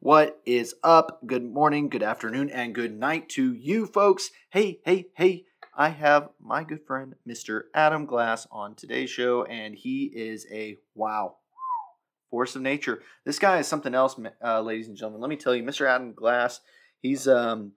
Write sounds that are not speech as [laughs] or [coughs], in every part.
What is up? Good morning, good afternoon, and good night to you folks. Hey, hey, hey, I have my good friend, Mr. Adam Glass, on today's show, and he is a wow force of nature. This guy is something else, uh, ladies and gentlemen. Let me tell you, Mr. Adam Glass, he's, um,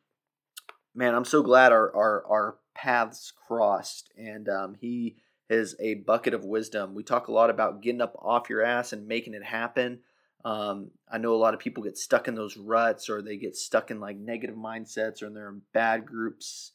man, I'm so glad our, our, our paths crossed, and um, he is a bucket of wisdom. We talk a lot about getting up off your ass and making it happen. Um, I know a lot of people get stuck in those ruts or they get stuck in like negative mindsets or they're in bad groups.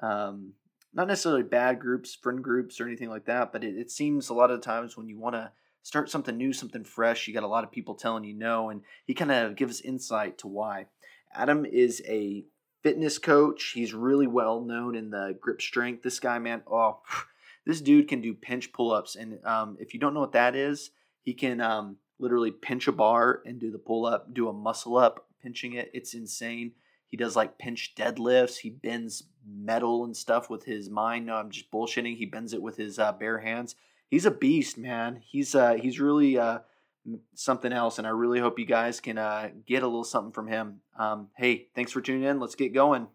Um, not necessarily bad groups, friend groups, or anything like that, but it, it seems a lot of times when you want to start something new, something fresh, you got a lot of people telling you no, and he kind of gives insight to why. Adam is a fitness coach. He's really well known in the grip strength. This guy, man, oh, [sighs] this dude can do pinch pull ups. And um, if you don't know what that is, he can um, literally pinch a bar and do the pull up, do a muscle up, pinching it. It's insane. He does like pinch deadlifts. He bends metal and stuff with his mind. No, I'm just bullshitting. He bends it with his uh, bare hands. He's a beast, man. He's uh, he's really uh, something else, and I really hope you guys can uh, get a little something from him. Um, hey, thanks for tuning in. Let's get going.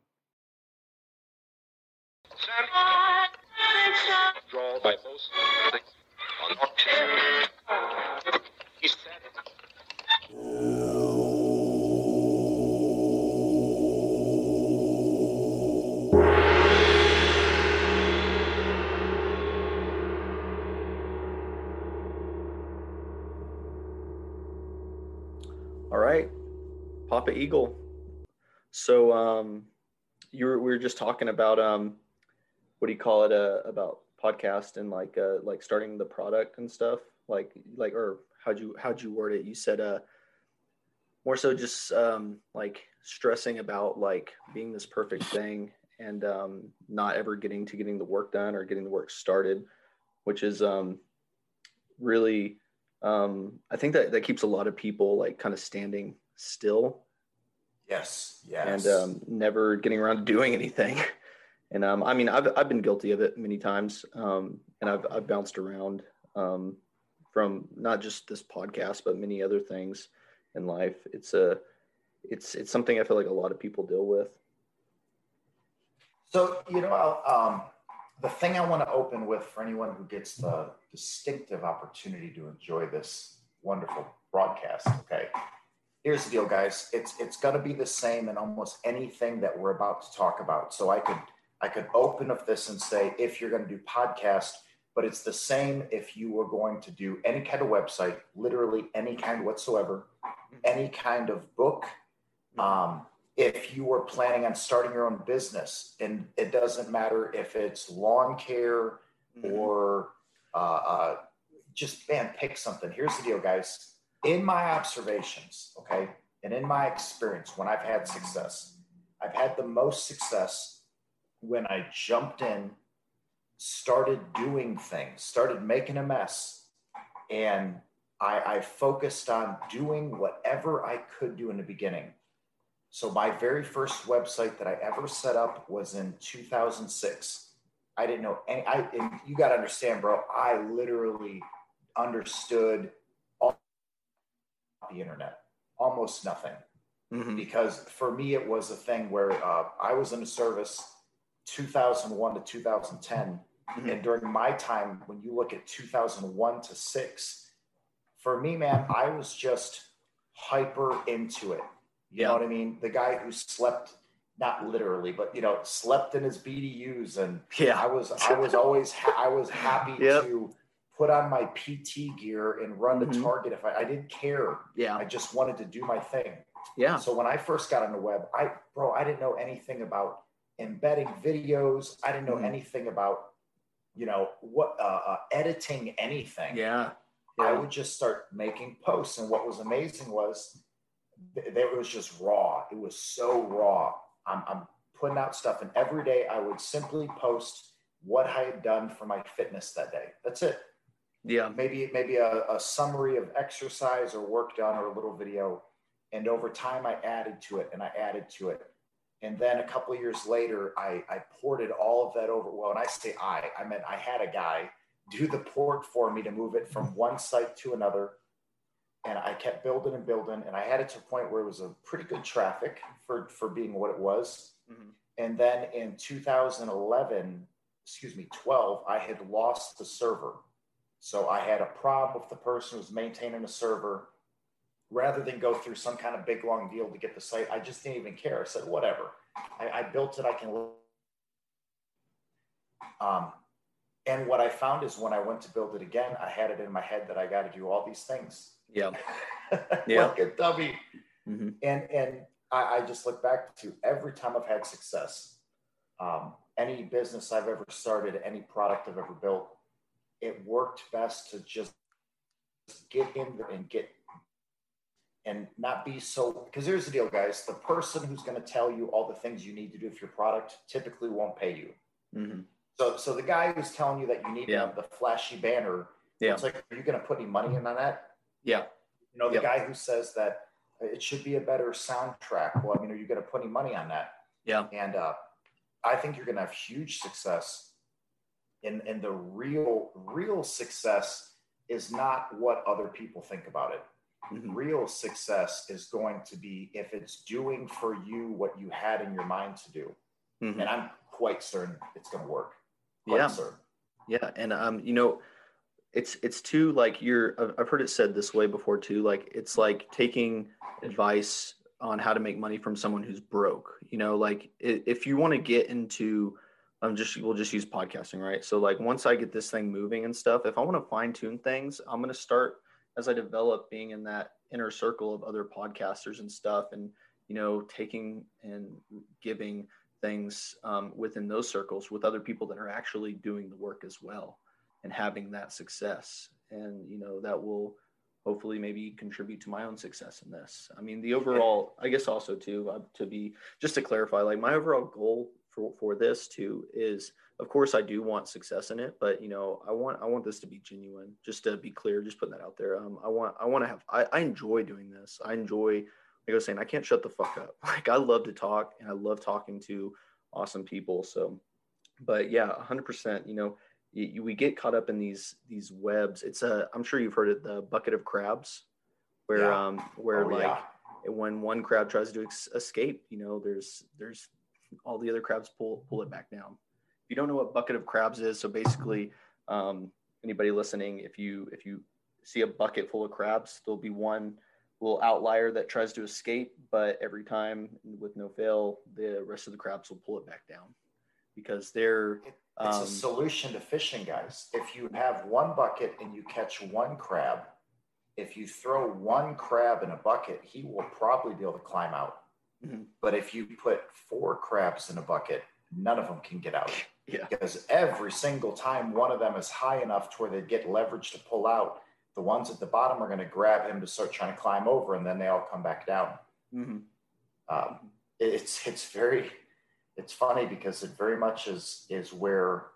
Papa Eagle. So um, you were, we were just talking about um, what do you call it? Uh, about podcast and like uh, like starting the product and stuff. Like like or how'd you how'd you word it? You said uh, more so just um, like stressing about like being this perfect thing and um, not ever getting to getting the work done or getting the work started, which is um, really um, I think that that keeps a lot of people like kind of standing still. Yes. Yes. And um, never getting around to doing anything. [laughs] And um, I mean, I've I've been guilty of it many times, um, and I've I've bounced around um, from not just this podcast, but many other things in life. It's a it's it's something I feel like a lot of people deal with. So you know, um, the thing I want to open with for anyone who gets the distinctive opportunity to enjoy this wonderful broadcast. Okay, here's the deal, guys. It's it's going to be the same in almost anything that we're about to talk about. So I could I could open up this and say, if you're going to do podcast, but it's the same if you were going to do any kind of website, literally any kind whatsoever, any kind of book. Um, if you were planning on starting your own business, and it doesn't matter if it's lawn care mm-hmm. or uh, uh, just man, pick something. Here's the deal, guys. In my observations, okay, and in my experience, when I've had success, I've had the most success when I jumped in, started doing things, started making a mess, and I, I focused on doing whatever I could do in the beginning. So my very first website that I ever set up was in 2006 I didn't know any. I you got to understand, bro. I literally understood the internet, almost nothing, mm-hmm. because for me it was a thing where uh, I was in a service 2001 to 2010, mm-hmm. and during my time, when you look at 2001 to six, for me, man, I was just hyper into it. You yeah. know what I mean? The guy who slept not literally, but you know, slept in his BDUs, and yeah, I was I was [laughs] always ha- I was happy yep. to put on my PT gear and run mm-hmm. the target if I, I didn't care. Yeah, I just wanted to do my thing. Yeah. So when I first got on the web, I bro, I didn't know anything about embedding videos. I didn't know mm-hmm. anything about you know what uh, uh, editing anything. Yeah. yeah. I would just start making posts, and what was amazing was it was just raw. It was so raw I'm, I'm putting out stuff, and every day I would simply post what I had done for my fitness that day. That's it. Yeah. Maybe maybe a, a summary of exercise or work done or a little video. And over time, I added to it and I added to it. And then a couple of years later, I, I ported all of that over. Well, and I say I, I meant I had a guy do the port for me to move it from one site to another. and I kept building and building, and I had it to a point where it was a pretty good traffic for for being what it was. Mhm. And then in 2011, excuse me, 12, I had lost the server. So I had a problem with the person who was maintaining the server. Rather than go through some kind of big long deal to get the site, I just didn't even care. I said, whatever. I, I built it. I can. Um, and what I found is when I went to build it again, I had it in my head that I got to do all these things. Yeah. [laughs] Yeah. like a dummy. Mhm. And and I, I just look back to every time I've had success, um, any business I've ever started, any product I've ever built, it worked best to just get in there and get and not be so because here's the deal, guys. The person who's going to tell you all the things you need to do for your product typically won't pay you. Mhm. So so the guy who's telling you that you need Yeah. the flashy banner, Yeah. it's like, are you going to put any money in on that? Yeah. You know, the Yep. guy who says that it should be a better soundtrack. Well, I mean, are you going to put any money on that? Yeah. And uh, I think you're going to have huge success. And and the real real success is not what other people think about it. Mhm. Real success is going to be if it's doing for you what you had in your mind to do. Mhm. And I'm quite certain it's going to work. Quite Yeah. certain. Yeah, and um, you know, it's it's too like you're. I've heard it said this way before too. Like it's like taking advice on how to make money from someone who's broke. You know, like if you want to get into, um, just we'll just use podcasting, right? So like once I get this thing moving and stuff, if I want to fine tune things, I'm gonna start as I develop being in that inner circle of other podcasters and stuff, and you know, taking and giving things um, within those circles with other people that are actually doing the work as well and having that success. And you know that will hopefully maybe contribute to my own success in this. I mean the overall i guess also too uh, to be just to clarify like my overall goal for for this too is of course i do want success in it but you know i want i want this to be genuine just to be clear just putting that out there. Um, i want i want to have I, I enjoy doing this. I enjoy like i was saying i can't shut the fuck up. [laughs] Like i love to talk and i love talking to awesome people so. But yeah 100% you know you, you- we get caught up in these these webs. It's a i'm sure you've heard it the bucket of crabs where Yeah. um where Oh, like yeah. when one crab tries to ex- escape you know there's there's all the other crabs pull pull it back down if you don't know what bucket of crabs is so basically um anybody listening if you if you see a bucket full of crabs there'll be one little outlier that tries to escape but every time with no fail the rest of the crabs will pull it back down because they're It's um, a solution to fishing, guys. If you have one bucket and you catch one crab, if you throw one crab in a bucket, he will probably be able to climb out. Mhm. But if you put four crabs in a bucket, none of them can get out [laughs] yeah because every single time one of them is high enough to where they get leverage to pull out, the ones at the bottom are going to grab him to start trying to climb over, and then they all come back down. hmm Um, it's it's very it's funny because it very much is is where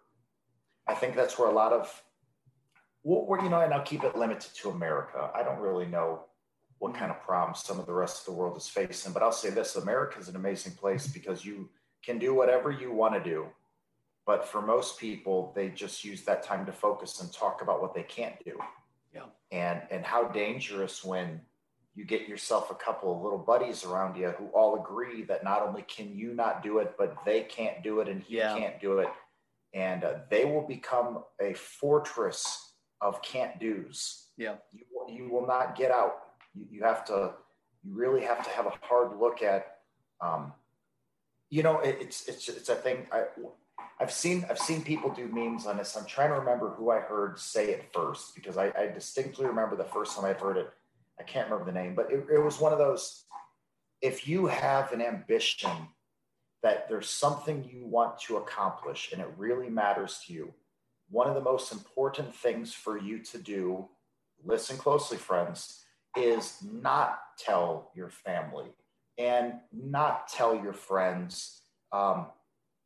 I think that's where a lot of well, we're, you know, and I'll keep it limited to America. I don't really know what kind of problems some of the rest of the world is facing, but I'll say this: America is an amazing place because you can do whatever you want to do. But for most people, they just use that time to focus and talk about what they can't do. Yeah. And and how dangerous when you get yourself a couple of little buddies around you who all agree that not only can you not do it, but they can't do it and he Yeah. can't do it. And uh, they will become a fortress of can't do's. Yeah. You, you will not get out. You, you have to, you really have to have a hard look at, um, you know, it, it's, it's, it's a thing. I, I've seen, I've seen people do memes on this. I'm trying to remember who I heard say it first because I, I distinctly remember the first time I heard it. I can't remember the name, but it, it was one of those. If you have an ambition that there's something you want to accomplish and it really matters to you, one of the most important things for you to do, listen closely, friends, is not tell your family and not tell your friends. Um,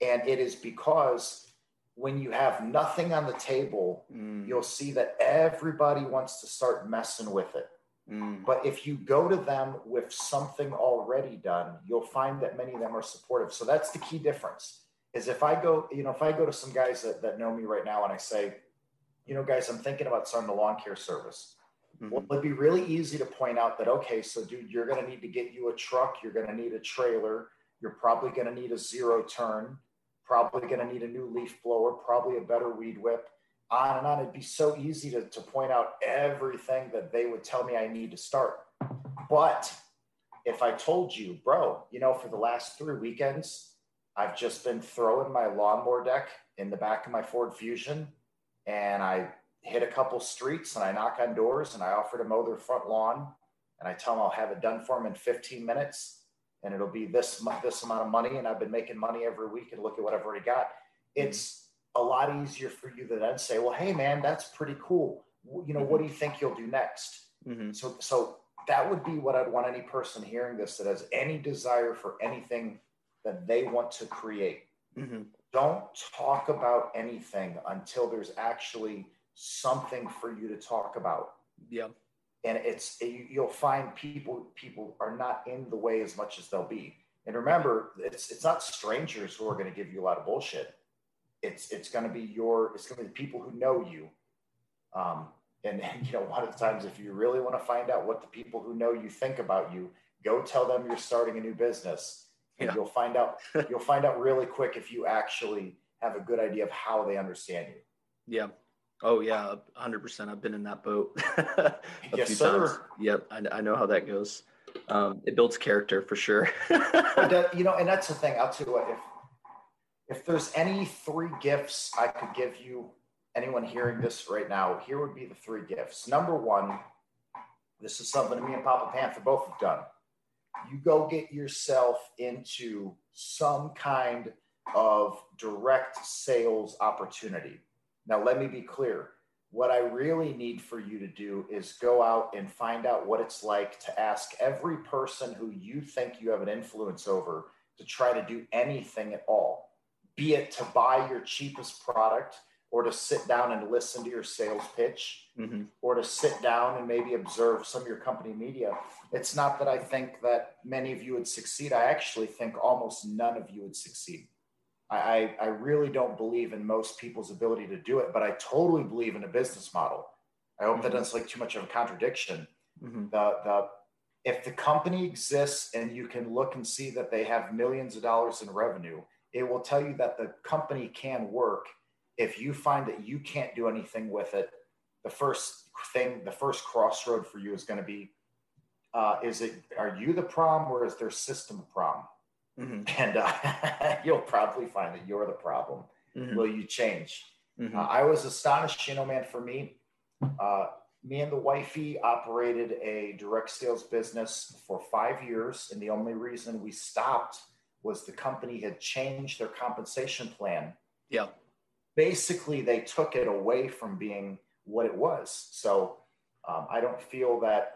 and it is because when you have nothing on the table, Mm, you'll see that everybody wants to start messing with it. mm, But if you go to them with something already done, you'll find that many of them are supportive. So that's the key difference. Is if I go, you know, if I go to some guys that, that know me right now and I say, you know, guys, I'm thinking about starting a lawn care service. Mm-hmm. Well, it'd be really easy to point out that, okay, so dude, you're going to need to get you a truck. You're going to need a trailer. You're probably going to need a zero turn, probably going to need a new leaf blower, probably a better weed whip, on and on. It'd be so easy to, to point out everything that they would tell me I need to start. But if I told you, bro, you know, for the last three weekends, I've just been throwing my lawnmower deck in the back of my Ford Fusion and I hit a couple streets and I knock on doors and I offer to mow their front lawn and I tell them I'll have it done for them in 15 minutes and it'll be this this amount of money and I've been making money every week and look at what I've already got. It's a lot easier for you to then say, well, hey man, that's pretty cool. You know, what do you think you'll do next? Mm-hmm. So so that would be what I'd want any person hearing this that has any desire for anything that they want to create. Mm-hmm. Don't talk about anything until there's actually something for you to talk about. Yeah. And it's you'll find people people are not in the way as much as they'll be. And remember, it's it's not strangers who are going to give you a lot of bullshit. It's it's going to be your it's going to be the people who know you. Um, and, and you know, a lot of times, if you really want to find out what the people who know you think about you, go tell them you're starting a new business, and yeah. you'll find out [laughs] you'll find out really quick if you actually have a good idea of how they understand you. Yeah. Oh yeah, hundred percent. I've been in that boat [laughs] a yes, few sir. times. Yep, I, I, know how that goes. Um, it builds character for sure. [laughs] you know, and that's the thing. I'll tell you what. If if there's any three gifts I could give you, anyone hearing this right now, here would be the three gifts. Number one, this is something me and Papa Panther both have done. You go get yourself into some kind of direct sales opportunity now, let me be clear. What I really need for you to do is go out and find out what it's like to ask every person who you think you have an influence over to try to do anything at all, be it to buy your cheapest product or to sit down and listen to your sales pitch mm-hmm. or to sit down and maybe observe some of your company media. It's not that I think that many of you would succeed. I actually think almost none of you would succeed. I, I really don't believe in most people's ability to do it, but I totally believe in a business model. I hope mm-hmm. that doesn't like too much of a contradiction. Mm-hmm. The, the, if the company exists and you can look and see that they have millions of dollars in revenue, it will tell you that the company can work. If you find that you can't do anything with it, the first thing, the first crossroad for you is going to be, uh, is it, are you the problem or is their system a problem? Mm-hmm. [laughs] And uh, [laughs] you'll probably find that you're the problem. Mm-hmm. Will you change? Mm-hmm. Uh, I was astonished, you know, man, for me, uh, me and the wifey operated a direct sales business for five years. And the only reason we stopped was the company had changed their compensation plan. Yeah. Basically, they took it away from being what it was. So um, I don't feel that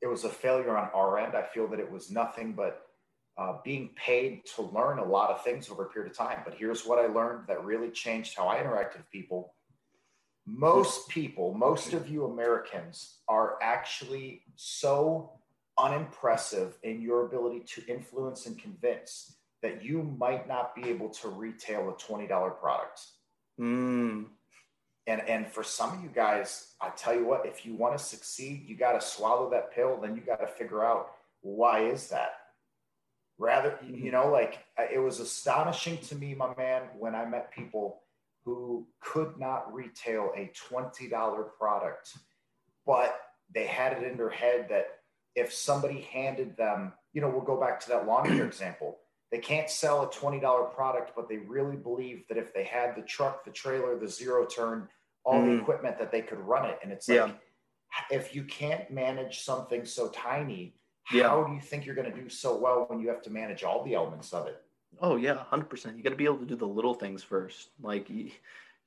it was a failure on our end. I feel that it was nothing but uh, being paid to learn a lot of things over a period of time. But here's what I learned that really changed how I interact with people. Most people, most of you Americans, are actually so unimpressive in your ability to influence and convince that you might not be able to retail a $20 product. Mm. And, and for some of you guys, I tell you what, if you want to succeed, you got to swallow that pill. Then you got to figure out why is that? Rather you mm-hmm. know like it was astonishing to me my man when i met people who could not retail a $20 product but they had it in their head that if somebody handed them you know we'll go back to that lawn care [clears throat] example they can't sell a $20 product but they really believe that if they had the truck the trailer the zero turn all mm. the equipment that they could run it and it's like yeah. if you can't manage something so tiny yeah. how do you think you're going to do so well when you have to manage all the elements of it? Oh yeah, hundred percent. You got to be able to do the little things first. Like you,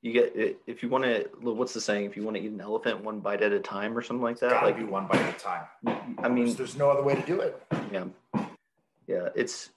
you get if you want to. What's the saying? If you want to eat an elephant one bite at a time, or something like that. Gotta like be one bite at a time. I mean, there's no other way to do it. Yeah, yeah. It's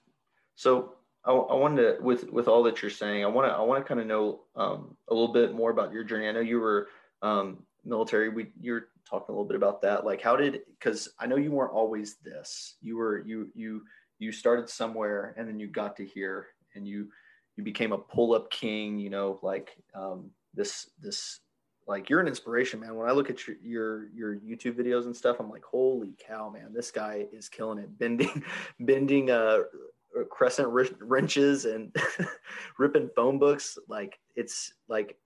so. I, I wanted to with with all that you're saying. I want to I want to kind of know um, a little bit more about your journey. I know you were um, military. We you're talking a little bit about that. Like, how did? Because I know you weren't always this. You were you you you started somewhere and then you got to here and you you became a pull up king. You know, like um, this this like you're an inspiration, man. When I look at your your, your YouTube videos and stuff, I'm like, holy cow, man, this guy is killing it, bending [laughs] bending uh crescent wrenches and [laughs] ripping phone books. Like it's like,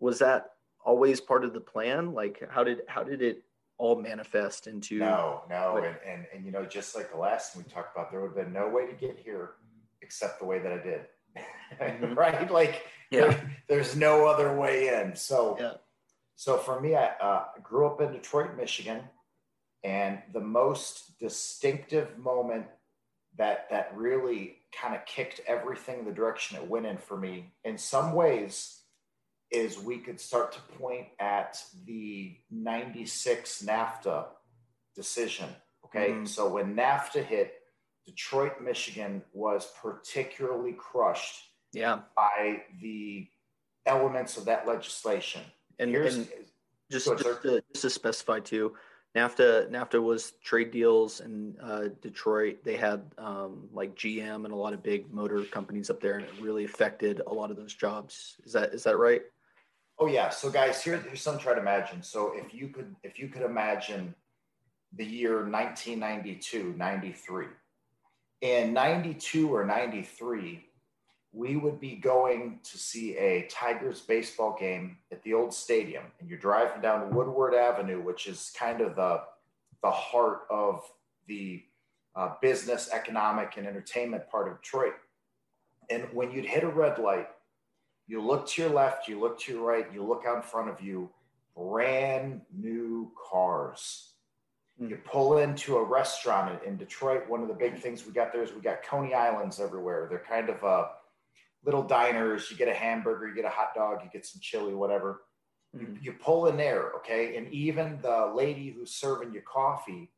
was that always part of the plan? Like how did how did it all manifest into? No, no, and, and and you know, just like the last we talked about, there would have been no way to get here except the way that I did. Mm-hmm. [laughs] right? Like yeah. There, there's no other way in. So yeah. So for me, I uh, grew up in Detroit, Michigan, and the most distinctive moment that that really kind of kicked everything the direction it went in for me, in some ways, is we could start to point at the '96 NAFTA decision. Okay, mm-hmm. so when NAFTA hit, Detroit, Michigan was particularly crushed yeah. by the elements of that legislation. And, and just, just, to, just to specify too, NAFTA NAFTA was trade deals in uh, Detroit. They had um, like GM and a lot of big motor companies up there, and it really affected a lot of those jobs. Is that is that right? Oh yeah. So guys, here, here's something to try to imagine. So if you could if you could imagine the year 1992, 93. In 92 or 93, we would be going to see a Tigers baseball game at the old stadium, and you're driving down Woodward Avenue, which is kind of the the heart of the uh, business, economic, and entertainment part of Detroit. And when you'd hit a red light, you look to your left, you look to your right, you look out in front of you, brand new cars. Hmm. You pull into a restaurant in Detroit. One of the big things we got there is we got Coney Islands everywhere. They're kind of a little diners, you get a hamburger, you get a hot dog, you get some chili, whatever. Mm-hmm. You, you pull in there, okay? And even the lady who's serving you coffee,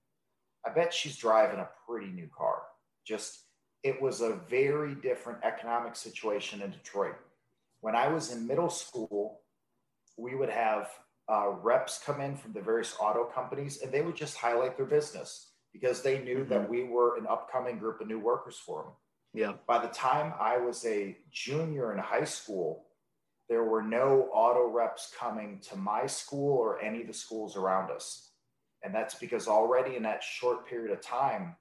I bet she's driving a pretty new car. Just, it was a very different economic situation in Detroit. When I was in middle school, we would have uh, reps come in from the various auto companies and they would just highlight their business because they knew mm-hmm. that we were an upcoming group of new workers for them. Yeah. By the time I was a junior in high school, there were no auto reps coming to my school or any of the schools around us. And that's because already in that short period of time,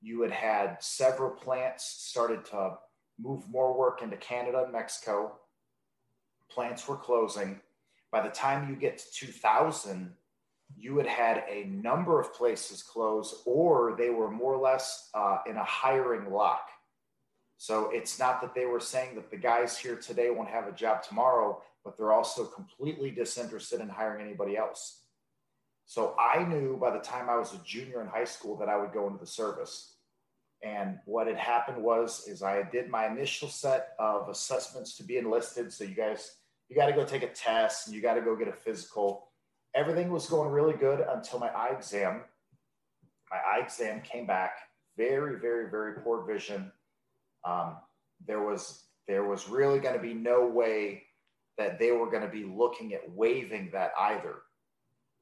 you had had several plants started to move more work into Canada and Mexico. Plants were closing. By the time you get to 2000, you had had a number of places close, or they were more or less uh, in a hiring lock. So it's not that they were saying that the guys here today won't have a job tomorrow, but they're also completely disinterested in hiring anybody else. So I knew by the time I was a junior in high school that I would go into the service. And what had happened was is I did my initial set of assessments to be enlisted. So you guys, you got to go take a test and you got to go get a physical. Everything was going really good until my eye exam. My eye exam came back very, very, very poor vision um, there was there was really going to be no way that they were going to be looking at waiving that either.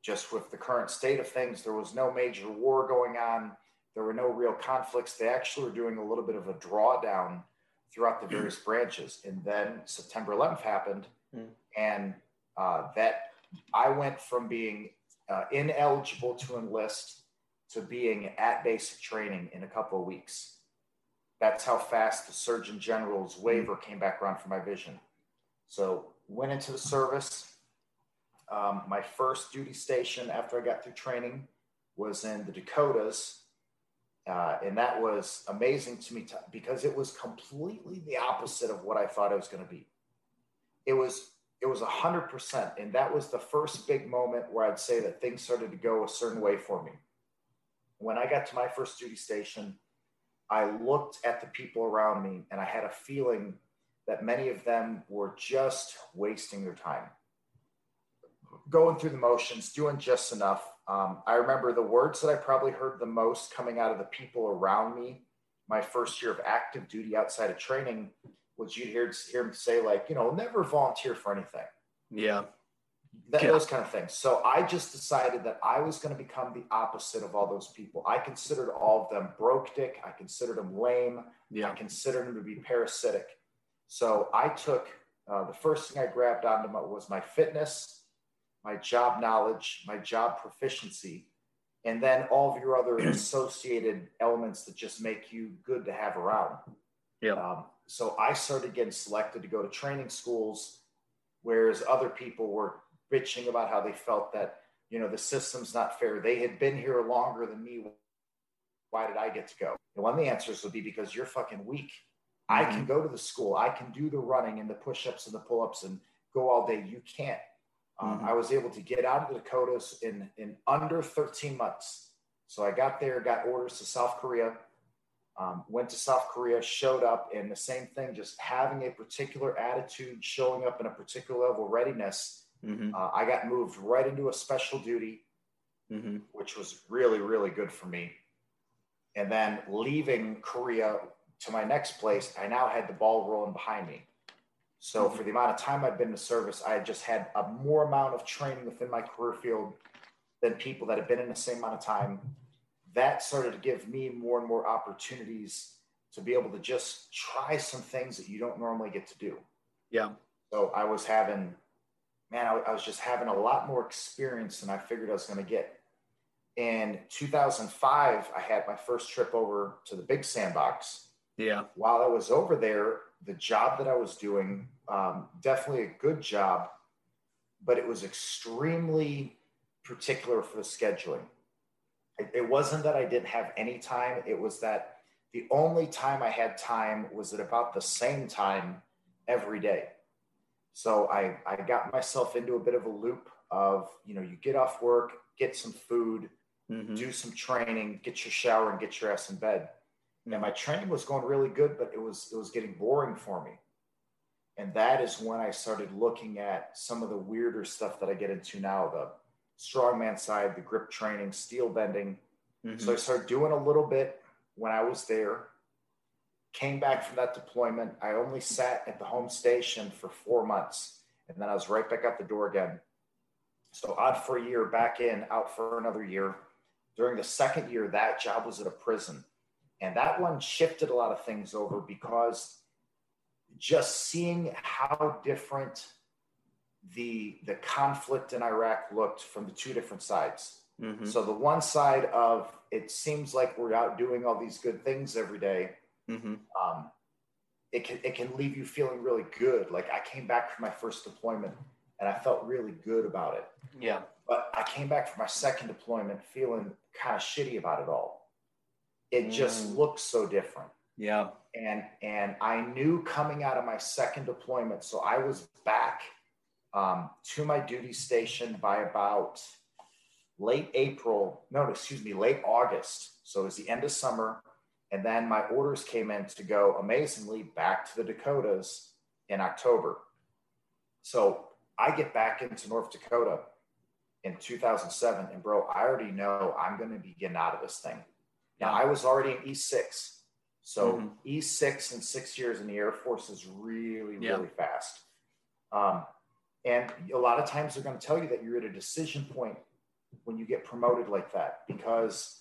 Just with the current state of things, there was no major war going on. There were no real conflicts. They actually were doing a little bit of a drawdown throughout the various branches. And then September 11th happened, mm. and uh, that I went from being uh, ineligible to enlist to being at basic training in a couple of weeks. That's how fast the Surgeon General's waiver came back around for my vision. So went into the service. Um, my first duty station after I got through training was in the Dakotas. Uh, and that was amazing to me to, because it was completely the opposite of what I thought it was going to be. It was it was a hundred percent, and that was the first big moment where I'd say that things started to go a certain way for me. When I got to my first duty station, I looked at the people around me and I had a feeling that many of them were just wasting their time, going through the motions, doing just enough. Um, I remember the words that I probably heard the most coming out of the people around me my first year of active duty outside of training was you'd hear, hear them say, like, you know, never volunteer for anything. Yeah that, yeah. those kind of things. So I just decided that I was going to become the opposite of all those people. I considered all of them broke dick. I considered them lame. Yeah. I considered them to be parasitic. So I took uh, the first thing I grabbed onto my, was my fitness, my job knowledge, my job proficiency, and then all of your other [clears throat] associated elements that just make you good to have around. Yeah. Um, so I started getting selected to go to training schools, whereas other people were bitching about how they felt that you know the system's not fair. They had been here longer than me. Why did I get to go? And one of the answers would be because you're fucking weak. Mm-hmm. I can mm-hmm. go to the school. I can do the running and the push-ups and the pull-ups and go all day. You can't. Um, mm-hmm. I was able to get out of the Dakotas in in under 13 months. So I got there, got orders to South Korea, um, went to South Korea, showed up, and the same thing, just having a particular attitude, showing up in a particular level of readiness. Mm-hmm. Uh, I got moved right into a special duty, mm-hmm. which was really, really good for me. And then leaving Korea to my next place, I now had the ball rolling behind me. So for the amount of time I've been in service, I just had a more amount of training within my career field than people that have been in the same amount of time that started to give me more and more opportunities to be able to just try some things that you don't normally get to do. Yeah. So I was having, man, I, I was just having a lot more experience than I figured I was going to get. In 2005, I had my first trip over to the big sandbox. Yeah. While I was over there, the job that I was doing, um, definitely a good job, but it was extremely particular for the scheduling it wasn't that I didn't have any time. It was that the only time I had time was at about the same time every day. So I, I got myself into a bit of a loop of, you know, you get off work, get some food, mm-hmm. do some training, get your shower and get your ass in bed. And my training was going really good, but it was, it was getting boring for me. And that is when I started looking at some of the weirder stuff that I get into now, the strongman side, the grip training, steel bending. Mm-hmm. So I started doing a little bit when I was there. Came back from that deployment. I only sat at the home station for four months, and then I was right back out the door again. So out for a year, back in, out for another year. During the second year, that job was at a prison. And that one shifted a lot of things over because just seeing how different the the conflict in Iraq looked from the two different sides. Mm-hmm. So the one side of it seems like we're out doing all these good things every day. Mm-hmm. Um, it can it can leave you feeling really good. Like I came back from my first deployment and I felt really good about it. Yeah. But I came back from my second deployment feeling kind of shitty about it all. It mm. just looks so different. Yeah. And and I knew coming out of my second deployment, so I was back um, to my duty station by about late April, no, excuse me, late August. So it was the end of summer. And then my orders came in to go amazingly back to the Dakotas in October. So I get back into North Dakota in 2007. And bro, I already know I'm going to be getting out of this thing. Now, I was already in E6. So mm-hmm. E6 and six years in the Air Force is really, yeah. really fast. Um, and a lot of times they're going to tell you that you're at a decision point when you get promoted like that because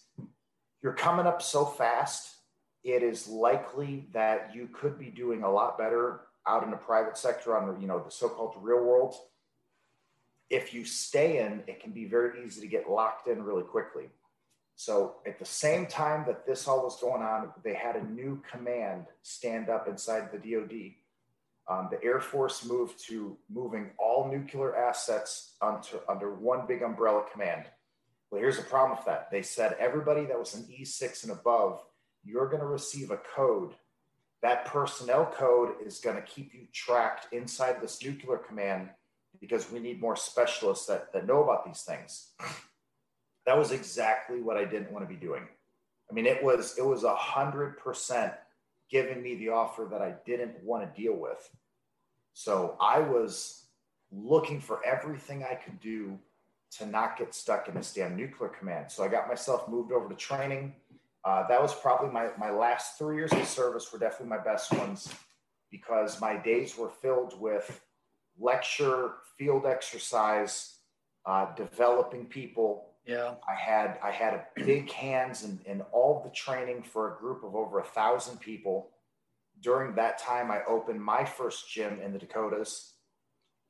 you're coming up so fast. It is likely that you could be doing a lot better out in the private sector on the, you know, the so-called real world. If you stay in, it can be very easy to get locked in really quickly. So at the same time that this all was going on, they had a new command stand up inside the DoD um, the Air Force moved to moving all nuclear assets onto, under one big umbrella command. Well, here's the problem with that. They said everybody that was an E6 and above, you're going to receive a code. That personnel code is going to keep you tracked inside this nuclear command because we need more specialists that, that know about these things. That was exactly what I didn't want to be doing. I mean, it was it was a hundred percent giving me the offer that I didn't want to deal with. So I was looking for everything I could do to not get stuck in this damn nuclear command. So I got myself moved over to training. Uh, that was probably my, my last three years of service were definitely my best ones because my days were filled with lecture, field exercise, uh, developing people, yeah. I had I had a big hands in, in all the training for a group of over a thousand people. During that time, I opened my first gym in the Dakotas.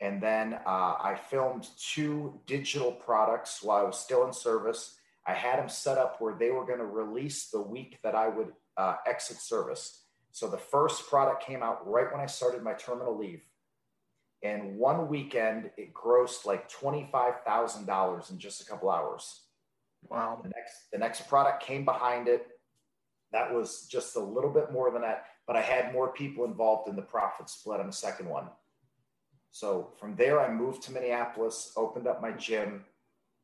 And then uh, I filmed two digital products while I was still in service. I had them set up where they were going to release the week that I would uh, exit service. So the first product came out right when I started my terminal leave. And one weekend, it grossed like $25,000 in just a couple hours. Wow. The next, the next product came behind it. That was just a little bit more than that, but I had more people involved in the profit split on the second one. So from there, I moved to Minneapolis, opened up my gym,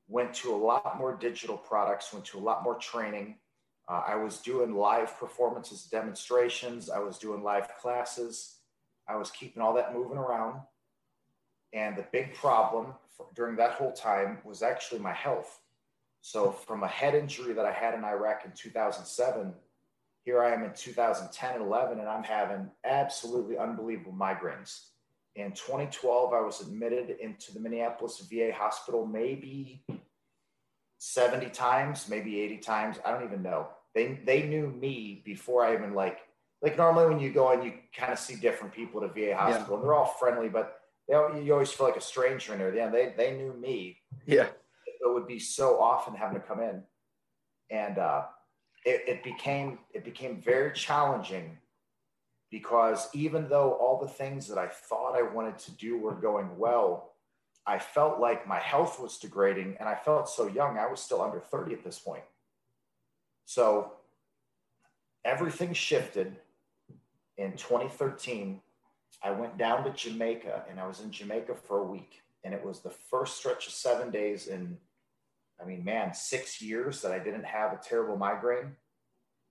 went to a lot more digital products, went to a lot more training. Uh, I was doing live performances, demonstrations. I was doing live classes. I was keeping all that moving around. And the big problem for, during that whole time was actually my health. So, from a head injury that I had in Iraq in 2007, here I am in 2010 and 11, and I'm having absolutely unbelievable migraines. In 2012, I was admitted into the Minneapolis VA hospital maybe 70 times, maybe 80 times. I don't even know. They, they knew me before I even like, like normally when you go and you kind of see different people at a VA hospital yeah. and they're all friendly, but they, you always feel like a stranger in there. Yeah, they, they knew me. Yeah. It would be so often having to come in. And uh, it, it became it became very challenging because even though all the things that I thought I wanted to do were going well, I felt like my health was degrading and I felt so young. I was still under 30 at this point. So everything shifted in 2013 I went down to Jamaica and I was in Jamaica for a week. And it was the first stretch of seven days in, I mean, man, six years that I didn't have a terrible migraine.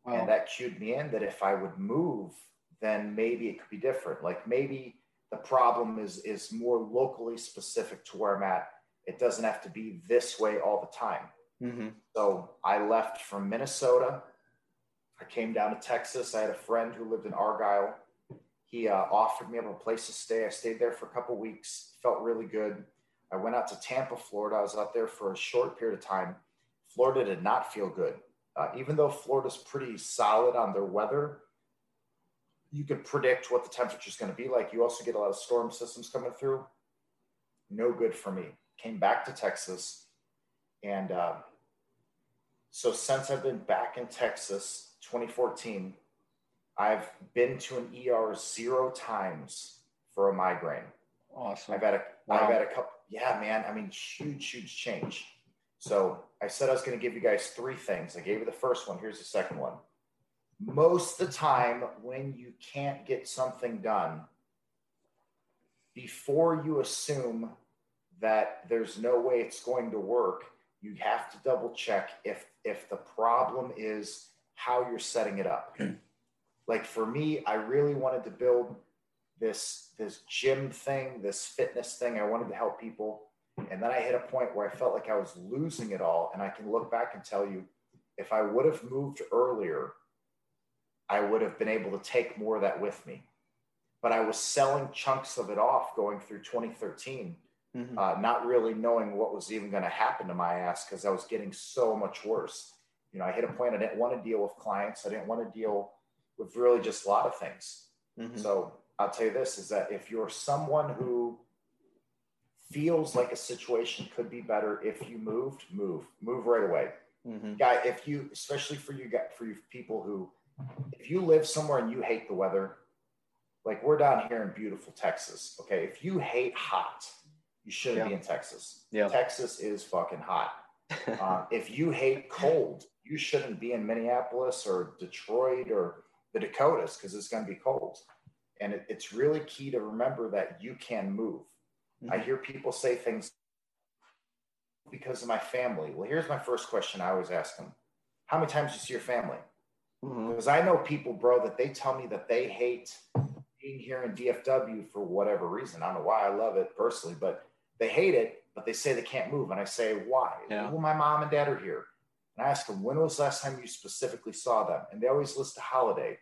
Wow. And that cued me in that if I would move, then maybe it could be different. Like maybe the problem is is more locally specific to where I'm at. It doesn't have to be this way all the time. Mm-hmm. So I left from Minnesota. I came down to Texas. I had a friend who lived in Argyle he uh, offered me up a place to stay. I stayed there for a couple weeks, felt really good. I went out to Tampa, Florida. I was out there for a short period of time. Florida did not feel good. Uh, even though Florida's pretty solid on their weather, you could predict what the temperature is going to be like. You also get a lot of storm systems coming through. No good for me. Came back to Texas. And uh, so since I've been back in Texas, 2014, I've been to an ER zero times for a migraine. Awesome. I've had a wow. I've had a couple. Yeah, man. I mean, huge, huge change. So I said I was going to give you guys three things. I gave you the first one. Here's the second one. Most of the time, when you can't get something done, before you assume that there's no way it's going to work, you have to double check if if the problem is how you're setting it up. [clears throat] like for me, I really wanted to build this this gym thing, this fitness thing. I wanted to help people. And then I hit a point where I felt like I was losing it all. And I can look back and tell you, if I would have moved earlier, I would have been able to take more of that with me. But I was selling chunks of it off going through 2013, mm-hmm. uh, not really knowing what was even going to happen to my ass because I was getting so much worse. You know, I hit a point I didn't want to deal with clients. I didn't want to deal with really just a lot of things. Mm-hmm. So I'll tell you this is that if you're someone who feels like a situation could be better if you moved, move, move right away. Mm-hmm. Guy, if you, especially for you, for you people who, if you live somewhere and you hate the weather, like we're down here in beautiful Texas. Okay. If you hate hot, you shouldn't yeah. be in Texas. Yeah. Texas is fucking hot. uh, [laughs] if you hate cold, you shouldn't be in Minneapolis or Detroit or the Dakotas because it's going to be cold. And it, it's really key to remember that you can move. Mm-hmm. I hear people say things because of my family. Well, here's my first question I always ask them How many times do you see your family? Mm-hmm. Because I know people, bro, that they tell me that they hate being here in DFW for whatever reason. I don't know why I love it personally, but they hate it, but they say they can't move. And I say, why? Yeah. Well, my mom and dad are here. And I ask them, when was the last time you specifically saw them? And they always list a holiday.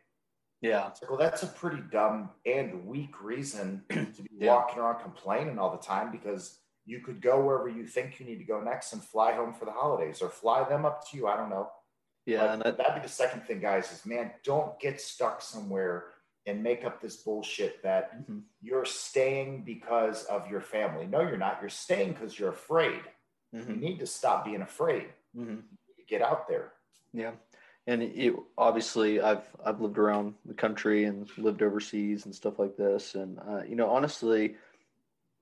Yeah. Like, well, that's a pretty dumb and weak reason [clears throat] to be yeah. walking around complaining all the time because you could go wherever you think you need to go next and fly home for the holidays or fly them up to you. I don't know. Yeah. and that, that'd be the second thing, guys, is man, don't get stuck somewhere and make up this bullshit that Mhm. you're staying because of your family. No, you're not. You're staying because you're afraid. You Mhm. need to stop being afraid. Mhm. Get out there. Yeah, and it, obviously I've I've lived around the country and lived overseas and stuff like this, and uh, you know honestly,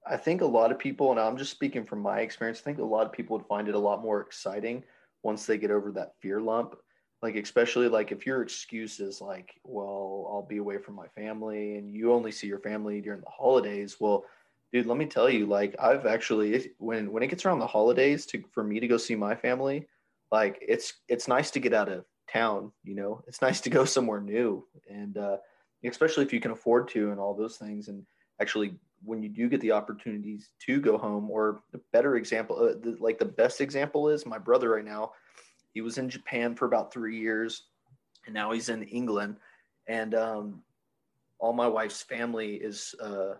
I think a lot of people, and I'm just speaking from my experience, I think a lot of people would find it a lot more exciting once they get over that fear lump. Like especially like if your excuse is like, well, I'll be away from my family, and you only see your family during the holidays. Well, dude, let me tell you, like I've actually when when it gets around the holidays to for me to go see my family like it's it's nice to get out of town you know? It's nice to go [laughs] somewhere new. And uh, especially if you can afford to and all those things. And actually when you do get the opportunities to go home or a better example uh, the, like the best example is my brother right now. He was in japan for about three years and now he's in england. And um, all my wife's family is uh,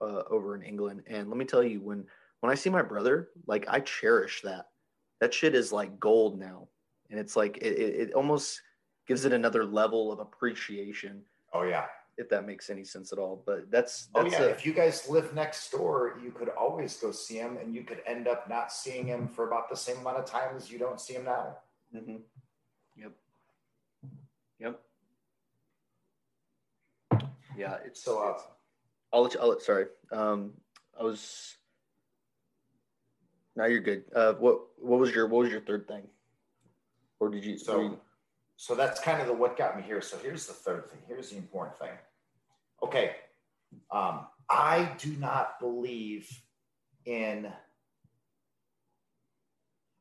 uh, over in england. And let me tell you when when i see my brother like i cherish that that shit is like gold now and it's like it, it, it almost gives it another level of appreciation Oh yeah. if that makes any sense at all but that's Oh yeah. a, if you guys live next door, you could always go see him, and you could end up not seeing him for about the same amount of time as you don't see him now. Mhm. yep yep yeah it's So, uh, it's- I'll let you, I'll let, sorry um i was now you're good uh what what was your what was your third thing or did you So- you- So that's kind of the what got me here. So here's the third thing. Here's the important thing. Okay. Um, I do not believe in,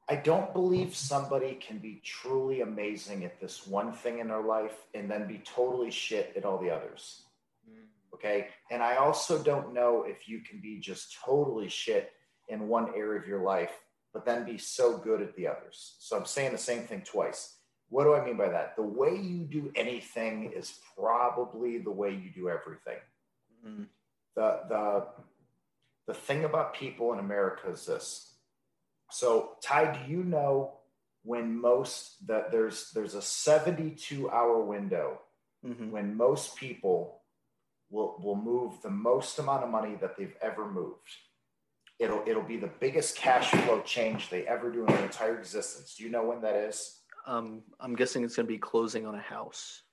I don't believe somebody can be truly amazing at this one thing in their life and then be totally shit at all the others. Okay. And I also don't know if you can be just totally shit in one area of your life, but then be so good at the others. So I'm saying the same thing twice. What do I mean by that? The way you do anything is probably the way you do everything. Mhm. The the the thing about people in America is this. So, Ty, do you know when most that there's there's a 72 hour window Mhm. when most people will will move the most amount of money that they've ever moved. It'll it'll be the biggest cash flow change they ever do in their entire existence. Do you know when that is? um i'm guessing it's going to be closing on a house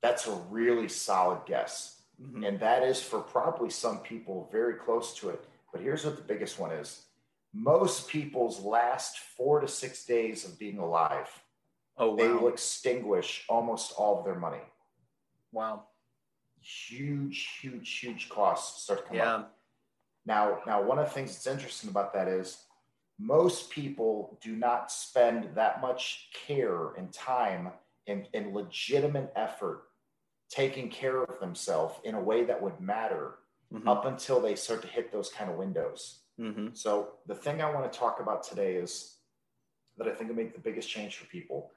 That's a really solid guess. Mhm. And that is for probably some people very close to it. But here's what the biggest one is most people's last four to six days of being alive, oh they will extinguish almost all of their money. wow Huge, huge, huge costs start come yeah up. Now, now, one of the things that's interesting about that is most people do not spend that much care and time and, and legitimate effort taking care of themselves in a way that would matter Mhm. up until they start to hit those kind of windows. Mhm. So the thing I want to talk about today is that I think will make the biggest change for people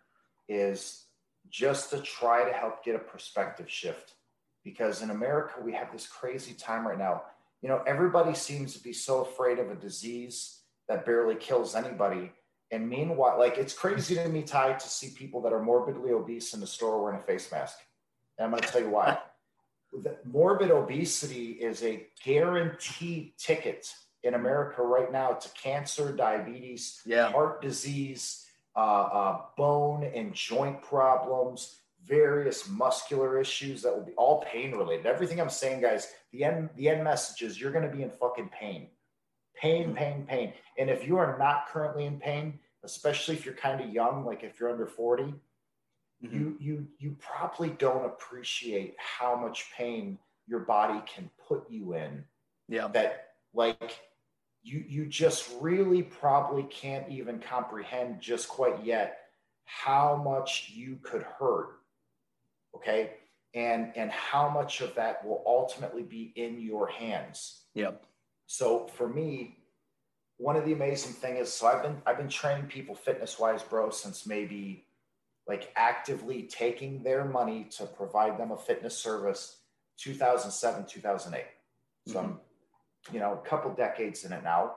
is just to try to help get a perspective shift. Because in America, we have this crazy time right now. You know, everybody seems to be so afraid of a disease that barely kills anybody. And meanwhile, like it's crazy to me, Ty, to see people that are morbidly obese in the store wearing a face mask. And I'm going to tell you why. [laughs] The morbid obesity is a guaranteed ticket in America right now to cancer, diabetes, yeah heart disease, uh, uh, bone and joint problems, various muscular issues that will be all pain related. Everything I'm saying, guys, the end the end message is you're going to be in fucking pain, pain, pain, pain. And if you are not currently in pain, especially if you're kind of young, like if you're under 40, Mhm. you you you probably don't appreciate how much pain your body can put you in yeah that like you you just really probably can't even comprehend just quite yet how much you could hurt okay and and how much of that will ultimately be in your hands. Yeah so for me one of the amazing thing is so i've been i've been training people fitness wise bro since maybe like actively taking their money to provide them a fitness service 2007 2008 so i'm mm-hmm. you know a couple decades in it now.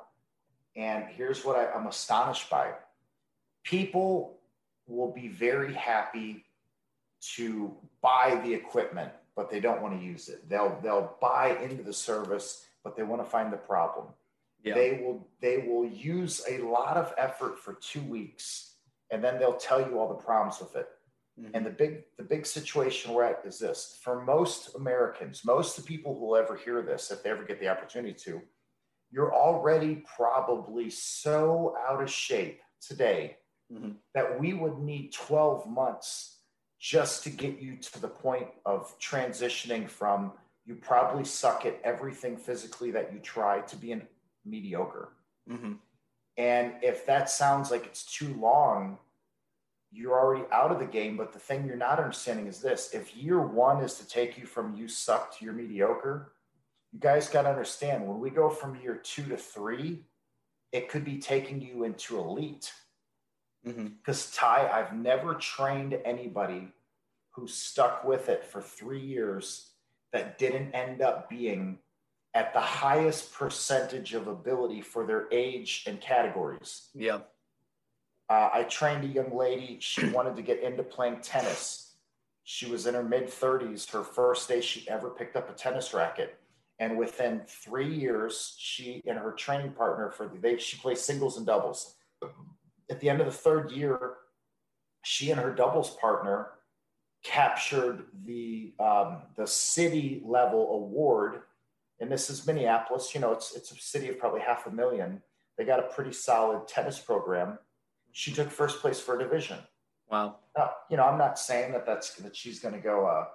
And here's what I, i'm astonished by. People will be very happy to buy the equipment but they don't want to use it. They'll they'll buy into the service, but they want to find the problem. Yeah. They will they will use a lot of effort for two weeks, and then they'll tell you all the problems with it. Mhm. And the big the big situation we're at is this: for most Americans, most of the people who will ever hear this, if they ever get the opportunity to, you're already probably so out of shape today Mhm. that we would need 12 months just to get you to the point of transitioning from you probably suck at everything physically that you try to be being mediocre. Mhm. And if that sounds like it's too long, you're already out of the game. But the thing you're not understanding is this if year one is to take you from you suck to your mediocre, you guys got to understand when we go from year two to three, it could be taking you into elite. Because Ty, I've never trained anybody who stuck with it for three years that didn't end up being at the highest percentage of ability for their age and categories. Yeah. Uh, I trained a young lady. She [clears throat] wanted to get into playing tennis. She was in her mid 30s, her first day she ever picked up a tennis racket. And within three years, she and her training partner for the, they, she plays singles and doubles. At the end of the third year, she and her doubles partner captured the um, the city level award. And this is Minneapolis. You know, it's it's a city of probably half a million. They got a pretty solid tennis program. She took first place for a division. Wow. Now, you know, I'm not saying that that's that she's going to go uh,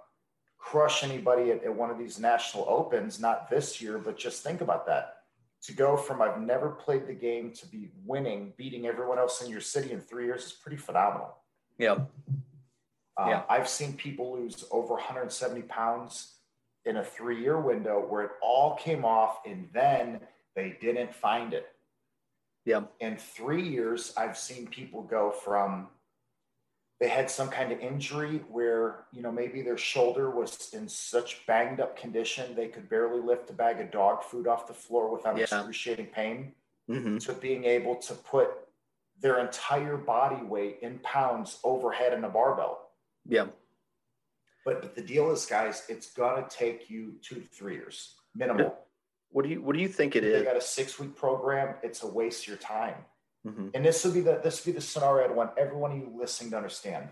crush anybody at, at one of these national opens. Not this year, but just think about that. To go from I've never played the game to be winning, beating everyone else in your city in three years is pretty phenomenal. Yeah. Um, Yeah. I've seen people lose over 170 pounds in a three year window where it all came off and then they didn't find it. Yeah. In three years, I've seen people go from they had some kind of injury where, you know, maybe their shoulder was in such banged up condition they could barely lift a bag of dog food off the floor without Yeah. excruciating pain hmm to being able to put their entire body weight in pounds overhead in a barbell. Yeah. But, but the deal is, guys, it's gonna take you two to three years minimal. What do you What do you think it is? got a six week program. It's a waste of your time. Mhm. And this would be the this would be the scenario I'd want every one of you listening to understand.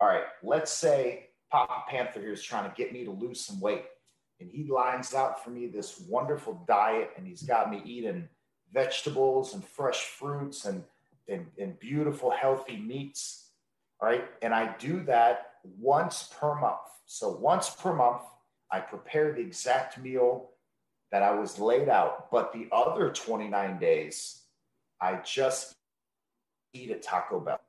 All right, let's say Papa Panther here is trying to get me to lose some weight, and he lines out for me this wonderful diet, and he's got me eating vegetables and fresh fruits and and, and beautiful healthy meats. All right, and I do that once per month. So once per month, I prepare the exact meal that I was laid out, but the other 29 days, I just eat at Taco Bell.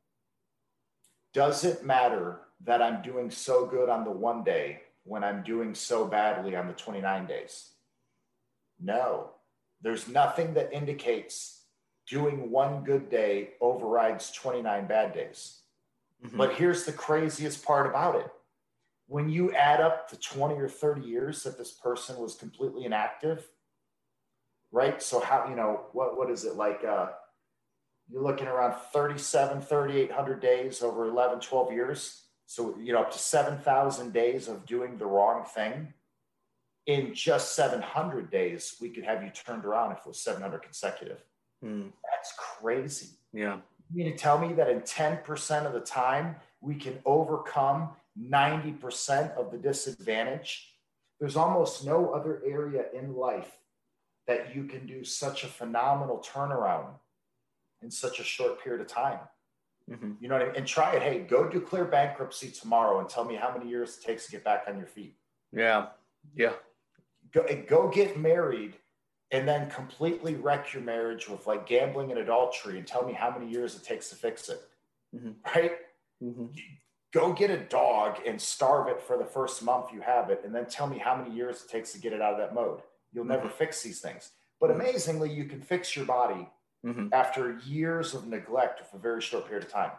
Does it matter that I'm doing so good on the one day when I'm doing so badly on the 29 days? No. There's nothing that indicates doing one good day overrides 29 bad days. Mhm. But here's the craziest part about it. When you add up the 20 or 30 years that this person was completely inactive, right? So how, you know, what, what is it like? Uh, you're looking around 37, 3,800 days over 11, 12 years. So, you know, up to 7,000 days of doing the wrong thing. In just 700 days, we could have you turned around if it was 700 consecutive. Mm. That's crazy. Yeah. You mean to tell me that in 10% of the time, we can overcome 90% of the disadvantage? There's almost no other area in life that you can do such a phenomenal turnaround in such a short period of time. Mhm. You know what I mean? And try it. Hey, go declare bankruptcy tomorrow and tell me how many years it takes to get back on your feet. Yeah. Yeah. Go, go get married and then completely wreck your marriage with like gambling and adultery and tell me how many years it takes to fix it. Mhm. Right? hmm go get a dog and starve it for the first month you have it and then tell me how many years it takes to get it out of that mode you'll never fix these things but Mhm. amazingly you can fix your body hmm after years of neglect for a very short period of time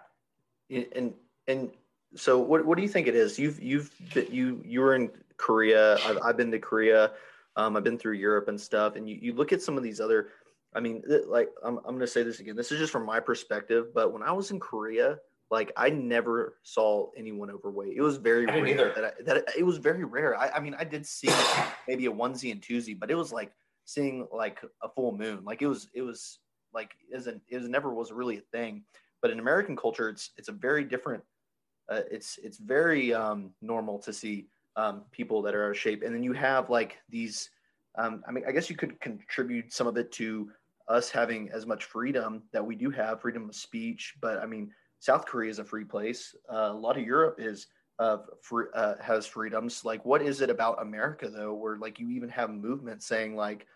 And and so what what do you think it is? You've you've been- you you were in Korea. I've, I've been to Korea. Um, I've been through Europe and stuff. And you, you look at some of these other. I mean, like I'm I'm gonna say this again. This is just from my perspective. But when I was in Korea, like I never saw anyone overweight. It was very rare either. that, I, that it was very rare. I, I mean, I did see maybe a onesie and twosie, but it was like seeing like a full moon. Like it was, it was like isn't it was never was really a thing. But in American culture, it's it's a very different. Uh, it's it's very um, normal to see um, people that are out of shape, and then you have like these. Um, I mean, I guess you could contribute some of it to us having as much freedom that we do have, freedom of speech. But I mean, South Korea is a free place. Uh, a lot of Europe is uh, free, uh, has freedoms. Like, what is it about America though, where like you even have movements saying like,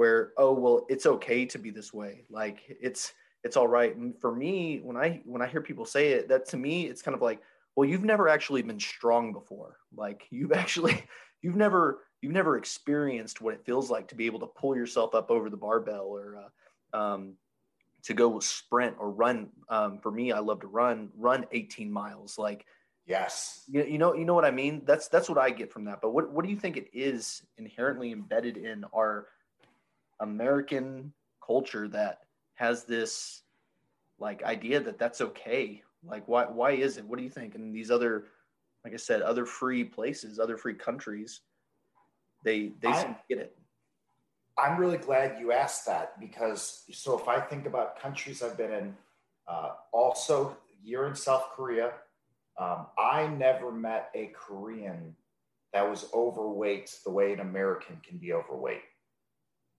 where oh well, it's okay to be this way. Like it's it's all right. And for me, when I when I hear people say it, that to me it's kind of like, well, you've never actually been strong before. Like you've [laughs] actually you've never you've never experienced what it feels like to be able to pull yourself up over the barbell or uh, um, to go sprint or run. Um, for me, I love to run, run 18 miles. Like, Yes. you, you know, you know what I mean? That's, that's what I get from that. But what, what do you think it is inherently embedded in our American culture that has this like idea that that's okay? Like, why, why is it? What do you think? And these other, like I said, other free places, other free countries, they, they I- seem to get it. I'm really glad you asked that because so if I think about countries I've been in, uh, also year in South Korea, um, I never met a Korean that was overweight the way an American can be overweight,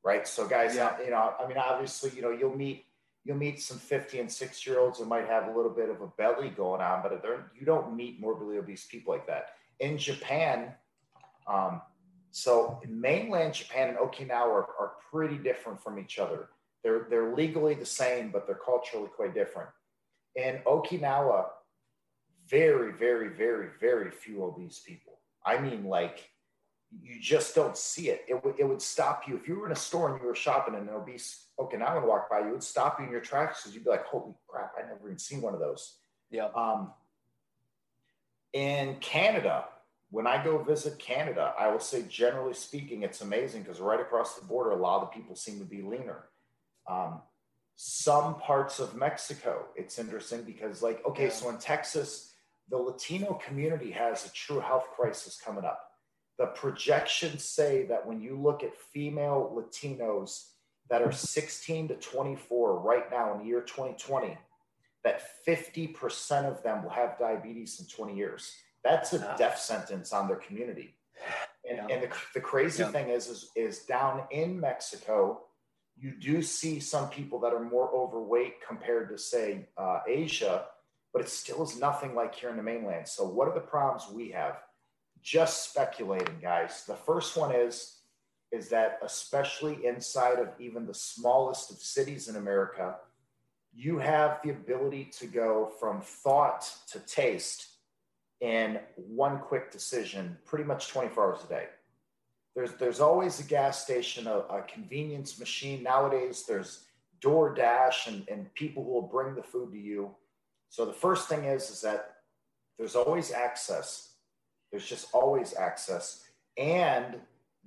right? So guys, Yeah. you know, I mean, obviously, you know, you'll meet you'll meet some 50 and 6 year olds that might have a little bit of a belly going on, but they're, you don't meet morbidly obese people like that. In Japan, um, so in mainland Japan and Okinawa are, are pretty different from each other. They're they're legally the same, but they're culturally quite different. In Okinawa, very, very, very, very few obese people. I mean, like you just don't see it. It would it would stop you if you were in a store and you were shopping and an obese Okinawan walked by. You it would stop you in your tracks because you'd be like, "Holy crap! I never even seen one of those." Yeah. Um, in Canada, when I go visit Canada, I will say, generally speaking, it's amazing because right across the border, a lot of the people seem to be leaner. Um, some parts of Mexico, it's interesting because, like, okay, Yeah. so in Texas, the Latino community has a true health crisis coming up. The projections say that when you look at female Latinos that are 16 to 24 right now in the year 2020, that 50% of them will have diabetes in 20 years. That's a Wow. death sentence on their community. And, Yeah. and the, the crazy Yeah. thing is, is, is down in Mexico, you do see some people that are more overweight compared to, say, uh, Asia, but it still is nothing like here in the mainland. So, what are the problems we have? Just speculating, guys. The first one is is that especially inside of even the smallest of cities in America, you have the ability to go from thought to taste in one quick decision pretty much 24 hours a day. There's, there's always a gas station, a, a convenience machine. Nowadays, there's DoorDash and, and people who will bring the food to you. So the first thing is, is that there's always access. There's just always access. And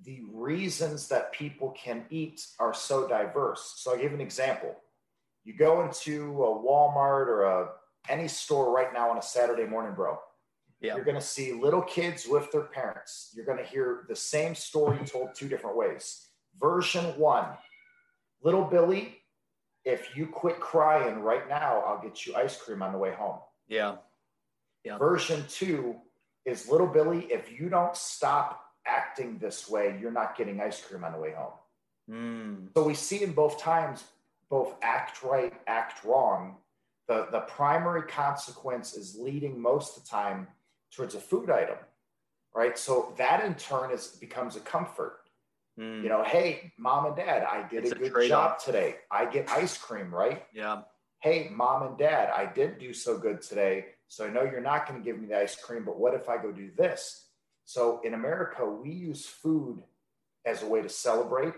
the reasons that people can eat are so diverse. So I'll give an example. You go into a Walmart or a any store right now on a Saturday morning, bro. Yeah. You're going to see little kids with their parents. You're going to hear the same story told two different ways. Version one Little Billy, if you quit crying right now, I'll get you ice cream on the way home. Yeah. Yeah. Version two is Little Billy, if you don't stop acting this way, you're not getting ice cream on the way home. Mm. So we see in both times, both act right, act wrong. The, the primary consequence is leading most of the time towards a food item, right? So that in turn is becomes a comfort. Mm. You know, hey, mom and dad, I did It's a good job today. I get ice cream, right? Yeah. Hey, mom and dad, I did do so good today. So I know you're not going to give me the ice cream, but what if I go do this? So in America, we use food as a way to celebrate.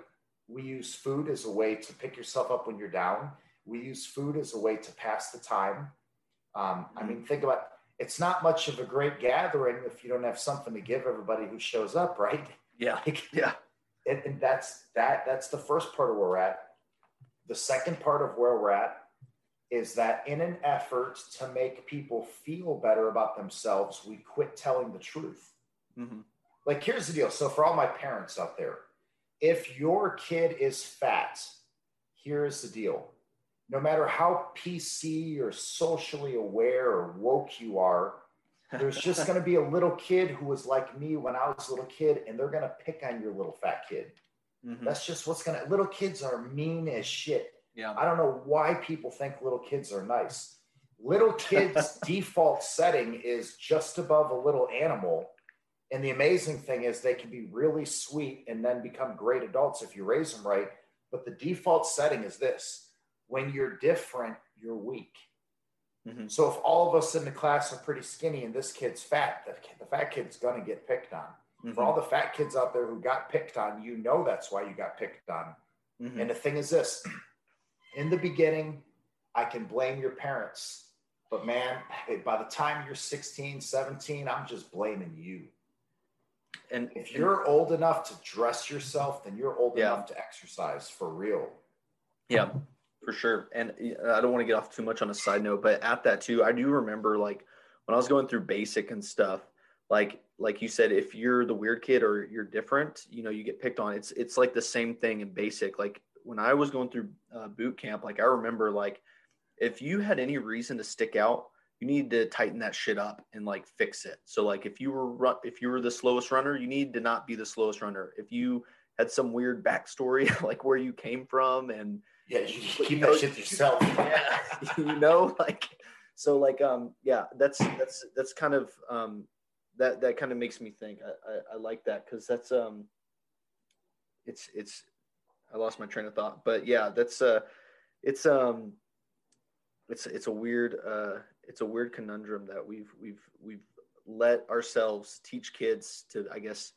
We use food as a way to pick yourself up when you're down. We use food as a way to pass the time. Um, I mean, think about it's not much of a great gathering if you don't have something to give everybody who shows up, right? Yeah. [laughs] Like, Yeah. and, and that's that that's the first part of where we're at the second part of where we're at is that in an effort to make people feel better about themselves, we quit telling the truth. Mm-hmm. Like, here's the deal. So, for all my parents out there, if your kid is fat, here's the deal. No matter how PC or socially aware or woke you are, there's just going to be a little kid who was like me when I was a little kid, and they're going to pick on your little fat kid. Mm-hmm. That's just what's going to, little kids are mean as shit. Yeah. I don't know why people think little kids are nice. Little kids' [laughs] default setting is just above a little animal. And the amazing thing is they can be really sweet and then become great adults if you raise them right. But the default setting is this when you're different, you're weak. Mm-hmm. So if all of us in the class are pretty skinny and this kid's fat, the, the fat kid's going to get picked on. Mm-hmm. For all the fat kids out there who got picked on, you know that's why you got picked on. Mm-hmm. And the thing is this in the beginning, I can blame your parents. But man, by the time you're 16, 17, I'm just blaming you. And if you're old enough to dress yourself, then you're old yeah. enough to exercise for real. Yeah, for sure. And uh, I don't want to get off too much on a side note, but at that too, I do remember like when I was going through basic and stuff, like like you said, if you're the weird kid or you're different, you know, you get picked on. It's it's like the same thing in basic. Like when I was going through uh, boot camp, like I remember like if you had any reason to stick out, you need to tighten that shit up and like fix it. So like if you were run, if you were the slowest runner, you need to not be the slowest runner. If you had some weird backstory [laughs] like where you came from and yeah, you keep you know, that shit to yourself. [laughs] Yeah, [laughs] you know, like so like um yeah, that's that's that's kind of um that that kind of makes me think. I I, I like that because that's um it's it's I lost my train of thought, but yeah, that's uh, it's um, it's it's a weird uh, it's a weird conundrum that we've we've we've let ourselves teach kids to, I guess.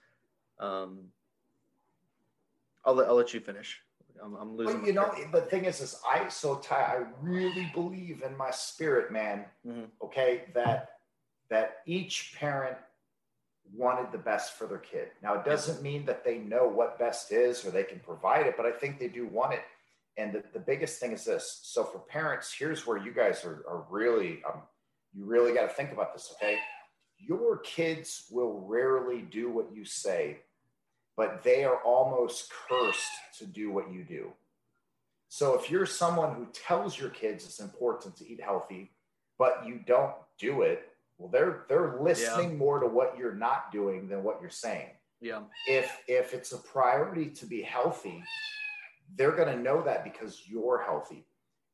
Um, I'll let I'll let you finish. I'm, I'm losing. You know, the thing is, is I so tight. I really believe in my spirit, man. Mm-hmm. Okay, that that each parent wanted the best for their kid. Now, it doesn't mean that they know what best is or they can provide it, but I think they do want it. And the, the biggest thing is this. So, for parents, here's where you guys are, are really, um, you really got to think about this, okay? Your kids will rarely do what you say, but they are almost cursed to do what you do. So, if you're someone who tells your kids it's important to eat healthy, but you don't do it, well, they're they're listening yeah. more to what you're not doing than what you're saying. Yeah. If if it's a priority to be healthy, they're going to know that because you're healthy.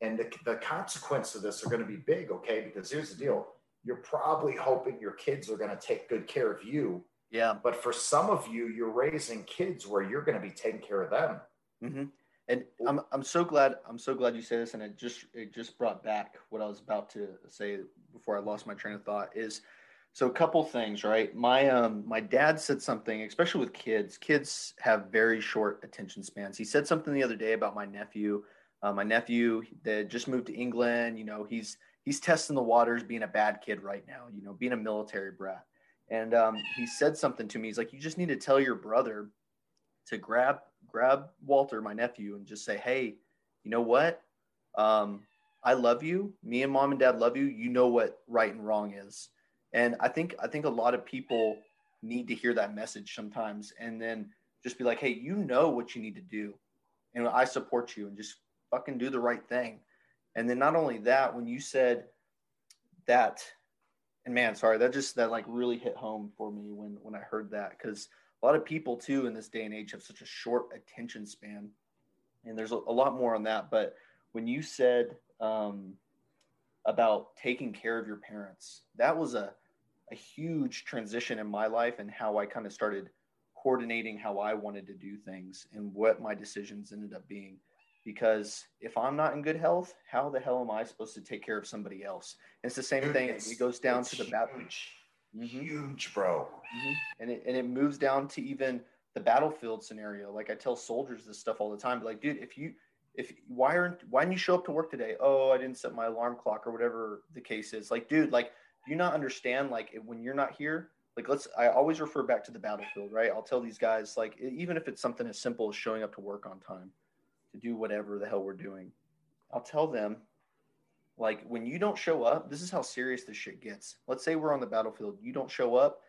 And the, the consequence of this are going to be big, okay? Because here's the deal. You're probably hoping your kids are going to take good care of you. Yeah. But for some of you, you're raising kids where you're going to be taking care of them. Mm-hmm. And I'm I'm so glad I'm so glad you say this, and it just it just brought back what I was about to say before I lost my train of thought. Is so a couple things, right? My um my dad said something, especially with kids. Kids have very short attention spans. He said something the other day about my nephew. Uh, my nephew that just moved to England. You know, he's he's testing the waters, being a bad kid right now. You know, being a military brat. And um, he said something to me. He's like, you just need to tell your brother to grab grab Walter, my nephew, and just say, hey, you know what? Um, I love you. Me and mom and dad love you. You know what right and wrong is. And I think I think a lot of people need to hear that message sometimes and then just be like, hey, you know what you need to do. And I support you and just fucking do the right thing. And then not only that, when you said that, and man, sorry, that just that like really hit home for me when when I heard that because a lot of people too in this day and age have such a short attention span. And there's a, a lot more on that. But when you said um, about taking care of your parents that was a, a huge transition in my life and how i kind of started coordinating how i wanted to do things and what my decisions ended up being. Because if i'm not in good health how the hell am i supposed to take care of somebody else? And it's the same thing. It goes down to the bathroom mm-hmm. huge, bro. Mm-hmm. And it and it moves down to even the battlefield scenario. Like I tell soldiers this stuff all the time. like, dude, if you if why aren't why didn't you show up to work today? Oh, I didn't set my alarm clock or whatever the case is. Like, dude, like, do you not understand? Like, when you're not here, like, let's. I always refer back to the battlefield, right? I'll tell these guys, like, even if it's something as simple as showing up to work on time, to do whatever the hell we're doing, I'll tell them, Like when you don't show up, this is how serious this shit gets. Let's say we're on the battlefield, you don't show up,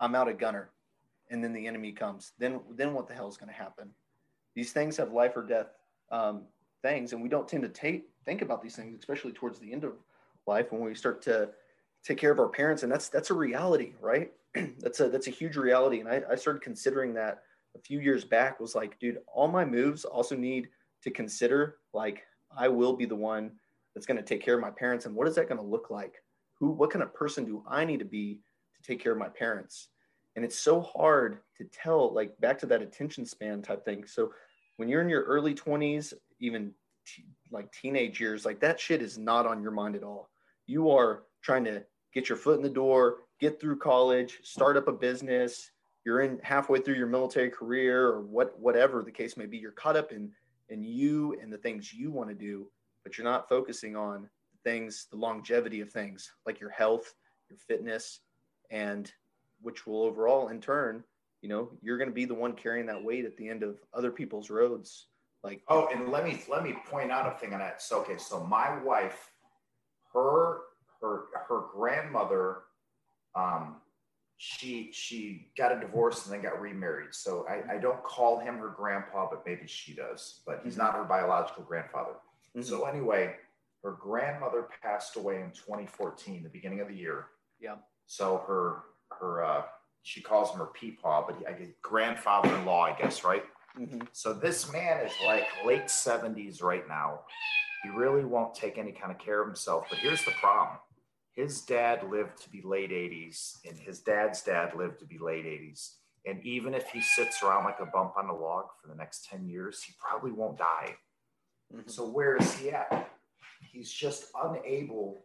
I'm out a gunner, and then the enemy comes. Then then what the hell is going to happen? These things have life or death um, things, and we don't tend to take think about these things, especially towards the end of life when we start to take care of our parents, and that's that's a reality, right? [clears throat] that's a that's a huge reality, and I, I started considering that a few years back. Was like, dude, all my moves also need to consider like I will be the one that's going to take care of my parents, and what is that going to look like? Who, what kind of person do I need to be to take care of my parents? And it's so hard to tell, like back to that attention span type thing. So when you're in your early 20s, even t- like teenage years, like that shit is not on your mind at all. You are trying to get your foot in the door, get through college, start up a business. You're in halfway through your military career or what, whatever the case may be. You're caught up in, in you and the things you want to do, but you're not focusing on things, the longevity of things like your health, your fitness, and which will overall in turn, you know, you're going to be the one carrying that weight at the end of other people's roads. Like, oh, and let me let me point out a thing on that. So, okay, so my wife, her her her grandmother, um, she she got a divorce and then got remarried. So I, I don't call him her grandpa, but maybe she does. But he's mm-hmm. not her biological grandfather. Mm-hmm. So anyway, her grandmother passed away in 2014, the beginning of the year. Yeah. So her her uh, she calls him her peepaw, but he, I guess grandfather-in-law, I guess, right? Mm-hmm. So this man is like late 70s right now. He really won't take any kind of care of himself. But here's the problem: his dad lived to be late 80s, and his dad's dad lived to be late 80s. And even if he sits around like a bump on a log for the next 10 years, he probably won't die. Mm-hmm. So where is he at? He's just unable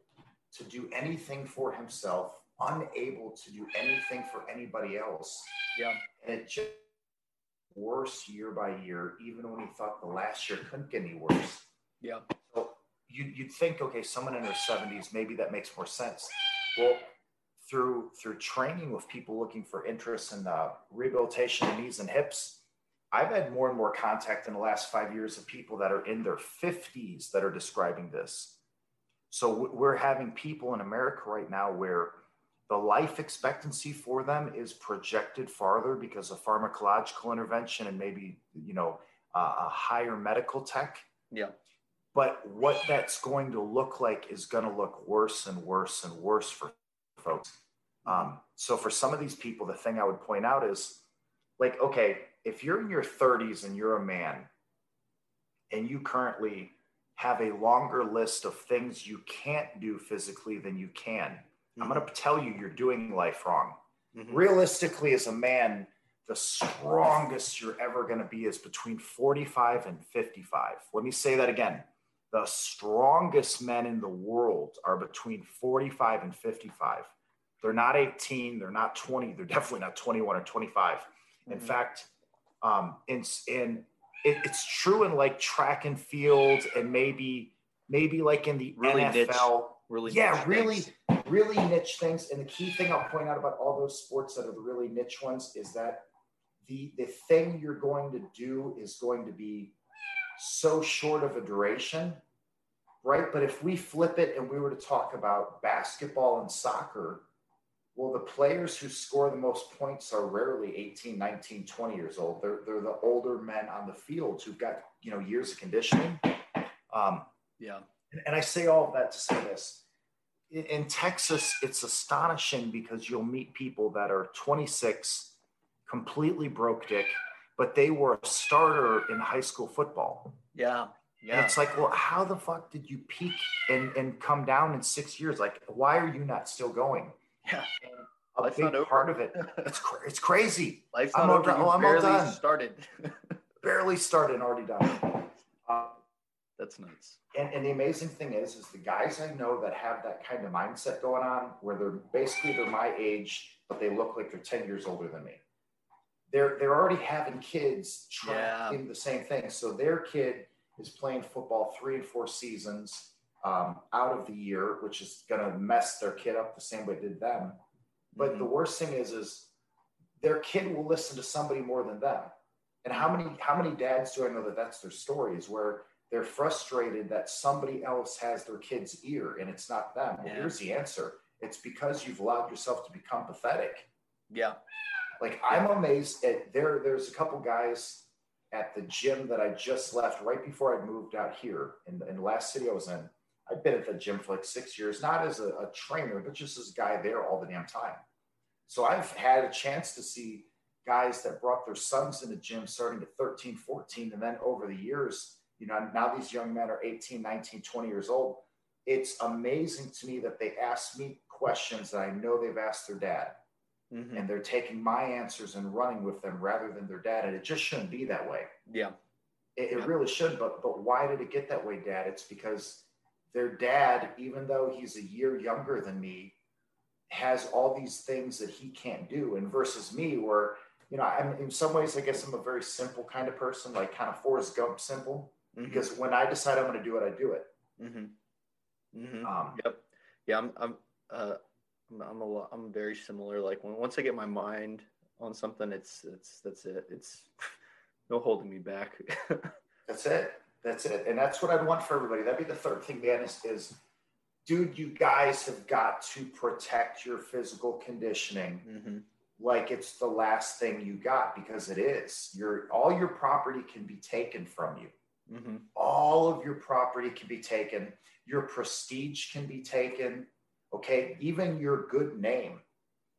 to do anything for himself unable to do anything for anybody else. Yeah. And it just worse year by year, even when he thought the last year couldn't get any worse. Yeah. So you'd, you'd think, okay, someone in their 70s, maybe that makes more sense. Well, through through training with people looking for interest in uh, rehabilitation of knees and hips, I've had more and more contact in the last five years of people that are in their 50s that are describing this. So we're having people in America right now where the life expectancy for them is projected farther because of pharmacological intervention and maybe you know uh, a higher medical tech. Yeah. But what that's going to look like is going to look worse and worse and worse for folks. Um, so for some of these people the thing i would point out is like okay if you're in your 30s and you're a man and you currently have a longer list of things you can't do physically than you can I'm going to tell you, you're doing life wrong. Mm-hmm. Realistically, as a man, the strongest you're ever going to be is between 45 and 55. Let me say that again. The strongest men in the world are between 45 and 55. They're not 18, they're not 20, they're definitely not 21 or 25. Mm-hmm. In fact, um, in, in it, it's true in like track and field and maybe maybe like in the really NFL. Niche, really yeah, really things really niche things. And the key thing I'll point out about all those sports that are the really niche ones is that the the thing you're going to do is going to be so short of a duration, right? But if we flip it and we were to talk about basketball and soccer, well, the players who score the most points are rarely 18, 19, 20 years old. They're, they're the older men on the field who've got, you know, years of conditioning. Um, yeah. And, and I say all of that to say this in Texas, it's astonishing because you'll meet people that are 26, completely broke dick, but they were a starter in high school football. Yeah. Yeah. And it's like, well, how the fuck did you peak and, and come down in six years? Like, why are you not still going? Yeah. And a Life's big part of it. [laughs] It's it's crazy. Life's I'm not over. Done. Oh, I'm barely all done. started. [laughs] barely started and already done. Uh, [laughs] That's nuts. And, and the amazing thing is, is the guys I know that have that kind of mindset going on, where they're basically they're my age, but they look like they're 10 years older than me. They're they're already having kids trying yeah. the same thing. So their kid is playing football three and four seasons um, out of the year, which is going to mess their kid up the same way it did them. But mm-hmm. the worst thing is, is their kid will listen to somebody more than them. And how many how many dads do I know that that's their story? Is where they're frustrated that somebody else has their kid's ear and it's not them. Well, Yeah. here's the answer. It's because you've allowed yourself to become pathetic. Yeah. Like I'm amazed at there. There's a couple guys at the gym that I just left right before I moved out here in the, in the last city I was in. I've been at the gym for like six years, not as a, a trainer, but just as a guy there all the damn time. So I've had a chance to see guys that brought their sons in the gym starting at 13, 14, and then over the years, you know, now these young men are 18, 19, 20 years old. It's amazing to me that they ask me questions that I know they've asked their dad Mhm. and they're taking my answers and running with them rather than their dad. And it just shouldn't be that way. Yeah. It, it Yeah. really should. But but why did it get that way, Dad? It's because their dad, even though he's a year younger than me, has all these things that he can't do. And versus me, where you know, I'm in some ways, I guess I'm a very simple kind of person, like kind of Forrest Gump simple. Mhm. Because when I decide I'm going to do it, I do it. Mhm. Mhm. Um, Yep. Yeah, I'm I'm uh I'm I'm a lot, I'm very similar. Like when once I get my mind on something, it's it's that's it. It's [laughs] no holding me back. [laughs] That's it. That's it. And that's what I'd want for everybody. That'd be the third thing, man, is, is dude, you guys have got to protect your physical conditioning hmm like it's the last thing you got because it is. Your all your property can be taken from you. hmm All of your property can be taken. Your prestige can be taken. Okay. Even your good name.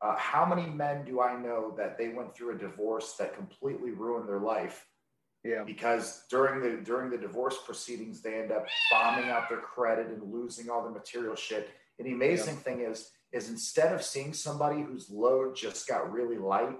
Uh, how many men do I know that they went through a divorce that completely ruined their life Yeah. because during the during the divorce proceedings they end up bombing out their credit and losing all the material shit and the amazing thing is is instead of seeing somebody whose load just got really light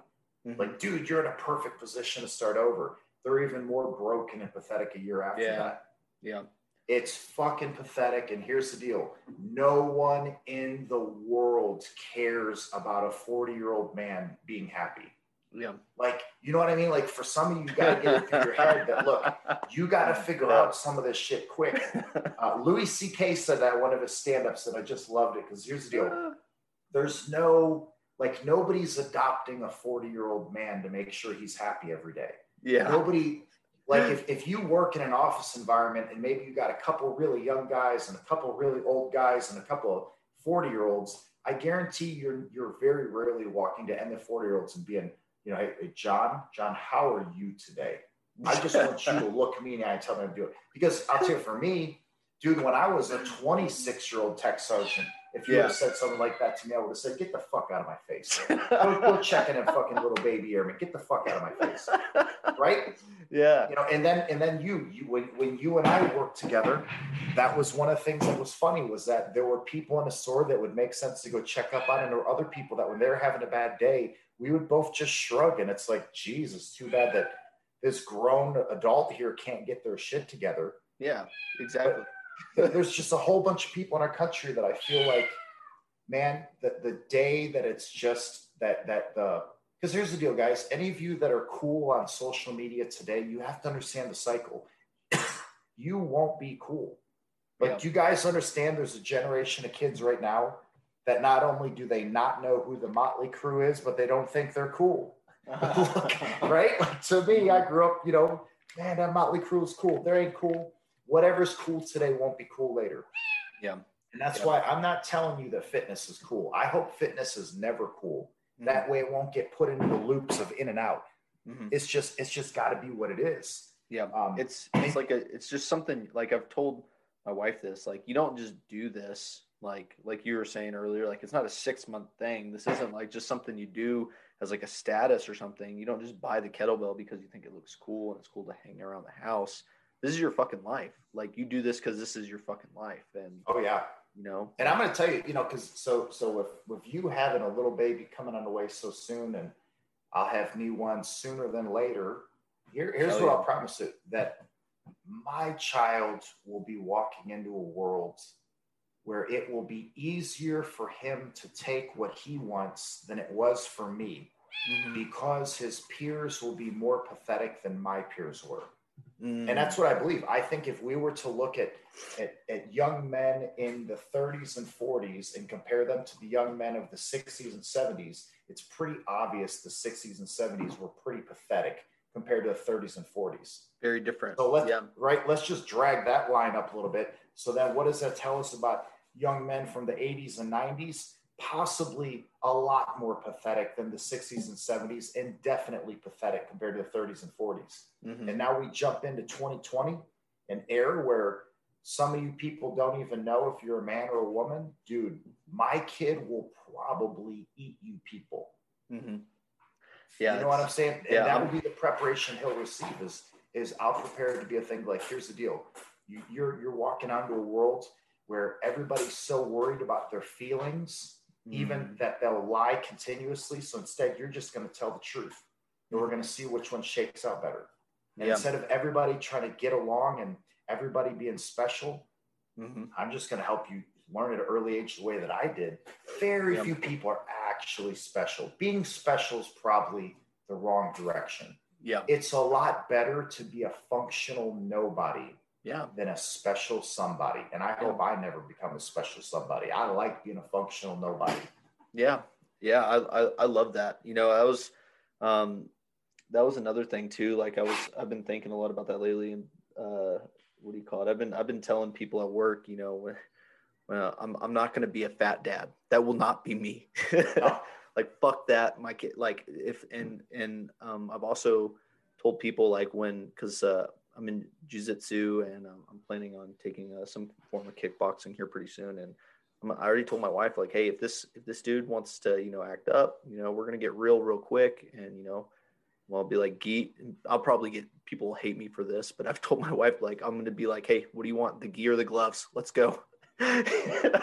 Mhm. like dude you're in a perfect position to start over they're even more broken and pathetic a year after Yeah. that yeah. it's fucking pathetic and here's the deal no one in the world cares about a 40 year old man being happy Yeah. like you know what i mean like for some of you you gotta get it through your head that look you got to figure out some of this shit quick. [laughs] Uh, Louis C.K. said that one of his stand-ups, and I just loved it because here's the deal: there's no like nobody's adopting a 40-year-old man to make sure he's happy every day. yeah. Nobody like if, if you work in an office environment and maybe you got a couple really young guys and a couple really old guys and a couple of 40-year-olds, I guarantee you're you're very rarely walking to end the 40-year-olds and being, you know, hey, hey John, John, how are you today? I just [laughs] want you to look me in the eye and tell me to do it. Because I'll tell you, for me, dude, when I was a 26 year old tech sergeant, if you Yeah. would have said something like that to me, I would have said, get the fuck out of my face. [laughs] Go, go check in a fucking little baby airman. Get the fuck out of my face. Right? yeah. You know, and then and then you, you when when you and I worked together, that was one of the things that was funny was that there were people in a store that would make sense to go check up on, and there were other people that when they were having a bad day, we would both just shrug, and it's like, Jesus, too bad that this grown adult here can't get their shit together. Yeah. Exactly. [laughs] There- There's just a whole bunch of people in our country that I feel like, man, that the day that it's just that that the because here's the deal, guys. Any of you that are cool on social media today, you have to understand the cycle. [coughs] you won't be cool. But Yeah. you guys understand there's a generation of kids right now that not only do they not know who the Mötley Crüe is, but they don't think they're cool. [laughs] [laughs] right? Like to me, I grew up, you know, man, that Mötley Crüe is cool. They ain't cool. Whatever's cool today won't be cool later. Yeah. And that's Yeah. why I'm not telling you that fitness is cool. I hope fitness is never cool. That way it won't get put into the loops of in and out. Mhm. It's just, it's just got to be what it is. Yeah. Um, it's it's like a it's just something like I've told my wife this like you don't just do this like like you were saying earlier like it's not a six month thing this isn't like just something you do as like a status or something you don't just buy the kettlebell because you think it looks cool and it's cool to hang around the house this is your fucking life like you do this because this is your fucking life and oh yeah. you know And I'm going to tell you, you know, because so so with with you having a little baby coming on the way so soon, and I'll have new ones sooner than later. Here, here's Hell what yeah. I'll promise it: that my child will be walking into a world where it will be easier for him to take what he wants than it was for me, Mhm. because his peers will be more pathetic than my peers were Mm. and that's what I believe. I think if we were to look at, at at young men in the 30s and 40s and compare them to the young men of the 60s and 70s, it's pretty obvious the 60s and 70s were pretty pathetic compared to the 30s and 40s. Very different. So let's yeah. right, let's just drag that line up a little bit. So then what does that tell us about young men from the 80s and 90s? Possibly a lot more pathetic than the 60s and 70s, and definitely pathetic compared to the 30s and 40s. Mm-hmm. And now we jump into 2020, an era where some of you people don't even know if you're a man or a woman. Dude, my kid will probably eat you people. Mm-hmm. Yeah, you know what I'm saying? And yeah, that would be the preparation he'll receive is is I'll prepare to be a thing like here's the deal. You, you're you're walking onto a world where everybody's so worried about their feelings, mm. even that they'll lie continuously. So instead, you're just going to tell the truth, and we're going to see which one shakes out better. And yeah. instead of everybody trying to get along and everybody being special, mm-hmm. I'm just going to help you learn at an early age the way that I did. Very few people are actually special. Being special is probably the wrong direction. Yeah. It's a lot better to be a functional nobody yeah. than a special somebody. And I hope I never become a special somebody. I like being a functional nobody. Yeah. Yeah. I, I, I love that. You know, I was, um, that was another thing too. Like I was, I've been thinking a lot about that lately and, uh, what do you call it? I've been, I've been telling people at work, you know, when, well, I'm, I'm not going to be a fat dad. That will not be me. [laughs] like, fuck that. My kid, like if, and, and, um, I've also told people like when, cause, uh, I'm in jiu-jitsu and um, I'm planning on taking uh, some form of kickboxing here pretty soon. And I'm, i already told my wife, like, Hey, if this, if this dude wants to, you know, act up, you know, we're going to get real, real quick. And, you know, well, I'll be like, Geet, I'll probably get people hate me for this, but I've told my [laughs] wife, like, I'm going to be like, Hey, what do you want? The gi or the gloves? Let's go. [laughs] I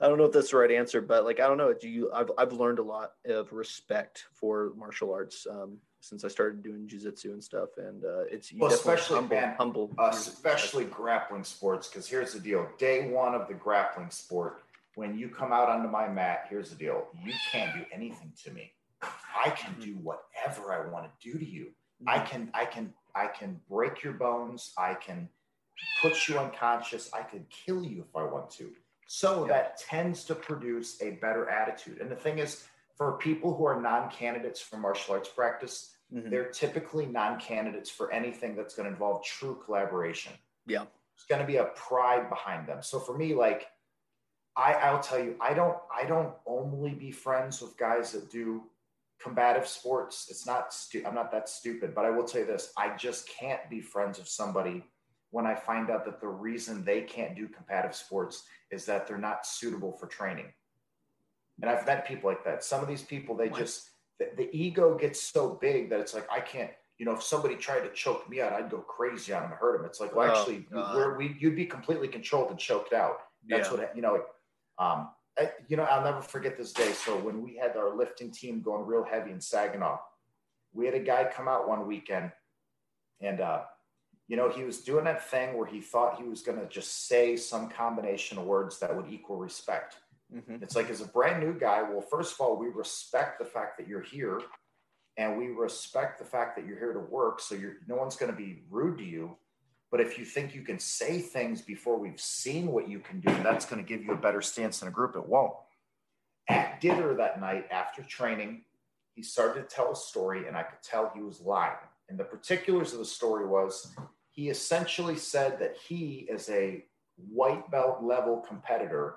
don't know if that's the right answer, but like I don't know. Do you? I've I've learned a lot of respect for martial arts um, since I started doing jiu-jitsu and stuff, and uh, it's well, especially humble, man, humble, especially grappling sports. Because here's the deal: day one of the grappling sport, when you come out onto my mat, here's the deal: you can't do anything to me. I can do whatever I want to do to you. I mm-hmm. can, I can, I can break your bones. I can puts you unconscious. I could kill you if I want to. So yeah. that tends to produce a better attitude. And the thing is, for people who are non candidates for martial arts practice, mm-hmm. they're typically non candidates for anything that's going to involve true collaboration. Yeah. It's going to be a pride behind them. So for me, like, I, I'll tell you, I don't, I don't only be friends with guys that do combative sports. It's not, stu- I'm not that stupid, but I will tell you this: I just can't be friends with somebody when I find out that the reason they can't do combative sports is that they're not suitable for training. And I've met people like that. Some of these people, they what? just, the, the, ego gets so big that it's like, I can't, you know, if somebody tried to choke me out, I'd go crazy on them and hurt them. It's like, well, oh, actually, where we, you'd be completely controlled and choked out. That's yeah. what, you know, um, I, you know, I'll never forget this day. So when we had our lifting team going real heavy in Saginaw, we had a guy come out one weekend and, uh, you know, he was doing that thing where he thought he was going to just say some combination of words that would equal respect. Mm-hmm. It's like, as a brand new guy, well, first of all, we respect the fact that you're here and we respect the fact that you're here to work. So you're, no one's going to be rude to you. But if you think you can say things before we've seen what you can do, that's going to give you a better stance in a group. It won't. At dinner that night after training, he started to tell a story, and I could tell he was lying. And the particulars of the story was he essentially said that he, as a white belt level competitor,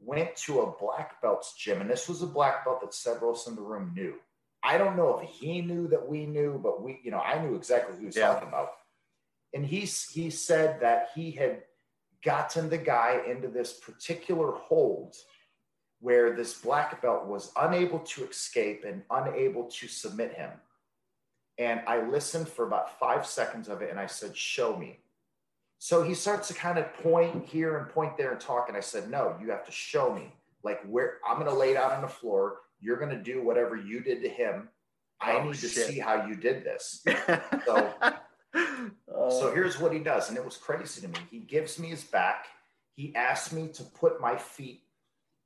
went to a black belt's gym. And this was a black belt that several of us in the room knew. I don't know if he knew that we knew, but we, you know, I knew exactly who he was yeah. talking about. And he, he said that he had gotten the guy into this particular hold where this black belt was unable to escape and unable to submit him. And I listened for about five seconds of it and I said, Show me. So he starts to kind of point here and point there and talk. And I said, No, you have to show me. Like, where I'm going to lay down on the floor. You're going to do whatever you did to him. I oh, need shit. to see how you did this. [laughs] so, so oh. here's what he does. And it was crazy to me. He gives me his back. He asked me to put my feet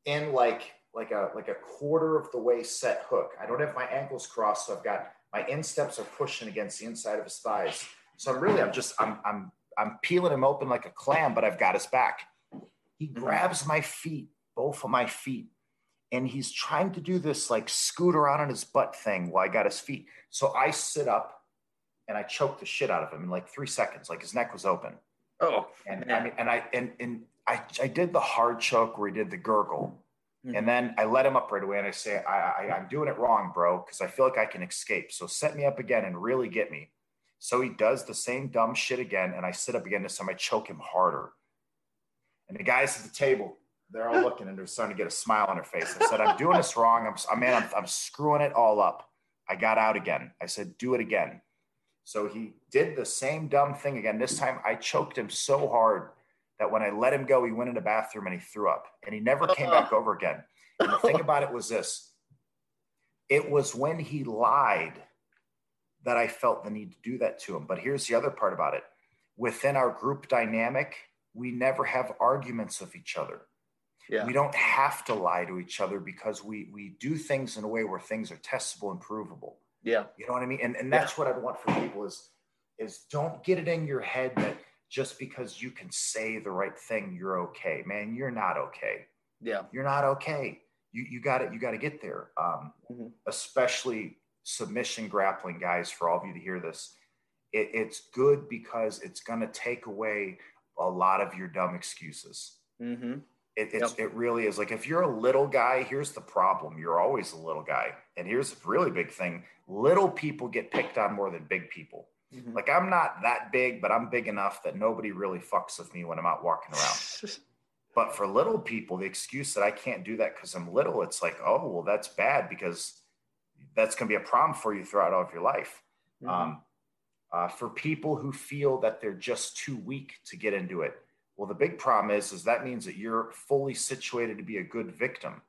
in like like a like a quarter of the way set hook. I don't have my ankles crossed, so I've got my insteps are pushing against the inside of his thighs. So I'm really, I'm just, I'm, I'm, I'm peeling him open like a clam, but I've got his back. He mm-hmm. grabs my feet, both of my feet, and he's trying to do this like scoot around on his butt thing while I got his feet. So I sit up and I choked the shit out of him in like three seconds. Like his neck was open. Oh, And man. I mean, and I and and I I did the hard choke where he did the gurgle, Mhm. and then I let him up right away, and I say, I, I I'm doing it wrong, bro, because I feel like I can escape. So set me up again and really get me. So he does the same dumb shit again, and I sit up again. This time I choke him harder. And the guys at the table, they're all looking and they're starting to get a smile on their face. I said, I'm doing this wrong. I'm, I man, I'm, I'm screwing it all up. I got out again. I said, do it again. So he did the same dumb thing again. This time I choked him so hard that when I let him go, he went in the bathroom and he threw up and he never came back over again. And the thing about it was this it was when he lied that I felt the need to do that to him. But here's the other part about it within our group dynamic, we never have arguments with each other. yeah, We don't have to lie to each other because we we do things in a way where things are testable and provable. yeah, You know what I mean? And and that's what I'd want for people is is don't get it in your head that just because you can say the right thing, you're okay. Man, you're not okay. yeah, You're not okay. You you got it. You got to get there. Um, Mhm. Especially submission grappling guys. For all of you to hear this, it, it's good because it's going to take away a lot of your dumb excuses. hmm It, it's, it really is. Like if you're a little guy, here's the problem. You're always a little guy. And here's a really big thing. Little people get picked on more than big people. Mhm. Like I'm not that big, but I'm big enough that nobody really fucks with me when I'm out walking around. [laughs] But for little people, the excuse that I can't do that because I'm little, it's like, oh, well, that's bad because that's going to be a problem for you throughout all of your life. Mhm. Um, uh, for people who feel that they're just too weak to get into it, well, the big problem is, is that means that you're fully situated to be a good victim.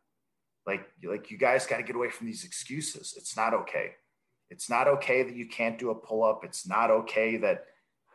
Like, like you guys got to get away from these excuses. It's not okay. It's not okay that you can't do a pull up. It's not okay that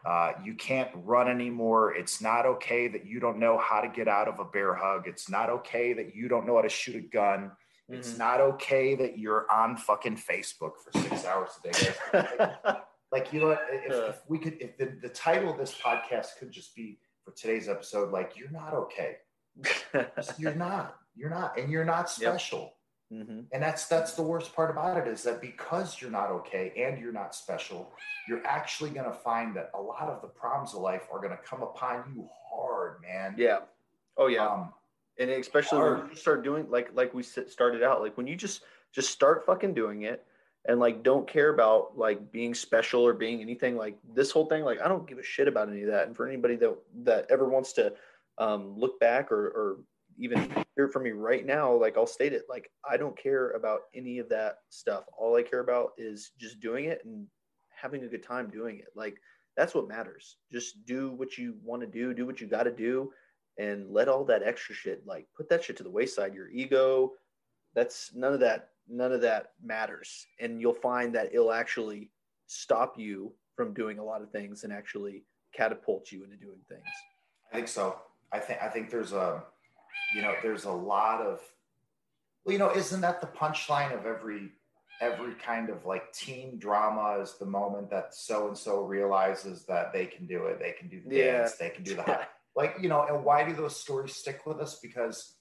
uh, you can't run anymore. It's not okay that you don't know how to get out of a bear hug. It's not okay that you don't know how to shoot a gun. It's Mhm. not okay that you're on fucking Facebook for six hours a day. [laughs] like, you know? If, Yeah. if we could, if the, the title of this podcast could just be for today's episode, like, you're not okay. [laughs] You're not. You're not. And you're not special. Mhm. And that's that's the worst part about it is that because you're not okay and you're not special, you're actually going to find that a lot of the problems of life are going to come upon you hard, man. Yeah. Oh yeah. Um, and especially when you start doing like like we started out like when you just just start fucking doing it and like don't care about like being special or being anything like this whole thing like i don't give a shit about any of that. And for anybody that that ever wants to um, look back or or even hear from me right now like i'll state it like i don't care about any of that stuff. All i care about is just doing it and having a good time doing it. Like that's what matters. Just do what you want to do do what you got to do and let all that extra shit like put that shit to the wayside your ego that's none of that none of that matters and you'll find that it'll actually stop you from doing a lot of things and actually catapult you into doing things I think so. I think I think there's a, you know, there's a lot of, well, you know, isn't that the punchline of every every kind of like teen drama is the moment that so and so realizes that they can do it, they can do the Yeah. dance, they can do the high. Like you know, and why do those stories stick with us? Because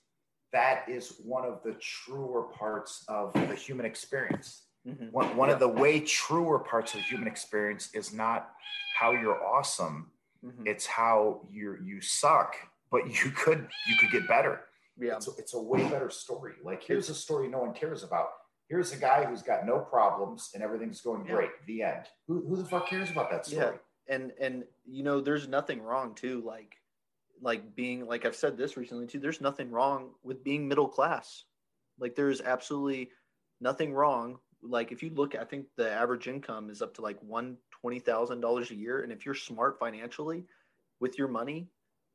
that is one of the truer parts of the human experience. Mhm. one, one of the way truer parts of the human experience is not how you're awesome. Mhm. it's how you you suck but [laughs] you could you could get better. Yeah. It's it's a way better story. Like here's a story no one cares about. Here's a guy who's got no problems and everything's going Yeah. great. The end. Who, who the fuck cares about that story? Yeah. and and you know there's nothing wrong too. Like like being like i've said this recently too there's nothing wrong with being middle class. Like there's absolutely nothing wrong. Like if you look i think the average income is up to like one twenty thousand dollars a year. And if you're smart financially with your money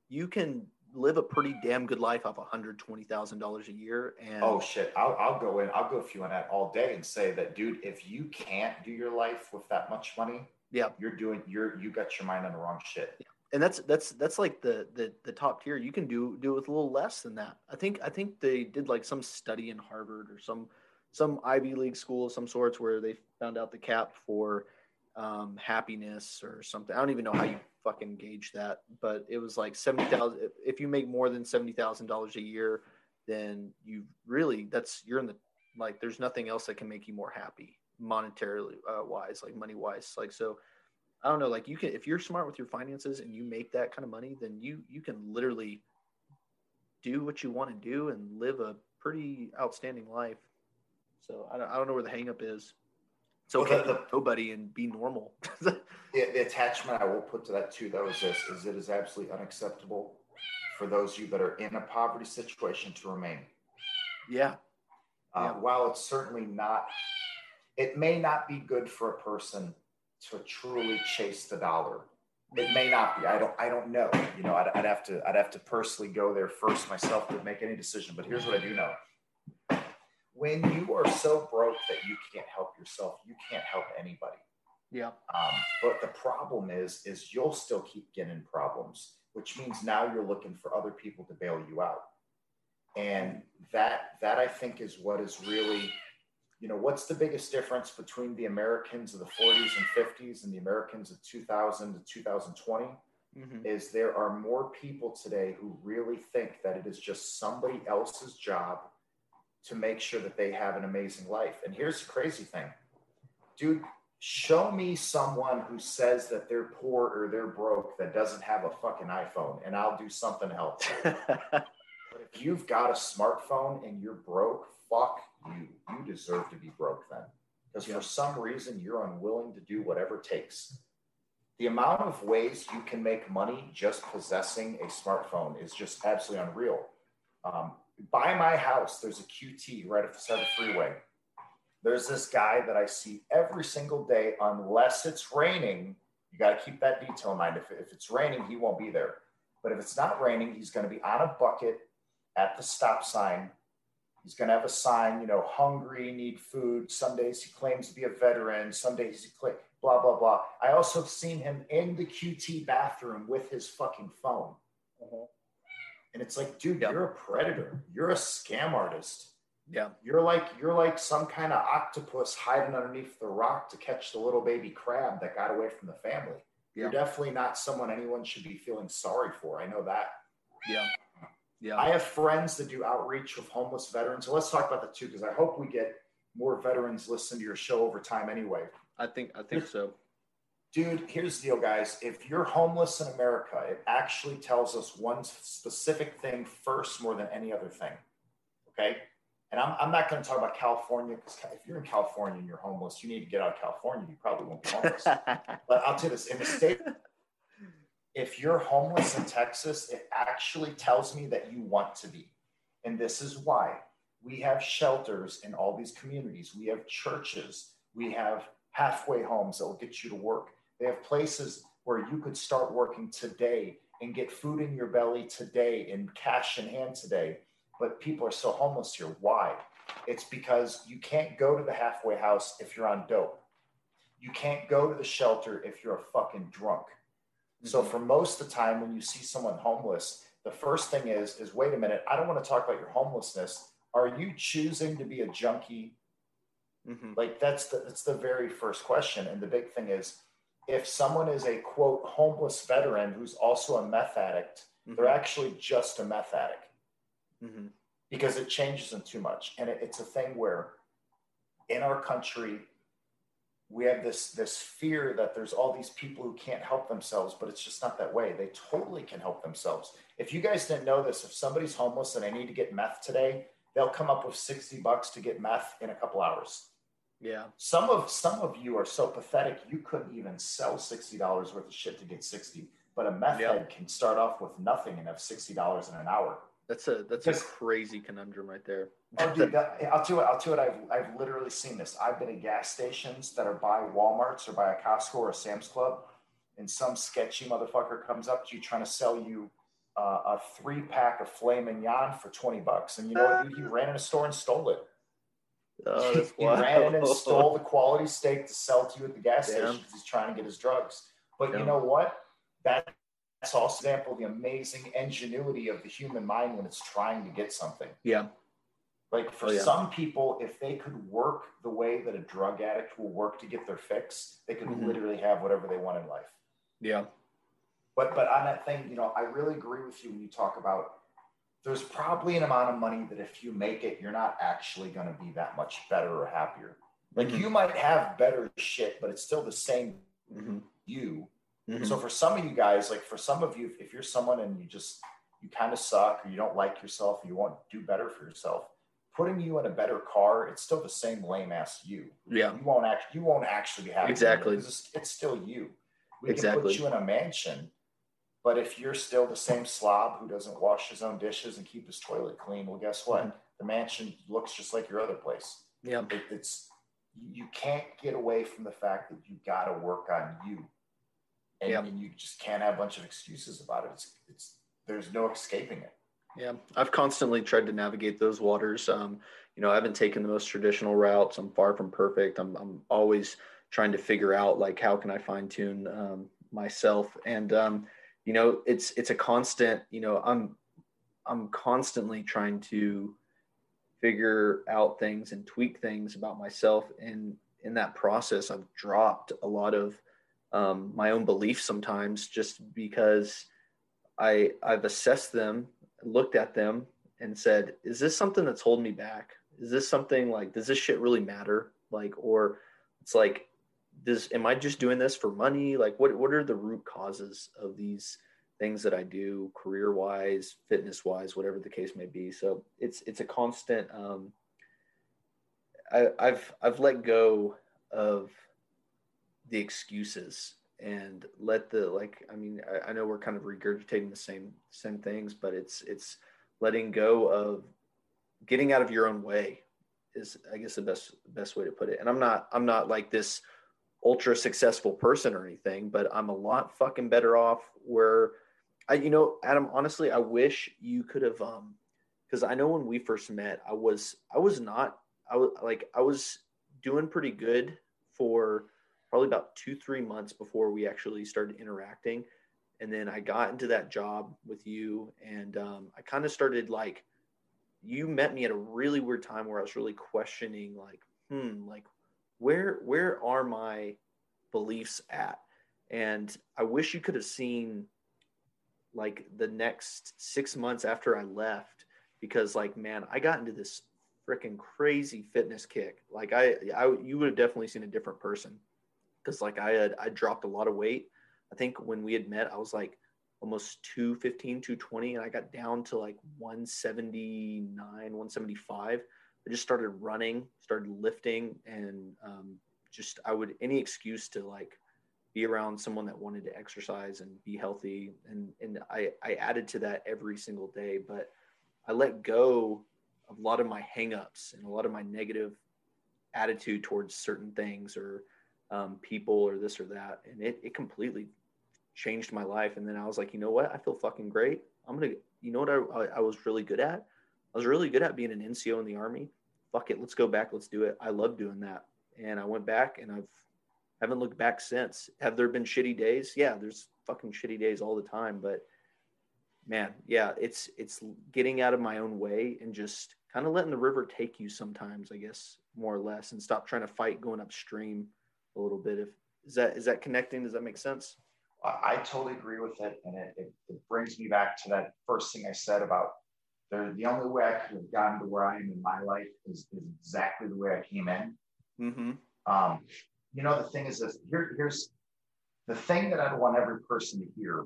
you can live a pretty damn good life off hundred twenty thousand dollars a year. And oh shit. I'll, I'll go in i'll go with you on that all day and say that dude if you can't do your life with that much money Yeah. you're doing you're you got your mind on the wrong shit and that's that's that's like the the the top tier. You can do do it with a little less than that. I think i think they did like some study in harvard or some some ivy league school of some sorts where they found out the cap for um, happiness or something. I don't even know how you fucking gauge that but it was like 70000 if- if you make more than $70000 a year then you really that's you're in the like there's nothing else that can make you more happy monetarily uh, wise like money wise like so I don't know, like you can if you're smart with your finances and you make that kind of money, then you you can literally do what you want to do and live a pretty outstanding life. So I don't, I don't know where the hangup is. It's Well, okay the- the- nobody and be normal. [laughs] the, the attachment I will put to that too, though, is this: is it is absolutely unacceptable for those of you that are in a poverty situation to remain. yeah. Uh, Yeah. While it's certainly not, it may not be good for a person to truly chase the dollar. It may not be. I don't. I don't know. You know, I'd, I'd have to. I'd have to personally go there first myself to make any decision. But here's what I do know: when you are so broke that you can't help yourself, you can't help anybody. Yeah. Um, but the problem is, is you'll still keep getting problems, which means now you're looking for other people to bail you out. And that that I think is what is really, you know, what's the biggest difference between the Americans of the 40s and 50s and the Americans of 2000 to 2020 hmm is there are more people today who really think that it is just somebody else's job to make sure that they have an amazing life. And here's the crazy thing, dude, show me someone who says that they're poor or they're broke that doesn't have a fucking iPhone, and I'll do something help. [laughs] But if you've got a smartphone and you're broke, fuck you. You deserve to be broke then. Because Yeah. for some reason, you're unwilling to do whatever it takes. The amount of ways you can make money just possessing a smartphone is just absolutely unreal. Um, by my house, there's a QT right at the side of the freeway. There's this guy that I see every single day, unless it's raining. You got to keep that detail in mind. If, if it's raining, he won't be there. But if it's not raining, he's going to be on a bucket at the stop sign. He's going to have a sign, you know, hungry, need food. Some days he claims to be a veteran. Some days he claims, blah, blah, blah. I also have seen him in the QT bathroom with his fucking phone. Mm-hmm. And it's like, dude, Yep. you're a predator. You're a scam artist. yeah. You're like you're like some kind of octopus hiding underneath the rock to catch the little baby crab that got away from the family. You're definitely not someone anyone should be feeling sorry for. I know that. Yeah. Yeah. I have friends that do outreach with homeless veterans. So let's talk about that too, because I hope we get more veterans listen to your show over time anyway. I think I think so. Dude, here's the deal, guys. If you're homeless in America, it actually tells us one specific thing first more than any other thing. Okay. And I'm, I'm not going to talk about California because if you're in California and you're homeless, you need to get out of California. You probably won't be homeless. [laughs] but I'll tell you this in the state, if you're homeless in Texas, it actually tells me that you want to be. And this is why we have shelters in all these communities, we have churches, we have halfway homes that will get you to work. They have places where you could start working today and get food in your belly today and cash in hand today. But people are so homeless here. Why? It's because you can't go to the halfway house if you're on dope. You can't go to the shelter if you're a fucking drunk. So for most of the time when you see someone homeless, the first thing is is wait a minute, I don't want to talk about your homelessness. Are you choosing to be a junkie? Mhm. Like that's the that's the very first question. And the big thing is if someone is a quote homeless veteran who's also a meth addict, they're Mhm. actually just a meth addict Mhm. because it changes them too much. And it, it's a thing where in our country, we have this this fear that there's all these people who can't help themselves, but it's just not that way. They totally can help themselves. If you guys didn't know this, if somebody's homeless and they need to get meth today, they'll come up with 60 bucks to get meth in a couple hours. Yeah. Some of some of you are so pathetic you couldn't even sell sixty dollars worth of shit to get sixty. But a meth head can start off with nothing and have sixty dollars in an hour. That's a that's a crazy conundrum right there. Oh, [laughs] dude, that, I'll tell you what. I'll tell you what. I've I've literally seen this. I've been at gas stations that are by WalMarts or by a Costco or a Sam's Club, and some sketchy motherfucker comes up to you trying to sell you uh, a three pack of filet mignon for twenty bucks. And you know what, dude? He ran in a store and stole it. oh, [laughs] that's he ran in and stole the quality steak to sell to you at the gas Damn. station because he's trying to get his drugs. But Yeah. you know what? That, that's also an example of the amazing ingenuity of the human mind when it's trying to get something. Yeah. Like for Oh, yeah. some people, if they could work the way that a drug addict will work to get their fix, they could Mhm. literally have whatever they want in life. Yeah. But but on that thing, you know, I really agree with you when you talk about there's probably an amount of money that if you make it, you're not actually going to be that much better or happier. Like Mhm. you might have better shit, but it's still the same. Mhm. you. Mhm. So for some of you guys, like for some of you, if you're someone and you just you kind of suck or you don't like yourself, you want to do better for yourself, putting you in a better car, it's still the same lame ass you. yeah, You won't act you won't actually be happy. Exactly. It's, it's still you. We Exactly. can put you in a mansion, but if you're still the same slob who doesn't wash his own dishes and keep his toilet clean, well, guess what? Mhm. The mansion looks just like your other place. yeah, It, it's you can't get away from the fact that you got to work on you, and, Yep. and you just can't have a bunch of excuses about it. It's it's there's no escaping it. yeah. I've constantly tried to navigate those waters. Um, you know, I haven't taken the most traditional routes. I'm far from perfect. I'm I'm always trying to figure out like how can I fine tune um, myself, and um, you know, it's it's a constant. You know, I'm I'm constantly trying to figure out things and tweak things about myself and in that process i've dropped a lot of um, my own beliefs sometimes just because i i've assessed them looked at them and said is this something that's holding me back is this something like does this shit really matter like or it's like this, am i just doing this for money like what what are the root causes of these things that I do career wise, fitness wise, whatever the case may be. So it's it's a constant. Um, I, I've I've let go of the excuses and let the like. I mean, I, I know we're kind of regurgitating the same same things, but it's it's letting go of getting out of your own way is I guess the best best way to put it. And I'm not I'm not like this ultra successful person or anything, but I'm a lot fucking better off where I, you know, Adam, honestly, I wish you could have, um, cause I know when we first met, I was, I was not, I was like, I was doing pretty good for probably about two, three months before we actually started interacting. And then I got into that job with you and, um, I kind of started like, you met me at a really weird time where I was really questioning like, hmm, like where, where are my beliefs at? And I wish you could have seen like the next six months after I left because like man, I got into this freaking crazy fitness kick. Like I, I you would have definitely seen a different person because like I had I dropped a lot of weight. I think when we had met, I was like almost 215, 220, and I got down to like 179, 175. I just started running, started lifting, and um, just I would any excuse to like be around someone that wanted to exercise and be healthy and and I, I added to that every single day but i let go of a lot of my hangups and a lot of my negative attitude towards certain things or um, people or this or that. And it, it completely changed my life. And then i was like you know what? I feel fucking great. I'm gonna you know what i, I was really good at? I was really good at being an nco in the army. Fuck it. Let's go back. Let's do it. I love doing that. And i went back and i've haven't looked back since. Have there been shitty days? Yeah, there's fucking shitty days all the time, but man, yeah, it's it's getting out of my own way and just kind of letting the river take you sometimes, I guess, more or less, and stop trying to fight going upstream a little bit. If is that is that connecting? Does that make sense? I, I totally agree with it, and it, it, it brings me back to that first thing I said about the the only way I could have gotten to where I am in my life is, is exactly the way I came in. Mm-hmm. Um, you know, the thing is this here, here's the thing that I want every person to hear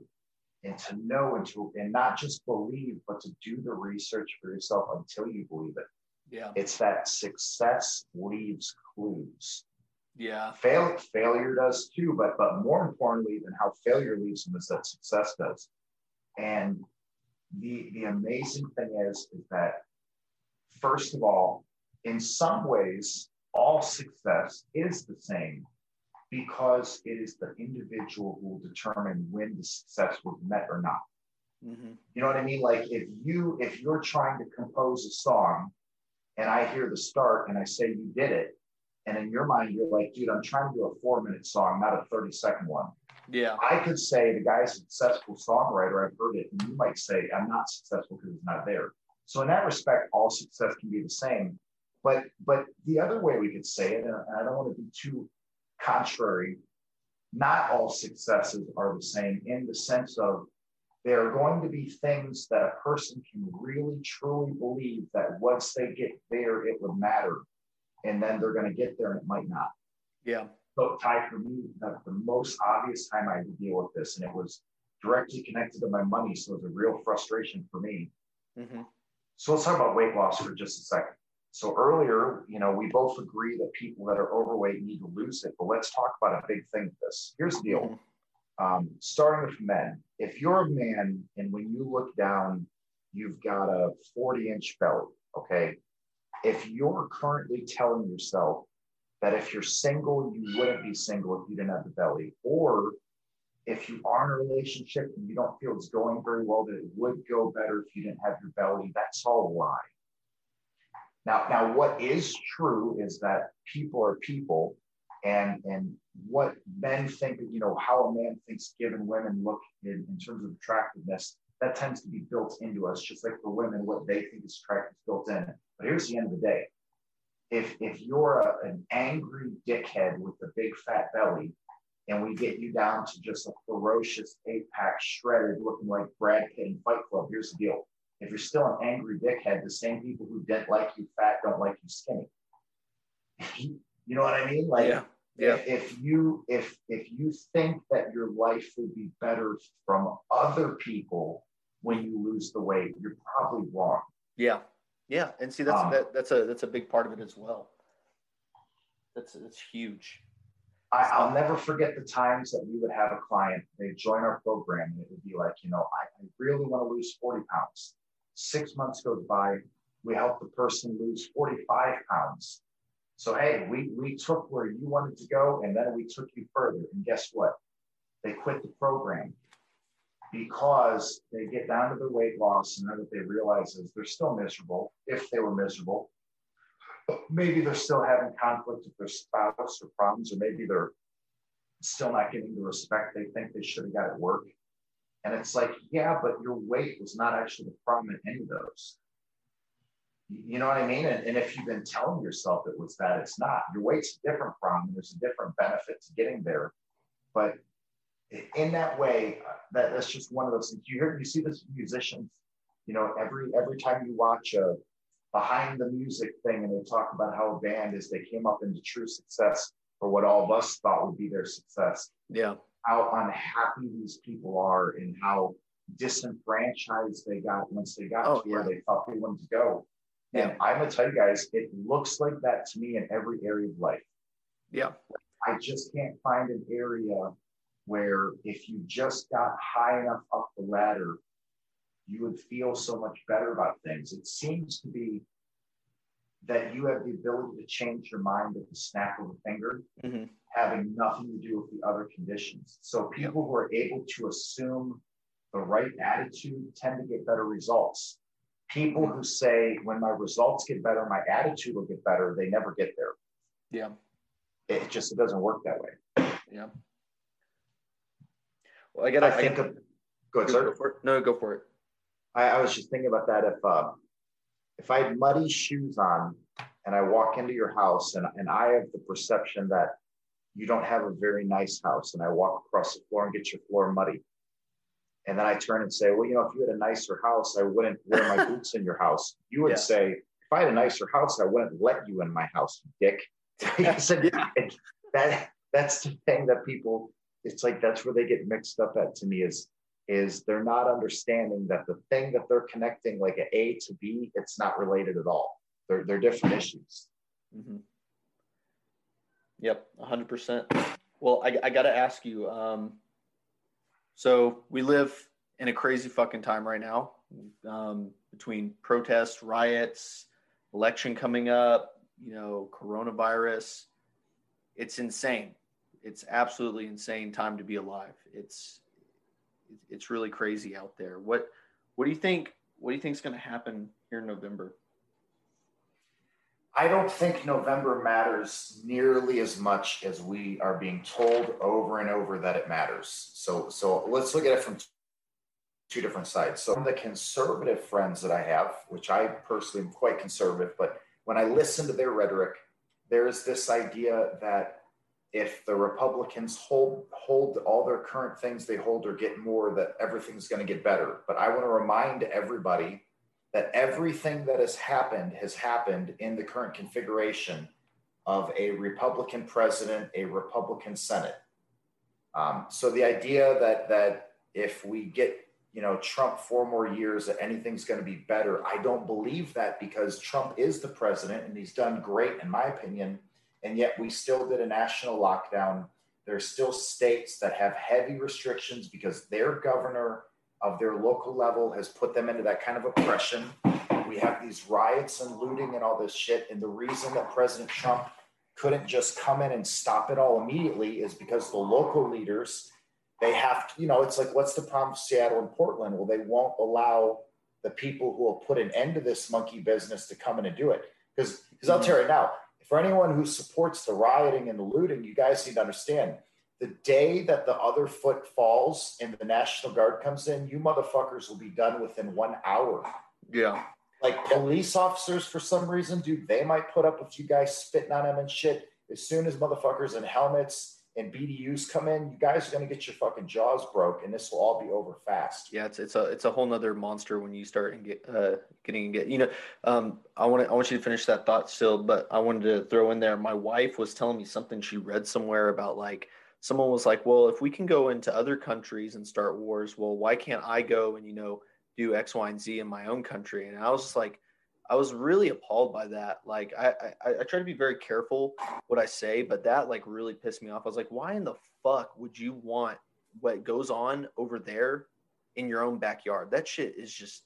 and to know and to and not just believe, but to do the research for yourself until you believe it. Yeah. It's that success leaves clues. Yeah. Fail, failure does too, but but more importantly than how failure leaves them is that success does. And the the amazing thing is is that first of all, in some ways, all success is the same because it is the individual who will determine when the success was met or not. Mm-hmm. You know what I mean? Like if you if you're trying to compose a song and I hear the start and I say you did it, and in your mind you're like, dude, I'm trying to do a four minute song, not a 30 second one. Yeah. I could say the guy's a successful songwriter, I've heard it, and you might say I'm not successful because it's not there. So in that respect, all success can be the same. But but the other way we could say it, and I don't want to be too contrary, not all successes are the same in the sense of there are going to be things that a person can really truly believe that once they get there, it would matter. And then they're going to get there and it might not. Yeah. So, Ty, for me, the, the most obvious time I had to deal with this, and it was directly connected to my money, so it was a real frustration for me. Mm-hmm. So let's talk about weight loss for just a second. So earlier, you know, we both agree that people that are overweight need to lose it, but let's talk about a big thing with this. Here's the deal. Mm-hmm. Um, starting with men, if you're a man and when you look down, you've got a 40 inch belly, okay? If you're currently telling yourself that if you're single, you wouldn't be single if you didn't have the belly, or if you are in a relationship and you don't feel it's going very well, that it would go better if you didn't have your belly, that's all a lie. Now, now what is true is that people are people, and and what men think, you know, how a man thinks given women look in, in terms of attractiveness, that tends to be built into us, just like for women, what they think is attractive is built in. But here's the end of the day. If if you're a, an angry dickhead with a big fat belly, and we get you down to just a ferocious eight pack shredded looking like Brad Pitt in Fight Club, here's the deal. If you're still an angry dickhead, the same people who didn't like you fat don't like you skinny. [laughs] you know what I mean? Like, yeah. Yeah. If you if if you think that your life will be better from other people when you lose the weight, you're probably wrong. Yeah, yeah, and see that's um, that, that's a that's a big part of it as well. That's that's huge. I, will never forget the times that we would have a client, they'd join our program, and it would be like, you know, I, I really want to lose 40 pounds. Six months goes by, we help the person lose 45 pounds. So, hey, we, we took where you wanted to go, and then we took you further. And guess what? They quit the program because they get down to their weight loss, and then what they realize is they're still miserable if they were miserable maybe they're still having conflict with their spouse or problems, or maybe they're still not getting the respect they think they should have got at work. And it's like, yeah, but your weight was not actually the problem in any of those. You know what I mean? And, and if you've been telling yourself it was that, it's not. Your weight's a different problem. There's a different benefit to getting there. But in that way, that, that's just one of those things. You hear, you see this musicians, you know, every every time you watch a behind the music thing and they talk about how a band is they came up into true success for what all of us thought would be their success. Yeah. How unhappy these people are and how disenfranchised they got once they got oh, to where yeah. they thought they wanted to go. And yeah. I'm gonna tell you guys, it looks like that to me in every area of life. Yeah. I just can't find an area where if you just got high enough up the ladder you would feel so much better about things. It seems to be that you have the ability to change your mind at the snap of a finger, mm-hmm. having nothing to do with the other conditions. So people yep. who are able to assume the right attitude tend to get better results. People who say, when my results get better, my attitude will get better, they never get there. Yeah. It just it doesn't work that way. Yeah. Well, I got. I think. Of, go ahead, sir. Go for it. No, go for it. I, I was just thinking about that. If uh, if I had muddy shoes on and I walk into your house and, and I have the perception that you don't have a very nice house and I walk across the floor and get your floor muddy. And then I turn and say, well, you know, if you had a nicer house, I wouldn't wear my [laughs] boots in your house. You would yeah. say, if I had a nicer house, I wouldn't let you in my house, dick. [laughs] said, [laughs] that that's the thing that people, it's like that's where they get mixed up at to me is is they're not understanding that the thing that they're connecting like a A to B, it's not related at all. They're, they're different issues. Mm-hmm. Yep, 100%. Well, I, I got to ask you. Um, so we live in a crazy fucking time right now um, between protests, riots, election coming up, you know, coronavirus. It's insane. It's absolutely insane time to be alive. It's it's really crazy out there. What what do you think? What do you think is going to happen here in November? I don't think November matters nearly as much as we are being told over and over that it matters. So so let's look at it from two different sides. So from the conservative friends that I have, which I personally am quite conservative, but when I listen to their rhetoric, there is this idea that if the Republicans hold hold all their current things they hold or get more, that everything's going to get better. But I want to remind everybody that everything that has happened has happened in the current configuration of a Republican president, a Republican Senate. Um, so the idea that that if we get you know Trump four more years, that anything's going to be better, I don't believe that because Trump is the president and he's done great in my opinion, and yet we still did a national lockdown. There's still states that have heavy restrictions because their governor of their local level has put them into that kind of oppression. We have these riots and looting and all this shit. And the reason that President Trump couldn't just come in and stop it all immediately is because the local leaders, they have to, you know, it's like, what's the problem with Seattle and Portland? Well, they won't allow the people who will put an end to this monkey business to come in and do it. Because because I'll tell you right now, for anyone who supports the rioting and the looting, you guys need to understand the day that the other foot falls and the National Guard comes in, you motherfuckers will be done within one hour. Yeah. Like police officers, for some reason, dude, they might put up with you guys spitting on them and shit. As soon as motherfuckers in helmets and BDUs come in, you guys are gonna get your fucking jaws broke, and this will all be over fast. Yeah, it's it's a it's a whole nother monster when you start and get uh getting and get you know um I want to I want you to finish that thought still, but I wanted to throw in there. My wife was telling me something she read somewhere about like someone was like, well, if we can go into other countries and start wars, well, why can't I go and, you know, do X, Y, and Z in my own country? And I was just like, I was really appalled by that. Like, I, I, I try to be very careful what I say, but that like really pissed me off. I was like, why in the fuck would you want what goes on over there in your own backyard? That shit is just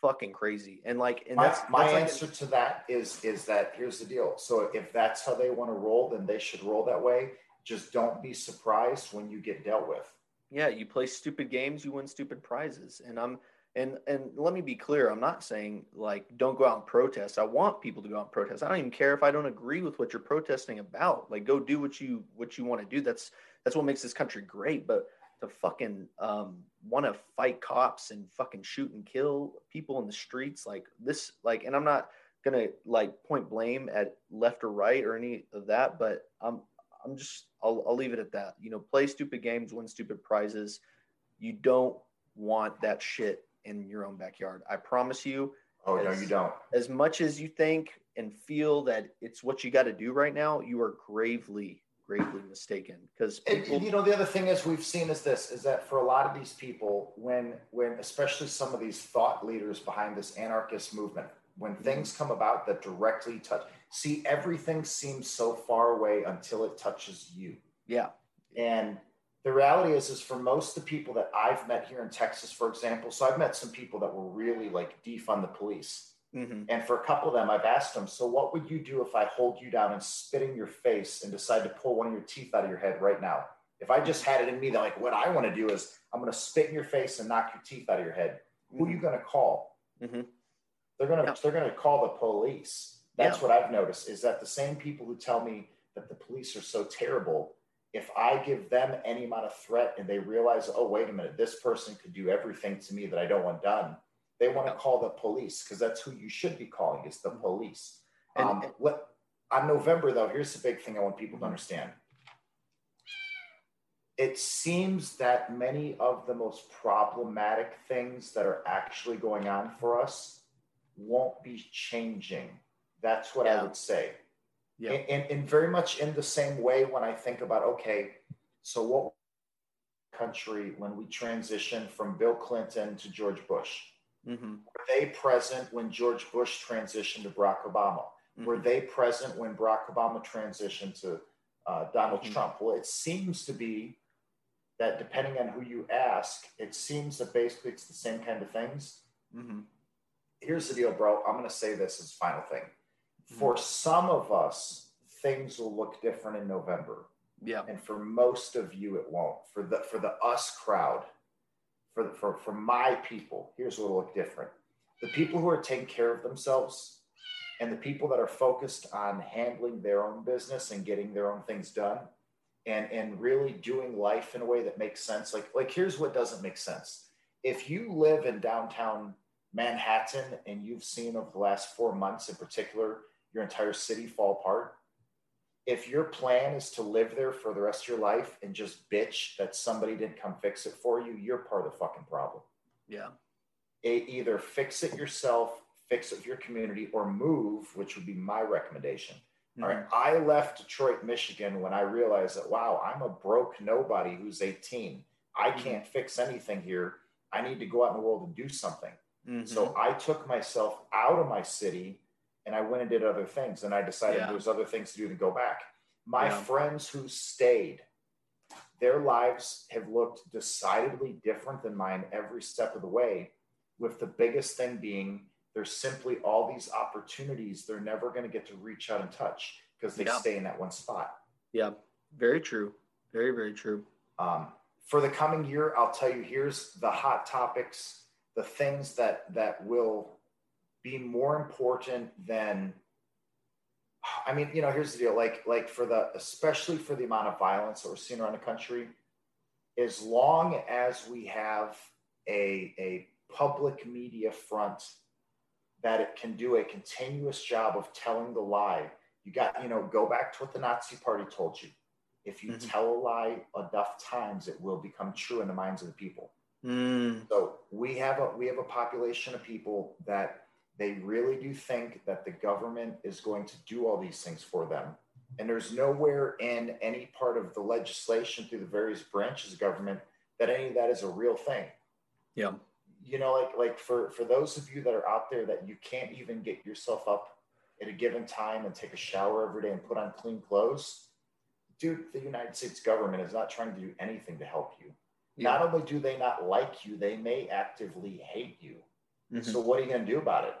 fucking crazy. And like, and my, that's my that's like- answer to that is is that here's the deal. So if that's how they want to roll, then they should roll that way. Just don't be surprised when you get dealt with. yeah you play stupid games you win stupid prizes. And i'm and and let me be clear i'm not saying like don't go out and protest. I want people to go out and protest. I don't even care if i don't agree with what you're protesting about. Like go do what you what you want to do. That's that's what makes this country great. But to fucking um want to fight cops and fucking shoot and kill people in the streets like this like and i'm not gonna like point blame at left or right or any of that but i'm i'm just I'll, I'll leave it at that. You know play stupid games win stupid prizes. You don't want that shit in your own backyard. I promise you Oh no, you don't. as much as you think and feel that it's what you got to do right now you are gravely gravely mistaken because people you know, the other thing is we've seen is this is that for a lot of these people, when when especially some of these thought leaders behind this anarchist movement, when mm-hmm. things come about that directly touch, see everything seems so far away until it touches you. yeah And the reality is, is for most of the people that I've met here in Texas, for example, so I've met some people that were really like defund the police. hmm And for a couple of them, I've asked them, so what would you do if I hold you down and spit in your face and decide to pull one of your teeth out of your head right now? If I just had it in me, that like what I want to do is I'm going to spit in your face and knock your teeth out of your head. Who are you going to call? Mhm. They're going to Yeah. they're going to call the police. That's Yeah. what I've noticed is that the same people who tell me that the police are so terrible, if I give them any amount of threat and they realize, oh wait a minute, this person could do everything to me that I don't want done, they want to call the police because that's who you should be calling is the police. And- um, what on November though, here's the big thing I want people to Mhm. understand. It seems that many of the most problematic things that are actually going on for us won't be changing. That's what I would say. Yeah. And, and, and very much in the same way when I think about, okay, so what country when we transitioned from Bill Clinton to George Bush? hmm Were they present when George Bush transitioned to Barack Obama? Were they present when Barack Obama transitioned to uh, Donald Mhm. Trump? Well, it seems to be that depending on who you ask, it seems that basically it's the same kind of things. hmm Here's the deal, bro. I'm going to say this as final thing. For some of us, things will look different in November. Yeah. And for most of you it won't. For the for the us crowd for the, for for my people here's what will look different. The people who are taking care of themselves and the people that are focused on handling their own business and getting their own things done and and really doing life in a way that makes sense. Like like here's what doesn't make sense. If you live in downtown manhattan and you've seen over the last four months in particular your entire city fall apart if your plan is to live there for the rest of your life and just bitch that somebody didn't come fix it for you, you're part of the fucking problem. yeah E- either fix it yourself, fix it your community, or move, which would be my recommendation. All right. I left Detroit, Michigan when I realized that, wow, I'm a broke nobody who's 18. I Mhm. can't fix anything here. I need to go out in the world and do something. Mhm. So I took myself out of my city and I went and did other things. And I decided Yeah. was other things to do to go back. My Yeah. friends who stayed, their lives have looked decidedly different than mine every step of the way, with the biggest thing being there's simply all these opportunities they're never going to get to reach out and touch because they Yeah. stay in that one spot. yeah, very true. Very, very true. Um, for the coming year, I'll tell you here's the hot topics, the things that that will be more important than I mean, you know, here's the deal. Like, like for the especially for the amount of violence that we're seeing around the country, as long as we have a a public media front that it can do a continuous job of telling the lie. You got, you know, go back to what the Nazi party told you. If you Mhm. tell a lie enough times, it will become true in the minds of the people. Mm, So we have a we have a population of people that they really do think that the government is going to do all these things for them. And there's nowhere in any part of the legislation through the various branches of government that any of that is a real thing. yeah. You know, like like for for those of you that are out there that you can't even get yourself up at a given time and take a shower every day and put on clean clothes, dude, the United States government is not trying to do anything to help you. Yeah. Not only do they not like you, they may actively hate you. Mhm. So what are you going to do about it?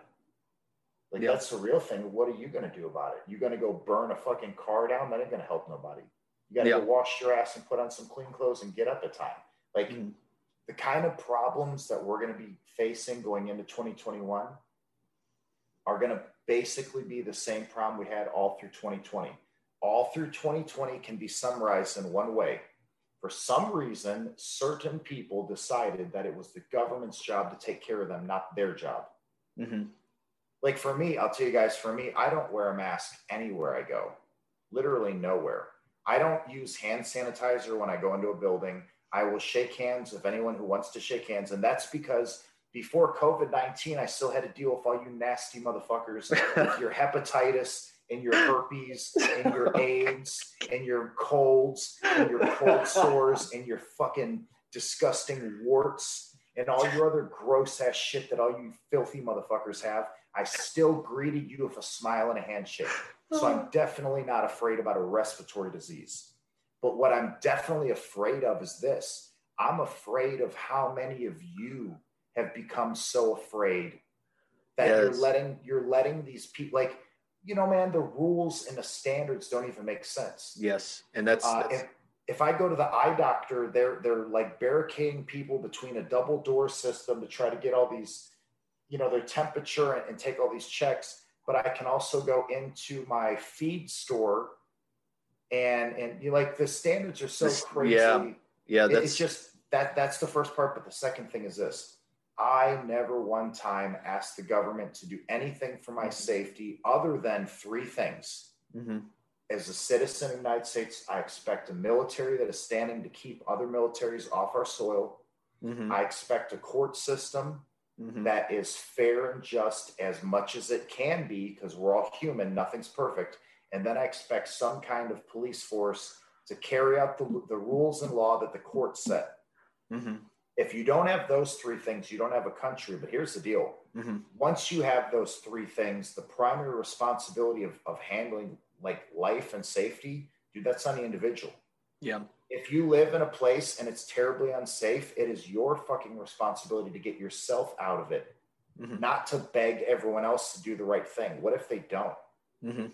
Like Yeah. that's the real thing. What are you going to do about it? You're going to go burn a fucking car down? That ain't going to help nobody. You got to Yeah. go wash your ass and put on some clean clothes and get up at time. Like Mhm. the kind of problems that we're going to be facing going into 2021 are going to basically be the same problem we had all through 2020. All through 2020 can be summarized in one way. For some reason, certain people decided that it was the government's job to take care of them, not their job. Mhm. Like for me, I'll tell you guys, for me, I don't wear a mask anywhere I go, literally nowhere. I don't use hand sanitizer when I go into a building. I will shake hands with anyone who wants to shake hands. And that's because before COVID 19, I still had to deal with all you nasty motherfuckers with your [laughs] hepatitis and your herpes and your AIDS and your colds and your cold [laughs] sores and your fucking disgusting warts and all your other gross ass shit that all you filthy motherfuckers have. I still greeted you with a smile and a handshake. So I'm definitely not afraid about a respiratory disease. But what I'm definitely afraid of is this I'm afraid of how many of you have become so afraid that you're letting you're letting these people like you know man the rules and the standards don't even make sense Yes, and that's, uh, that's if, if I go to the eye doctor, they're they're like barricading people between a double door system to try to get all these, you know, their temperature and, and take all these checks. But I can also go into my feed store, and and you like the standards are so This- crazy. yeah, yeah. It- That's it's just that that's the first part. But the second thing is this: I never one time asked the government to do anything for my Mhm. safety other than three things Mhm. as a citizen of the United States, I expect a military that is standing to keep other militaries off our soil. Mhm. I expect a court system Mhm. that is fair and just as much as it can be, because we're all human, nothing's perfect. And then I expect some kind of police force to carry out the, the rules and law that the court set. Mhm. If you don't have those three things, you don't have a country. But here's the deal Mhm. once you have those three things, the primary responsibility of, of handling like life and safety, dude, that's on the individual. Yeah. If you live in a place and it's terribly unsafe, it is your fucking responsibility to get yourself out of it, Mhm. not to beg everyone else to do the right thing. What if they don't? Mhm.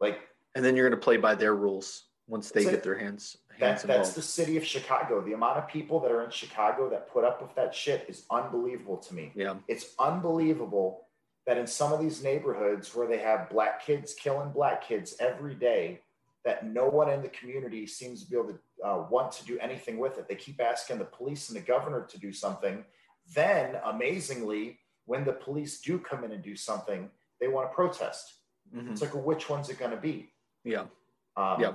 Like And then you're going to play by their rules once they get their hands that, that's the city of Chicago. The amount of people that are in Chicago that put up with that shit is unbelievable to me. yeah. it's unbelievable that in some of these neighborhoods where they have black kids killing black kids every day that no one in the community seems to be able to uh, want to do anything with it they keep asking the police and the governor to do something then amazingly when the police do come in and do something they want to protest Mhm. it's like well, which one's it going to be Yeah. um, Yeah.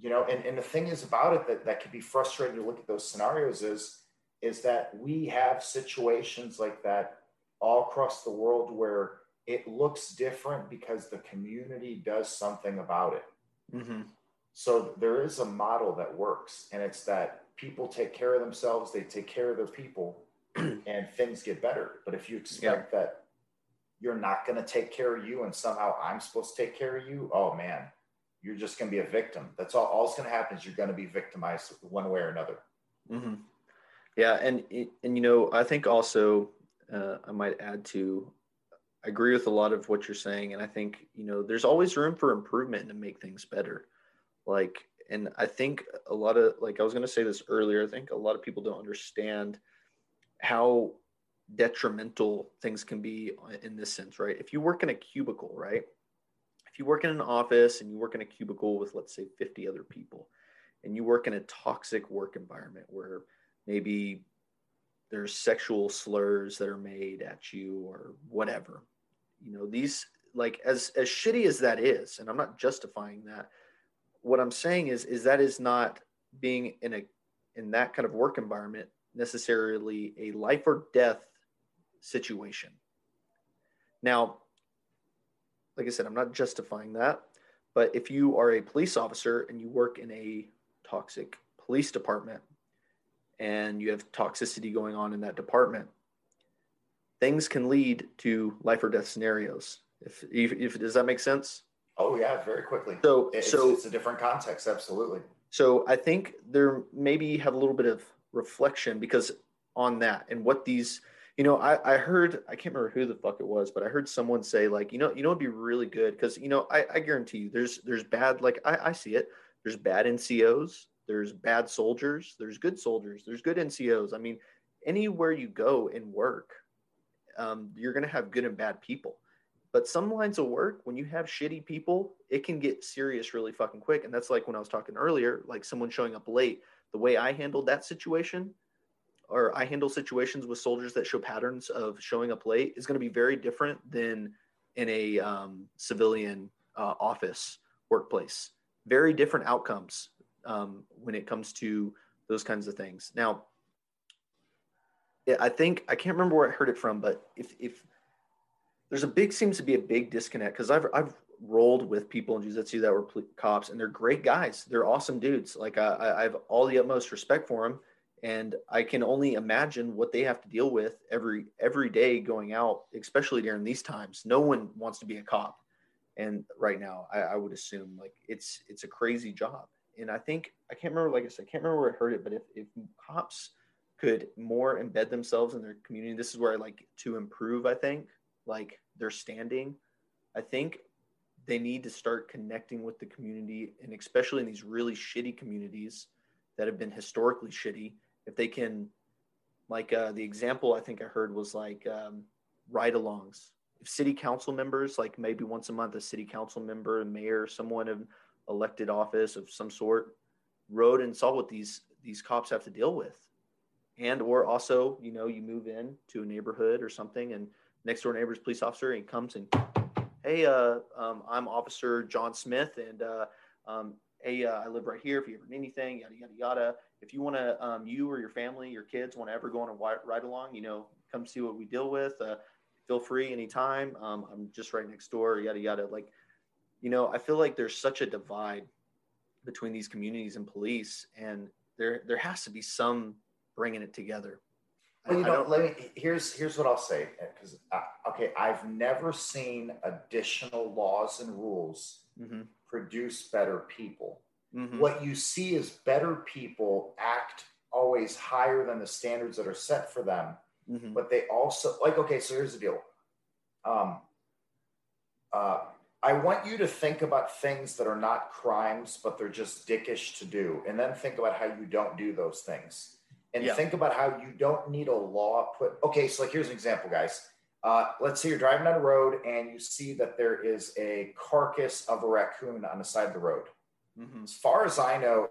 You know, and, and the thing is about it that, that could be frustrating to look at those scenarios is, is that we have situations like that all across the world where it looks different because the community does something about it. Mm-hmm. So there is a model that works, and it's that people take care of themselves, they take care of their people, [clears throat] and things get better. But if you expect yeah. that you're not going to take care of you and somehow I'm supposed to take care of you, oh man, you're just going to be a victim. That's all. All's going to happen is you're going to be victimized one way or another. Mm-hmm. Yeah, and and you know, I think also uh, I might add to. I agree with a lot of what you're saying, and I think you know there's always room for improvement to make things better. Like, and I think a lot of like I was going to say this earlier. I think a lot of people don't understand how detrimental things can be in this sense, right? If you work in a cubicle, right? If you work in an office and you work in a cubicle with, let's say, 50 other people, and you work in a toxic work environment where maybe there's sexual slurs that are made at you or whatever, you know, these, like, as, as shitty as that is, and I'm not justifying that, what I'm saying is, is that is not being in a, in that kind of work environment necessarily a life or death situation. Now, like I said, I'm not justifying that, but if you are a police officer and you work in a toxic police department and you have toxicity going on in that department, things can lead to life or death scenarios. If, if, if does that make sense? Oh yeah, very quickly. So it's, so it's a different context, absolutely. So I think there maybe have a little bit of reflection because on that and what these you know I, I heard i can't remember who the fuck it was but i heard someone say like you know you know it'd be really good because you know I, I guarantee you there's there's bad like I, I see it there's bad ncos there's bad soldiers there's good soldiers there's good ncos i mean anywhere you go and work um, you're going to have good and bad people but some lines of work when you have shitty people it can get serious really fucking quick and that's like when i was talking earlier like someone showing up late the way I handled that situation, or I handle situations with soldiers that show patterns of showing up late, is going to be very different than in a um, civilian uh, office workplace. Very different outcomes um, when it comes to those kinds of things. Now, I think I can't remember where I heard it from, but if if there's a big seems to be a big disconnect because I've I've rolled with people in jiu-jitsu that were cops and they're great guys. They're awesome dudes. Like I, I have all the utmost respect for them and i can only imagine what they have to deal with every every day going out especially during these times. No one wants to be a cop. And right now i, I would assume like it's it's a crazy job. And i think i can't remember like i said i can't remember where i heard it but if, if cops could more embed themselves in their community this is where i like to improve i think like their standing i think they need to start connecting with the community and especially in these really shitty communities that have been historically shitty. If they can like uh, the example i think i heard was like um, ride-alongs. If city council members like maybe once a month a city council member a mayor someone in elected office of some sort rode and saw what these these cops have to deal with. And or also you know you move in to a neighborhood or something and next door neighbor's police officer and comes and hey, uh, um, I'm Officer John Smith, and uh, um, hey, uh, I live right here. If you ever need anything, yada yada yada. If you want to, um, you or your family, your kids want to ever go on a ride along, you know, come see what we deal with. Uh, feel free anytime. Um, I'm just right next door. Yada yada. Like, you know, I feel like there's such a divide between these communities and police, and there there has to be some bringing it together. Well, you know, let me. Here's here's what I'll say because uh, okay, I've never seen additional laws and rules mm-hmm. produce better people. Mm-hmm. What you see is better people act always higher than the standards that are set for them, mm-hmm. but they also like okay. So here's the deal. Um, uh, I want you to think about things that are not crimes, but they're just dickish to do, and then think about how you don't do those things and yeah. think about how you don't need a law put okay so like here's an example guys. Uh, let's say you're driving down the road and you see that there is a carcass of a raccoon on the side of the road. Mm-hmm. as far as i know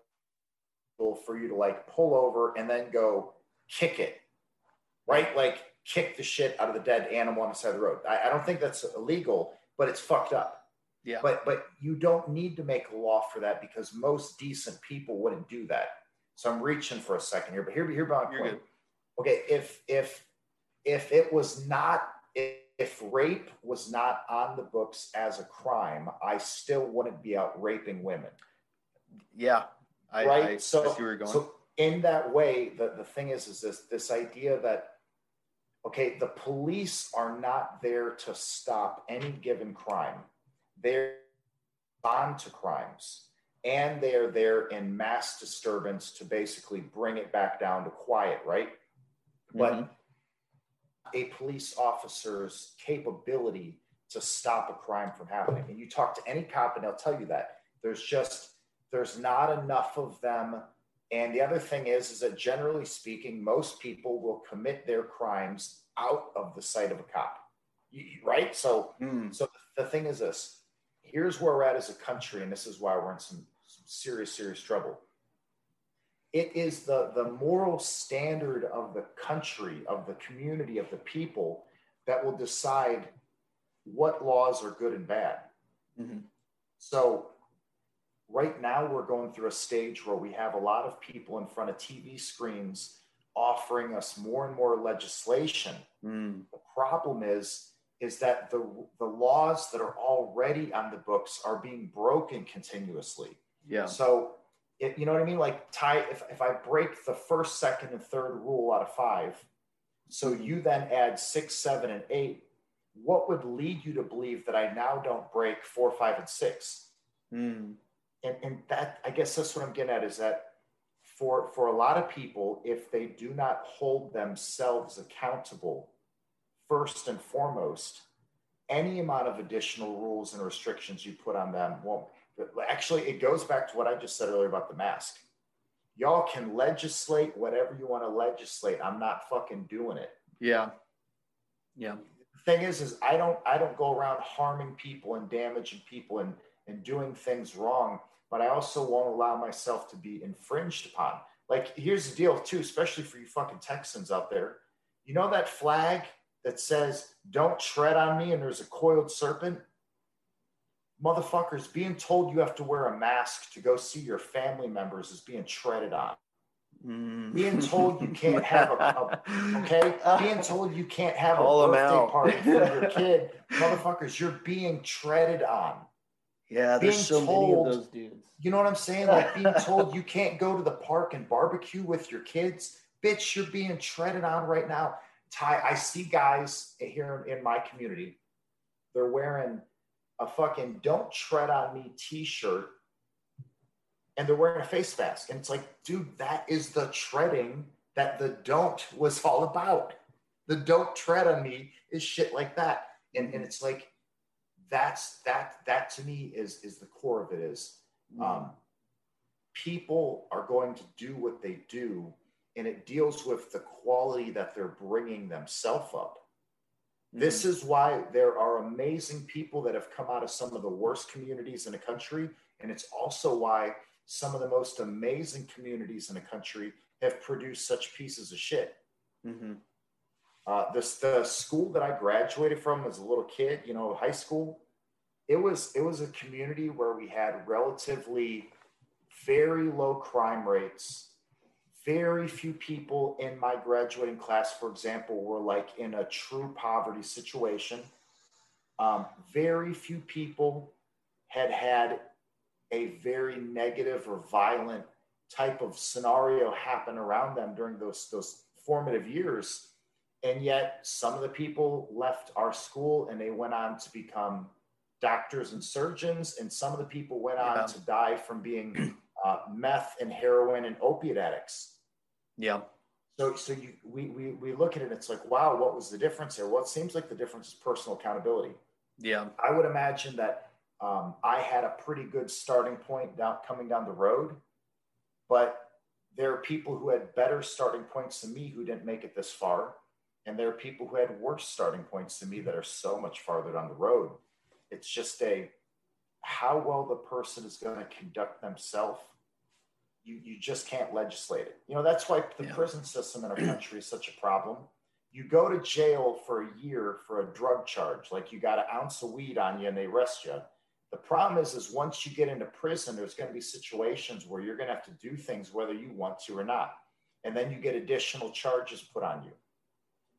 for you to like pull over and then go kick it right? Like kick the shit out of the dead animal on the side of the road. I, I don't think that's illegal but it's fucked up. Yeah. But but you don't need to make a law for that because most decent people wouldn't do that so I'm reaching for a second here, but here, here my point. Okay, if if if it was not if rape was not on the books as a crime, I still wouldn't be out raping women. Yeah. I, right. I, so, I so in that way, the, the thing is, is this, this idea that, okay, the police are not there to stop any given crime. They're on to crimes and they are there in mass disturbance to basically bring it back down to quiet, right? Mm-hmm. But a police officer's capability to stop a crime from happening. And you talk to any cop and they'll tell you that. There's just there's not enough of them. And the other thing is, is that generally speaking, most people will commit their crimes out of the sight of a cop. Right? So mm. so the thing is this here's where we're at as a country, and this is why we're in some, some serious, serious trouble. It is the, the moral standard of the country, of the community, of the people that will decide what laws are good and bad. Mm-hmm. So, right now, we're going through a stage where we have a lot of people in front of TV screens offering us more and more legislation. Mm. The problem is, is that the, the laws that are already on the books are being broken continuously. Yeah. So, it, you know what I mean? Like, Ty, if, if I break the first, second, and third rule out of five, so you then add six, seven, and eight, what would lead you to believe that I now don't break four, five, and six? Mm. And, and that, I guess that's what I'm getting at is that for, for a lot of people, if they do not hold themselves accountable first and foremost, any amount of additional rules and restrictions you put on them won't. Actually, it goes back to what I just said earlier about the mask. Y'all can legislate whatever you want to legislate. I'm not fucking doing it. Yeah. Yeah. The thing is, is I don't I don't go around harming people and damaging people and and doing things wrong, but I also won't allow myself to be infringed upon. Like, here's the deal, too, especially for you fucking Texans out there. You know that flag that says, don't tread on me, and there's a coiled serpent. Motherfuckers, being told you have to wear a mask to go see your family members is being treaded on. Mm. Being told you can't have a, a, [laughs] okay, being told you can't have Call a birthday party for your [laughs] kid, motherfuckers, you're being treaded on. Yeah, there's being so told, many of those dudes. You know what I'm saying? Like being told you can't go to the park and barbecue with your kids, bitch, you're being treaded on right now. Ty, I see guys here in my community, they're wearing a fucking don't tread on me t-shirt and they're wearing a face mask. And it's like, dude, that is the treading that the don't was [laughs] all about. The don't tread on me is shit like that. And, and it's like, that's that that to me is is the core of it is mm. um, people are going to do what they do and it deals with the quality that they're bringing themselves up. Mm-hmm. This is why there are amazing people that have come out of some of the worst communities in the country. And it's also why some of the most amazing communities in the country have produced such pieces of shit. Mm-hmm. Uh, this the school that I graduated from as a little kid, you know, high school. It was it was a community where we had relatively very low crime rates very few people in my graduating class, for example, were like in a true poverty situation. Um, very few people had had a very negative or violent type of scenario happen around them during those, those formative years. And yet, some of the people left our school and they went on to become doctors and surgeons, and some of the people went on yeah. to die from being uh, meth and heroin and opiate addicts. Yeah. So, so you, we, we, we look at it, it's like, wow, what was the difference here? Well, it seems like the difference is personal accountability. Yeah. I would imagine that um, I had a pretty good starting point down coming down the road, but there are people who had better starting points than me who didn't make it this far. And there are people who had worse starting points than me that are so much farther down the road. It's just a how well the person is going to conduct themselves you, you just can't legislate it. You know, that's why the yeah. prison system in our country is such a problem. You go to jail for a year for a drug charge, like you got an ounce of weed on you and they arrest you. The problem is, is once you get into prison, there's going to be situations where you're going to have to do things whether you want to or not. And then you get additional charges put on you.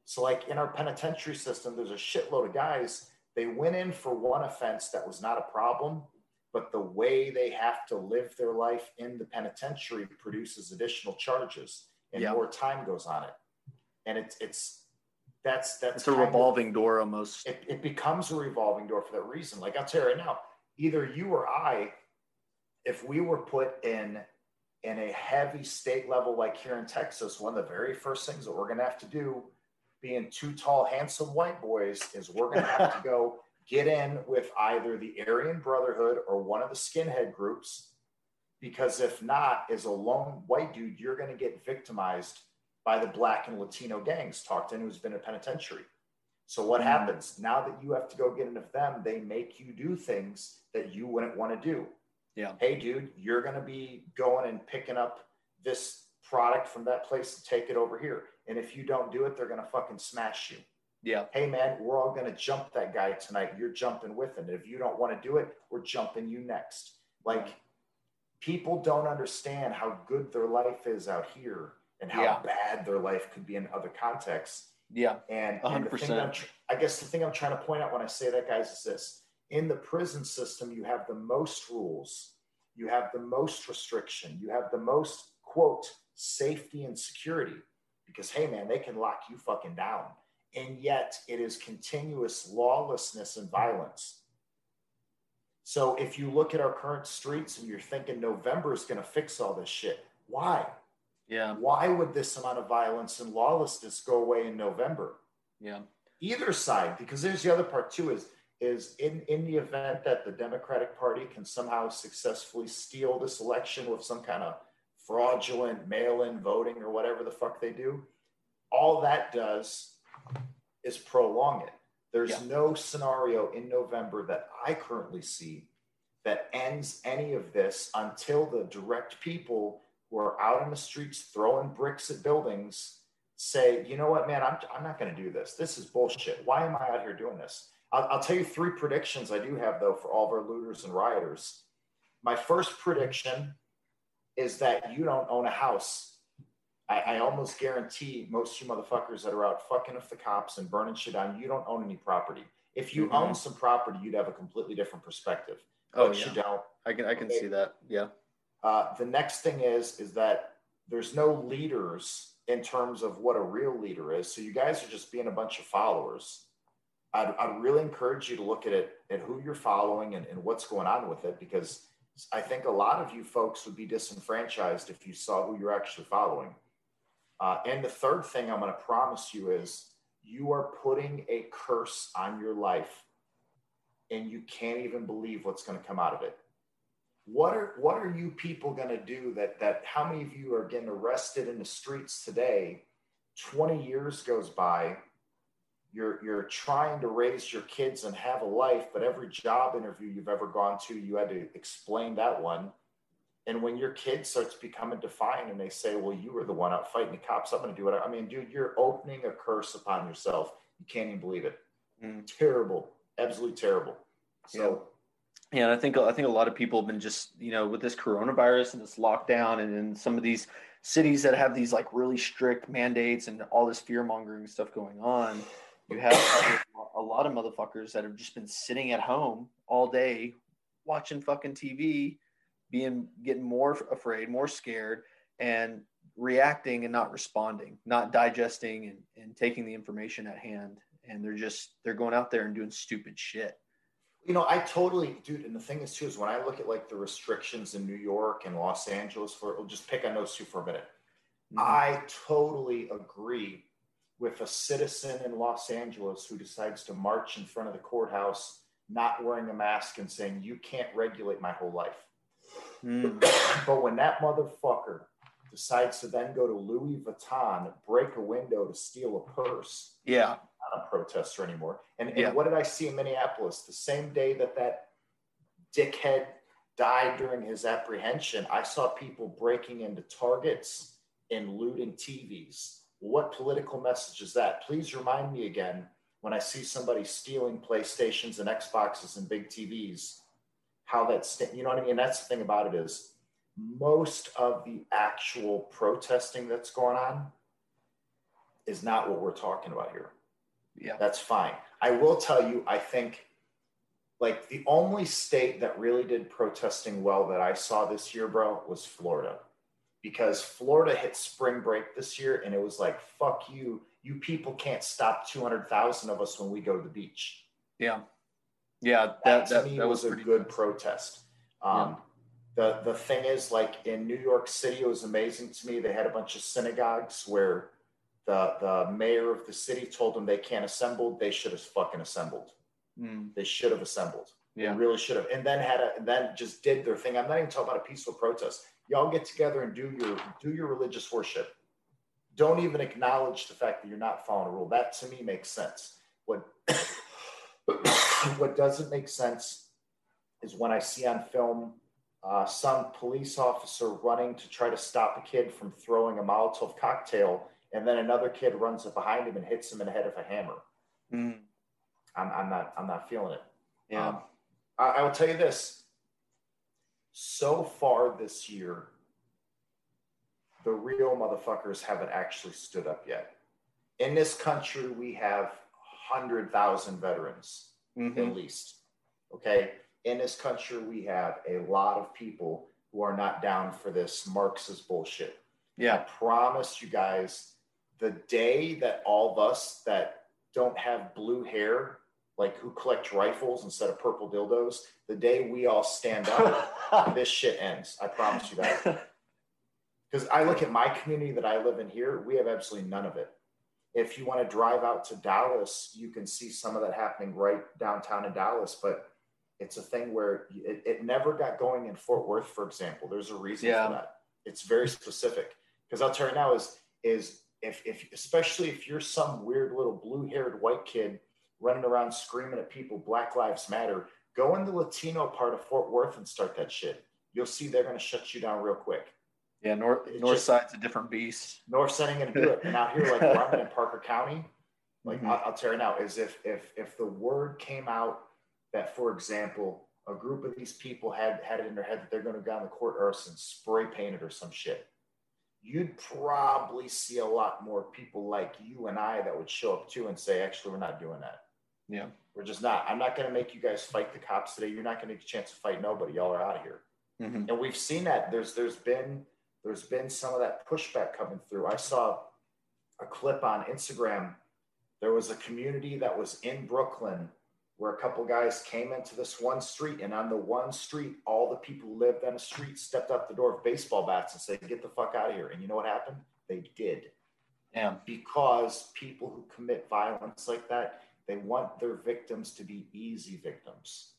So, like in our penitentiary system, there's a shitload of guys. They went in for one offense that was not a problem, but the way they have to live their life in the penitentiary produces additional charges and Yeah. more time goes on it. And it's it's that's that's It's a kind of- revolving door almost. it, it becomes a revolving door for that reason. Like I'll tell you right now, either you or I, if we were put in in a heavy state level like here in Texas, one of the very first things that we're gonna have to do, being two tall, handsome white boys, is we're gonna have to [laughs] go get in with either the Aryan Brotherhood or one of the skinhead groups. Because if not, as a lone white dude, you're gonna get victimized by the black and Latino gangs. Talked in who's been in penitentiary. So what Mm. happens now that you have to go get into them? They make you do things that you wouldn't want to do. Yeah. Hey, dude, you're gonna be going and picking up this product from that place to take it over here. And if you don't do it, they're gonna fucking smash you. Yeah. Hey, man, we're all gonna jump that guy tonight. You're jumping with him. If you don't want to do it, we're jumping you next. Like people don't understand how good their life is out here and how Yeah. bad their life could be in other contexts. Yeah. And, A and hundred the thing percent. tr- I guess the thing I'm trying to point out when I say that, guys, is this: in the prison system, you have the most rules, you have the most restriction, you have the most quote safety and security. Because hey, man, they can lock you fucking down, and yet it is continuous lawlessness and violence. So if you look at our current streets and you're thinking November is going to fix all this shit, why? Yeah. Why would this amount of violence and lawlessness go away in November? Yeah. Either side, because there's the other part too is is in, in the event that the Democratic Party can somehow successfully steal this election with some kind of fraudulent mail-in voting or whatever the fuck they do, all that does is prolong it. There's Yeah. no scenario in November that I currently see that ends any of this until the direct people who are out in the streets throwing bricks at buildings say, you know what, man, I'm, I'm not going to do this. This is bullshit. Why am I out here doing this? I'll, I'll tell you three predictions I do have, though, for all of our looters and rioters. My first prediction is that you don't own a house. I, I almost guarantee most of you motherfuckers that are out fucking with the cops and burning shit down, you don't own any property. If you Mhm. own some property, you'd have a completely different perspective. Oh But yeah. you don't. I can I can Okay. see that. Yeah. Uh, the next thing is is that there's no leaders in terms of what a real leader is. So you guys are just being a bunch of followers. I'd, I'd really encourage you to look at it at who you're following and, and what's going on with it because I think a lot of you folks would be disenfranchised if you saw who you're actually following. Uh, and the third thing I'm going to promise you is you are putting a curse on your life and you can't even believe what's going to come out of it. What are what are you people going to do that that how many of you are getting arrested in the streets today? 20 years goes by. You're you're trying to raise your kids and have a life but every job interview you've ever gone to you had to explain that one and when your kid starts becoming defiant and they say well you were the one out fighting the cops i'm going to do it i mean dude you're opening a curse upon yourself you can't even believe it Mm. terrible absolutely terrible so Yeah, and I think I think a lot of people have been just you know with this coronavirus and this lockdown and in some of these cities that have these like really strict mandates and all this fear mongering stuff going on. You have a lot of motherfuckers that have just been sitting at home all day watching fucking TV, being getting more afraid, more scared, and reacting and not responding, not digesting and, and taking the information at hand. And they're just they're going out there and doing stupid shit. You know, I totally, dude. And the thing is, too, is when I look at like the restrictions in New York and Los Angeles, for we'll just pick on those two for a minute. Mhm. I totally agree with a citizen in Los Angeles who decides to march in front of the courthouse, not wearing a mask and saying, "You can't regulate my whole life." Mm. But when that motherfucker decides to then go to Louis Vuitton, break a window to steal a purse, Yeah. not a protester anymore. And, and Yeah. what did I see in Minneapolis? The same day that that dickhead died during his apprehension, I saw people breaking into Targets and looting TVs. What political message is that? Please remind me again when I see somebody stealing PlayStations and Xboxes and big TVs, how that's, you know what I mean? That's the thing about it is most of the actual protesting that's going on is not what we're talking about here. Yeah. That's fine. I will tell you, I think like the only state that really did protesting well that I saw this year, bro, was Florida. Because Florida hit spring break this year and it was like, fuck you. You people can't stop 200,000 of us when we go to the beach. Yeah. Yeah. That, That, to me that was, was a good protest. Um, the, the thing is, like in New York City, it was amazing to me. They had a bunch of synagogues where the, the mayor of the city told them they can't assemble. They should have fucking assembled. Mm, They should have assembled. yeah. They really should have. And then had a and then just did their thing. I'm not even talking about a peaceful protest. Y'all get together and do your do your religious worship. Don't even acknowledge the fact that you're not following a rule. That to me makes sense. What what doesn't make sense is when I see on film uh, some police officer running to try to stop a kid from throwing a Molotov cocktail, and then another kid runs up behind him and hits him in the head with a hammer. Mm, I'm, I'm not I'm not feeling it. yeah. Um, I, I will tell you this. So far this year, the real motherfuckers haven't actually stood up yet. In this country, we have 100,000 veterans Mhm. at least. Okay. In this country, we have a lot of people who are not down for this Marxist bullshit. Yeah. I promise you guys, the day that all of us that don't have blue hair, like who collect rifles instead of purple dildos, the day we all stand up, [laughs] this shit ends. I promise you that. [laughs] Because I look at my community that I live in here, we have absolutely none of it. If you want to drive out to Dallas, you can see some of that happening right downtown in Dallas, but it's a thing where it, it never got going in Fort Worth, for example. There's a reason Yeah. for that. It's very specific. Because I'll tell you now is is if if especially if you're some weird little blue-haired white kid running around screaming at people, Black Lives Matter, go in the Latino part of Fort Worth and start that shit. You'll see they're gonna shut you down real quick. Yeah. North It North just- side's a different beast. North Sending gonna do it. And out here, like [laughs] I'm in Parker County, like Mhm. I'll, I'll tell you now, is if if if the word came out that, for example, a group of these people had had it in their head that they're going to go down the court or and spray paint it or some shit, you'd probably see a lot more people like you and I that would show up too and say, actually, we're not doing that. Yeah. We're just not. I'm not going to make you guys fight the cops today. You're not going to get a chance to fight nobody. Y'all are out of here Mhm. and we've seen that there's there's been there's been some of that pushback coming through. I saw a clip on instagram. There was a community that was in brooklyn where a couple guys came into this one street and on the one street all the people who lived on the street stepped out the door with baseball bats and said get the fuck out of here. And you know what happened? They did. Yeah. because people who commit violence like that they want their victims to be easy victims.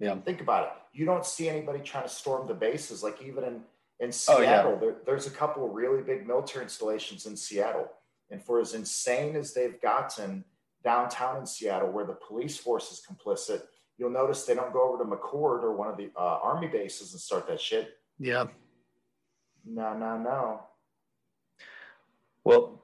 Yeah. think about it. You don't see anybody trying to storm the bases. Like even in in Oh, yeah. seattle there, there's a couple of really big military installations in seattle and for as insane as they've gotten downtown in seattle where the police force is complicit you'll notice they don't go over to McChord or one of the uh, army bases and start that shit Yeah. no no no Well,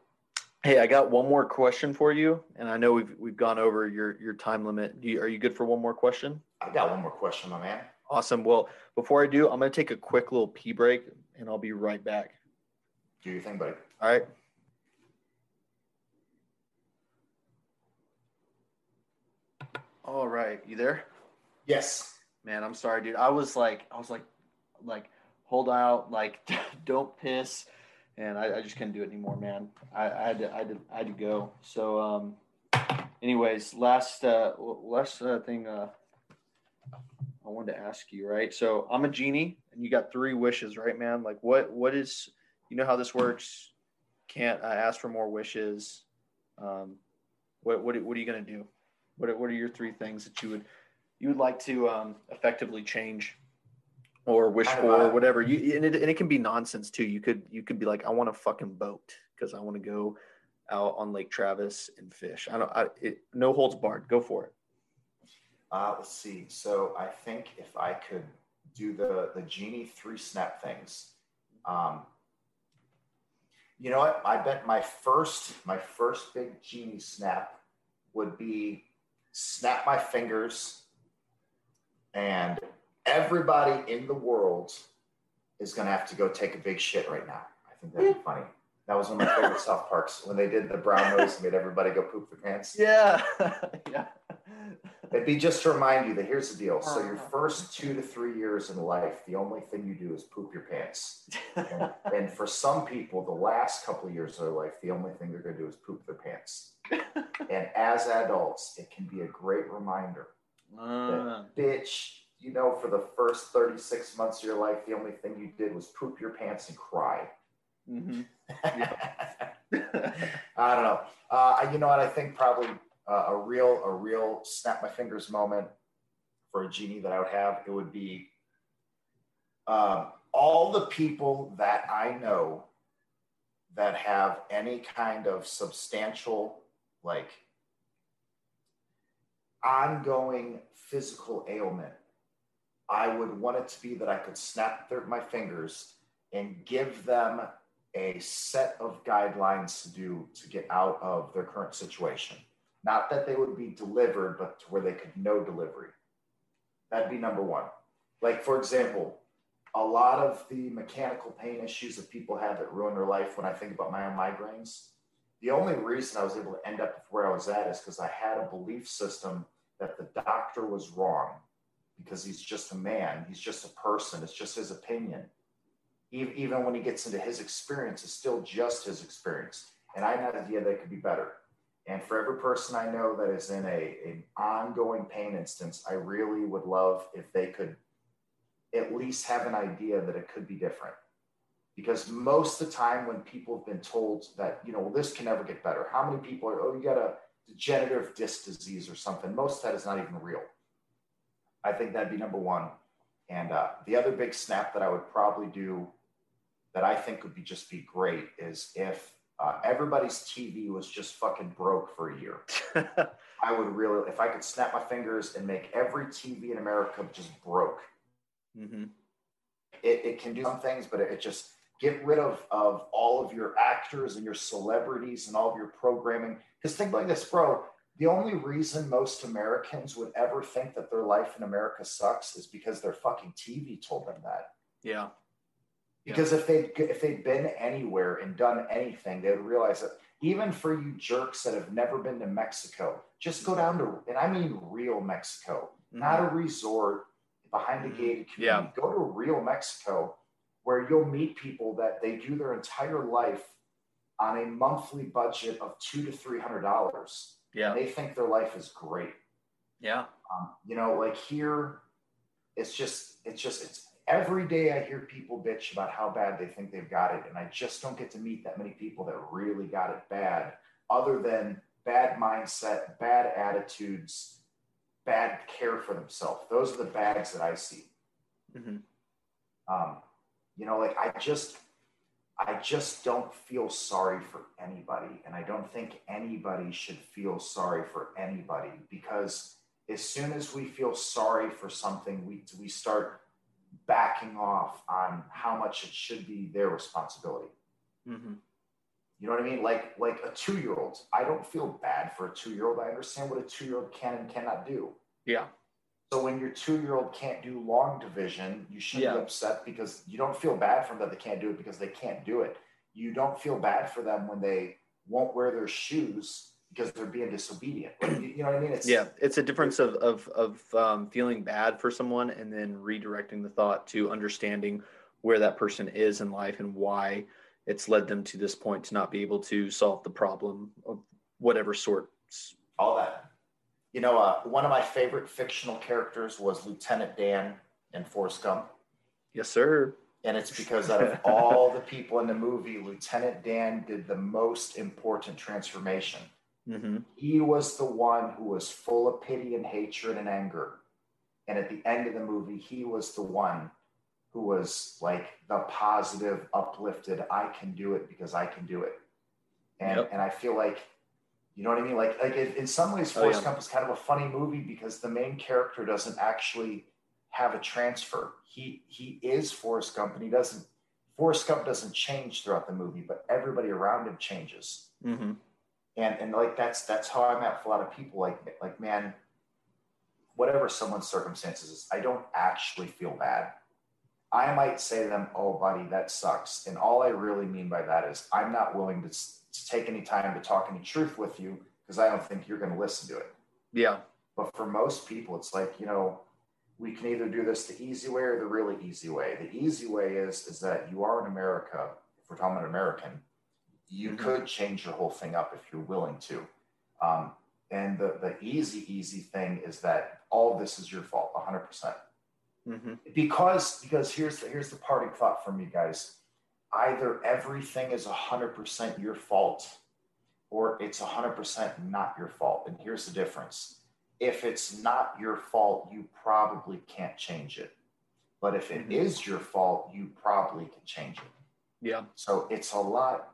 hey, I got one more question for you, and I know we've we've gone over your your time limit. Do you, are you good for one more question? i got one more question my man Awesome. Well, before I do, I'm going to take a quick little pee break, and I'll be right back. do your thing buddy All right. All right, you there? yes Man, I'm sorry, dude. I was like, I was like, like, hold out, like, [laughs] don't piss, and I, I just couldn't do it anymore, man. I, I had to, I had to, I had to go. So, um, anyways, last, uh, last uh, thing, uh, I wanted to ask you, right? So I'm a genie, and you got three wishes, right, man? Like, what, what is, you know how this works? Can't I ask for more wishes? Um, what, what, what are you gonna do? What, are- what are your three things that you would you would like to um, effectively change or wish for or whatever you and it, and it can be nonsense too you could you could be like i want a fucking boat because i want to go out on lake travis and fish i don't I, it, no holds barred go for it Uh, let's see. So I think if I could do the the genie three snap things, um, you know what? I bet my first my first big genie snap would be snap my fingers, and everybody in the world is going to have to go take a big shit right now. I think that'd be funny. That was one of my favorite South Parks when they did the brown nose and made everybody go poop their pants. Yeah. [laughs] yeah. It'd be just to remind you that here's the deal. So your first two to three years in life, the only thing you do is poop your pants. And, [laughs] and for some people, the last couple of years of their life, the only thing they're going to do is poop their pants. [laughs] and as adults, it can be a great reminder Uh, that, bitch, you know, for the first 36 months of your life, the only thing you did was poop your pants and cry. Mhm. [laughs] [laughs] I don't know. Uh, you know what? I think probably uh, a real, a real snap my fingers moment for a genie that I would have. It would be um, all the people that I know that have any kind of substantial, like, ongoing physical ailment. I would want it to be that I could snap their, my fingers and give them a set of guidelines to do to get out of their current situation. Not that they would be delivered, but to where they could know delivery. That'd be number one. Like, for example, a lot of the mechanical pain issues that people have that ruin their life when I think about my own migraines, the only reason I was able to end up where I was at is because I had a belief system that the doctor was wrong because he's just a man, he's just a person, it's just his opinion even, when he gets into his experience, it's still just his experience. And I had an idea that it could be better. And for every person I know that is in a an ongoing pain instance, I really would love if they could at least have an idea that it could be different. Because most of the time when people have been told that, you know, well, this can never get better, how many people are, oh, you got a degenerative disc disease or something? Most of that is not even real. I think that'd be number one. And uh, the other big snap that I would probably do that I think would be just be great is if uh, everybody's TV was just fucking broke for a year. [laughs] I would really, if I could snap my fingers and make every TV in America just broke. hmm It, it can do some things, but it, it just get rid of of all of your actors and your celebrities and all of your programming. Because think like this, bro. The only reason most Americans would ever think that their life in America sucks is because their fucking TV told them that. Yeah. Because if they if they'd been anywhere and done anything, they would realize that even for you jerks that have never been to Mexico, just go down to and I mean real Mexico, not a resort behind a Mhm. gated community. Go to real Mexico where you'll meet people that they do their entire life on a monthly budget of two to three hundred dollars. Yeah. They think their life is great. Yeah. Um, you know, like here, it's just, it's just, it's every day I hear people bitch about how bad they think they've got it. And I just don't get to meet that many people that really got it bad, other than bad mindset, bad attitudes, bad care for themselves. Those are the bags that I see. hmm Um, you know, like I just, I just don't feel sorry for anybody. And I don't think anybody should feel sorry for anybody because as soon as we feel sorry for something, we, we start backing off on how much it should be their responsibility. hmm You know what I mean? Like, like a two-year-old, I don't feel bad for a two-year-old. I understand what a two-year-old can and cannot do. Yeah. So when your two-year-old can't do long division, you shouldn't Yeah. be upset because you don't feel bad for them that they can't do it because they can't do it. You don't feel bad for them when they won't wear their shoes because they're being disobedient. Like, you, you know what I mean? It's Yeah. It's a difference of of of um, feeling bad for someone and then redirecting the thought to understanding where that person is in life and why it's led them to this point to not be able to solve the problem of whatever sort. all that. You know, uh, one of my favorite fictional characters was Lieutenant Dan in Forrest Gump. Yes, sir. And it's because out of all the people in the movie, Lieutenant Dan did the most important transformation. Hmm He was the one who was full of pity and hatred and anger. And at the end of the movie, he was the one who was like the positive, uplifted, I can do it because I can do it. And, Yep. and I feel like, you know what I mean? Like, like in in some ways, Oh, Forrest yeah. Gump is kind of a funny movie because the main character doesn't actually have a transfer. He he is Forrest Gump, and he doesn't. Forrest Gump doesn't change throughout the movie, but everybody around him changes hmm and and like that's that's how I'm at for a lot of people. Like like man, whatever someone's circumstances is, I don't actually feel bad. I might say to them, "Oh, buddy, that sucks," and all I really mean by that is I'm not willing to, to take any time to talk any truth with you because I don't think you're going to listen to it. Yeah. But for most people, it's like you know, we can either do this the easy way or the really easy way. The easy way is is that you are in America. If we're talking about an American, you could change your whole thing up if you're willing to. Um, and the, the easy, easy thing is that all this is your fault, 100%. percent mm-hmm. Because, because here's the, here's the parting thought from you guys. Either everything is 100% your fault or it's 100% not your fault. And here's the difference. If it's not your fault, you probably can't change it. But if it mm-hmm. is your fault, you probably can change it. Yeah. So it's a lot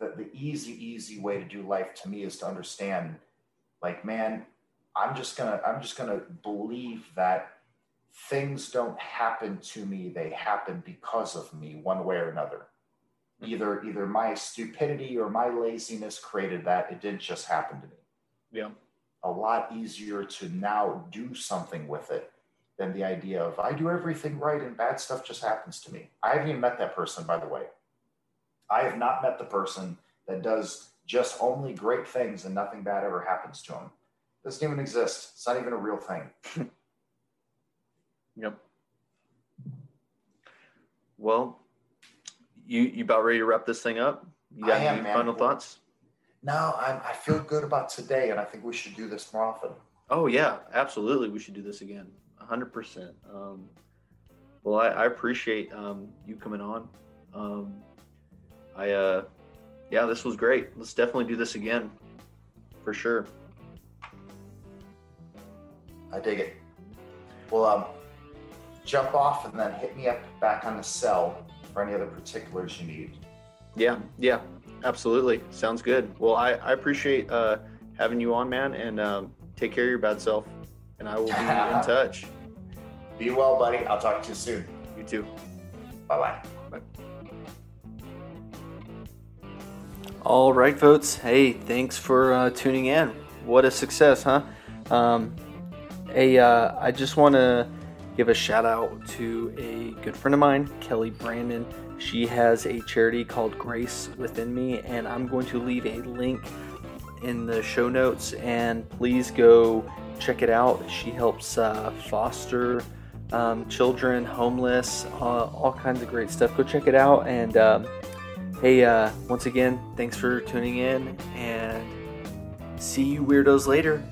the, the easy, easy way to do life to me is to understand, like, man, I'm just gonna, I'm just gonna believe that things don't happen to me; they happen because of me, one way or another. Mm-hmm. Either, either my stupidity or my laziness created that. It didn't just happen to me. Yeah. A lot easier to now do something with it than the idea of I do everything right and bad stuff just happens to me. I haven't even met that person, by the way. I have not met the person that does just only great things and nothing bad ever happens to him. It doesn't even exist. It's not even a real thing. [laughs] yep. Well, you you about ready to wrap this thing up? You got am, any man. final thoughts? No, I'm, I feel good about today, and I think we should do this more often. Oh yeah, absolutely. We should do this again, hundred um, percent. Well, I, I appreciate um, you coming on. Um, I, uh, yeah, this was great. Let's definitely do this again for sure. I dig it. Well, um, jump off and then hit me up back on the cell for any other particulars you need. Yeah, yeah, absolutely. Sounds good. Well, I, I appreciate uh, having you on, man, and um, take care of your bad self. And I will be in [laughs] touch. Be well, buddy. I'll talk to you soon. You too. Bye-bye. Bye. All right, folks. Hey, thanks for uh, tuning in. What a success, huh? Um, a, uh, I just want to give a shout out to a good friend of mine, Kelly Brandon. She has a charity called Grace Within Me, and I'm going to leave a link in the show notes. And please go check it out. She helps uh, foster um, children, homeless, uh, all kinds of great stuff. Go check it out and. Um, Hey, uh, once again, thanks for tuning in and see you weirdos later.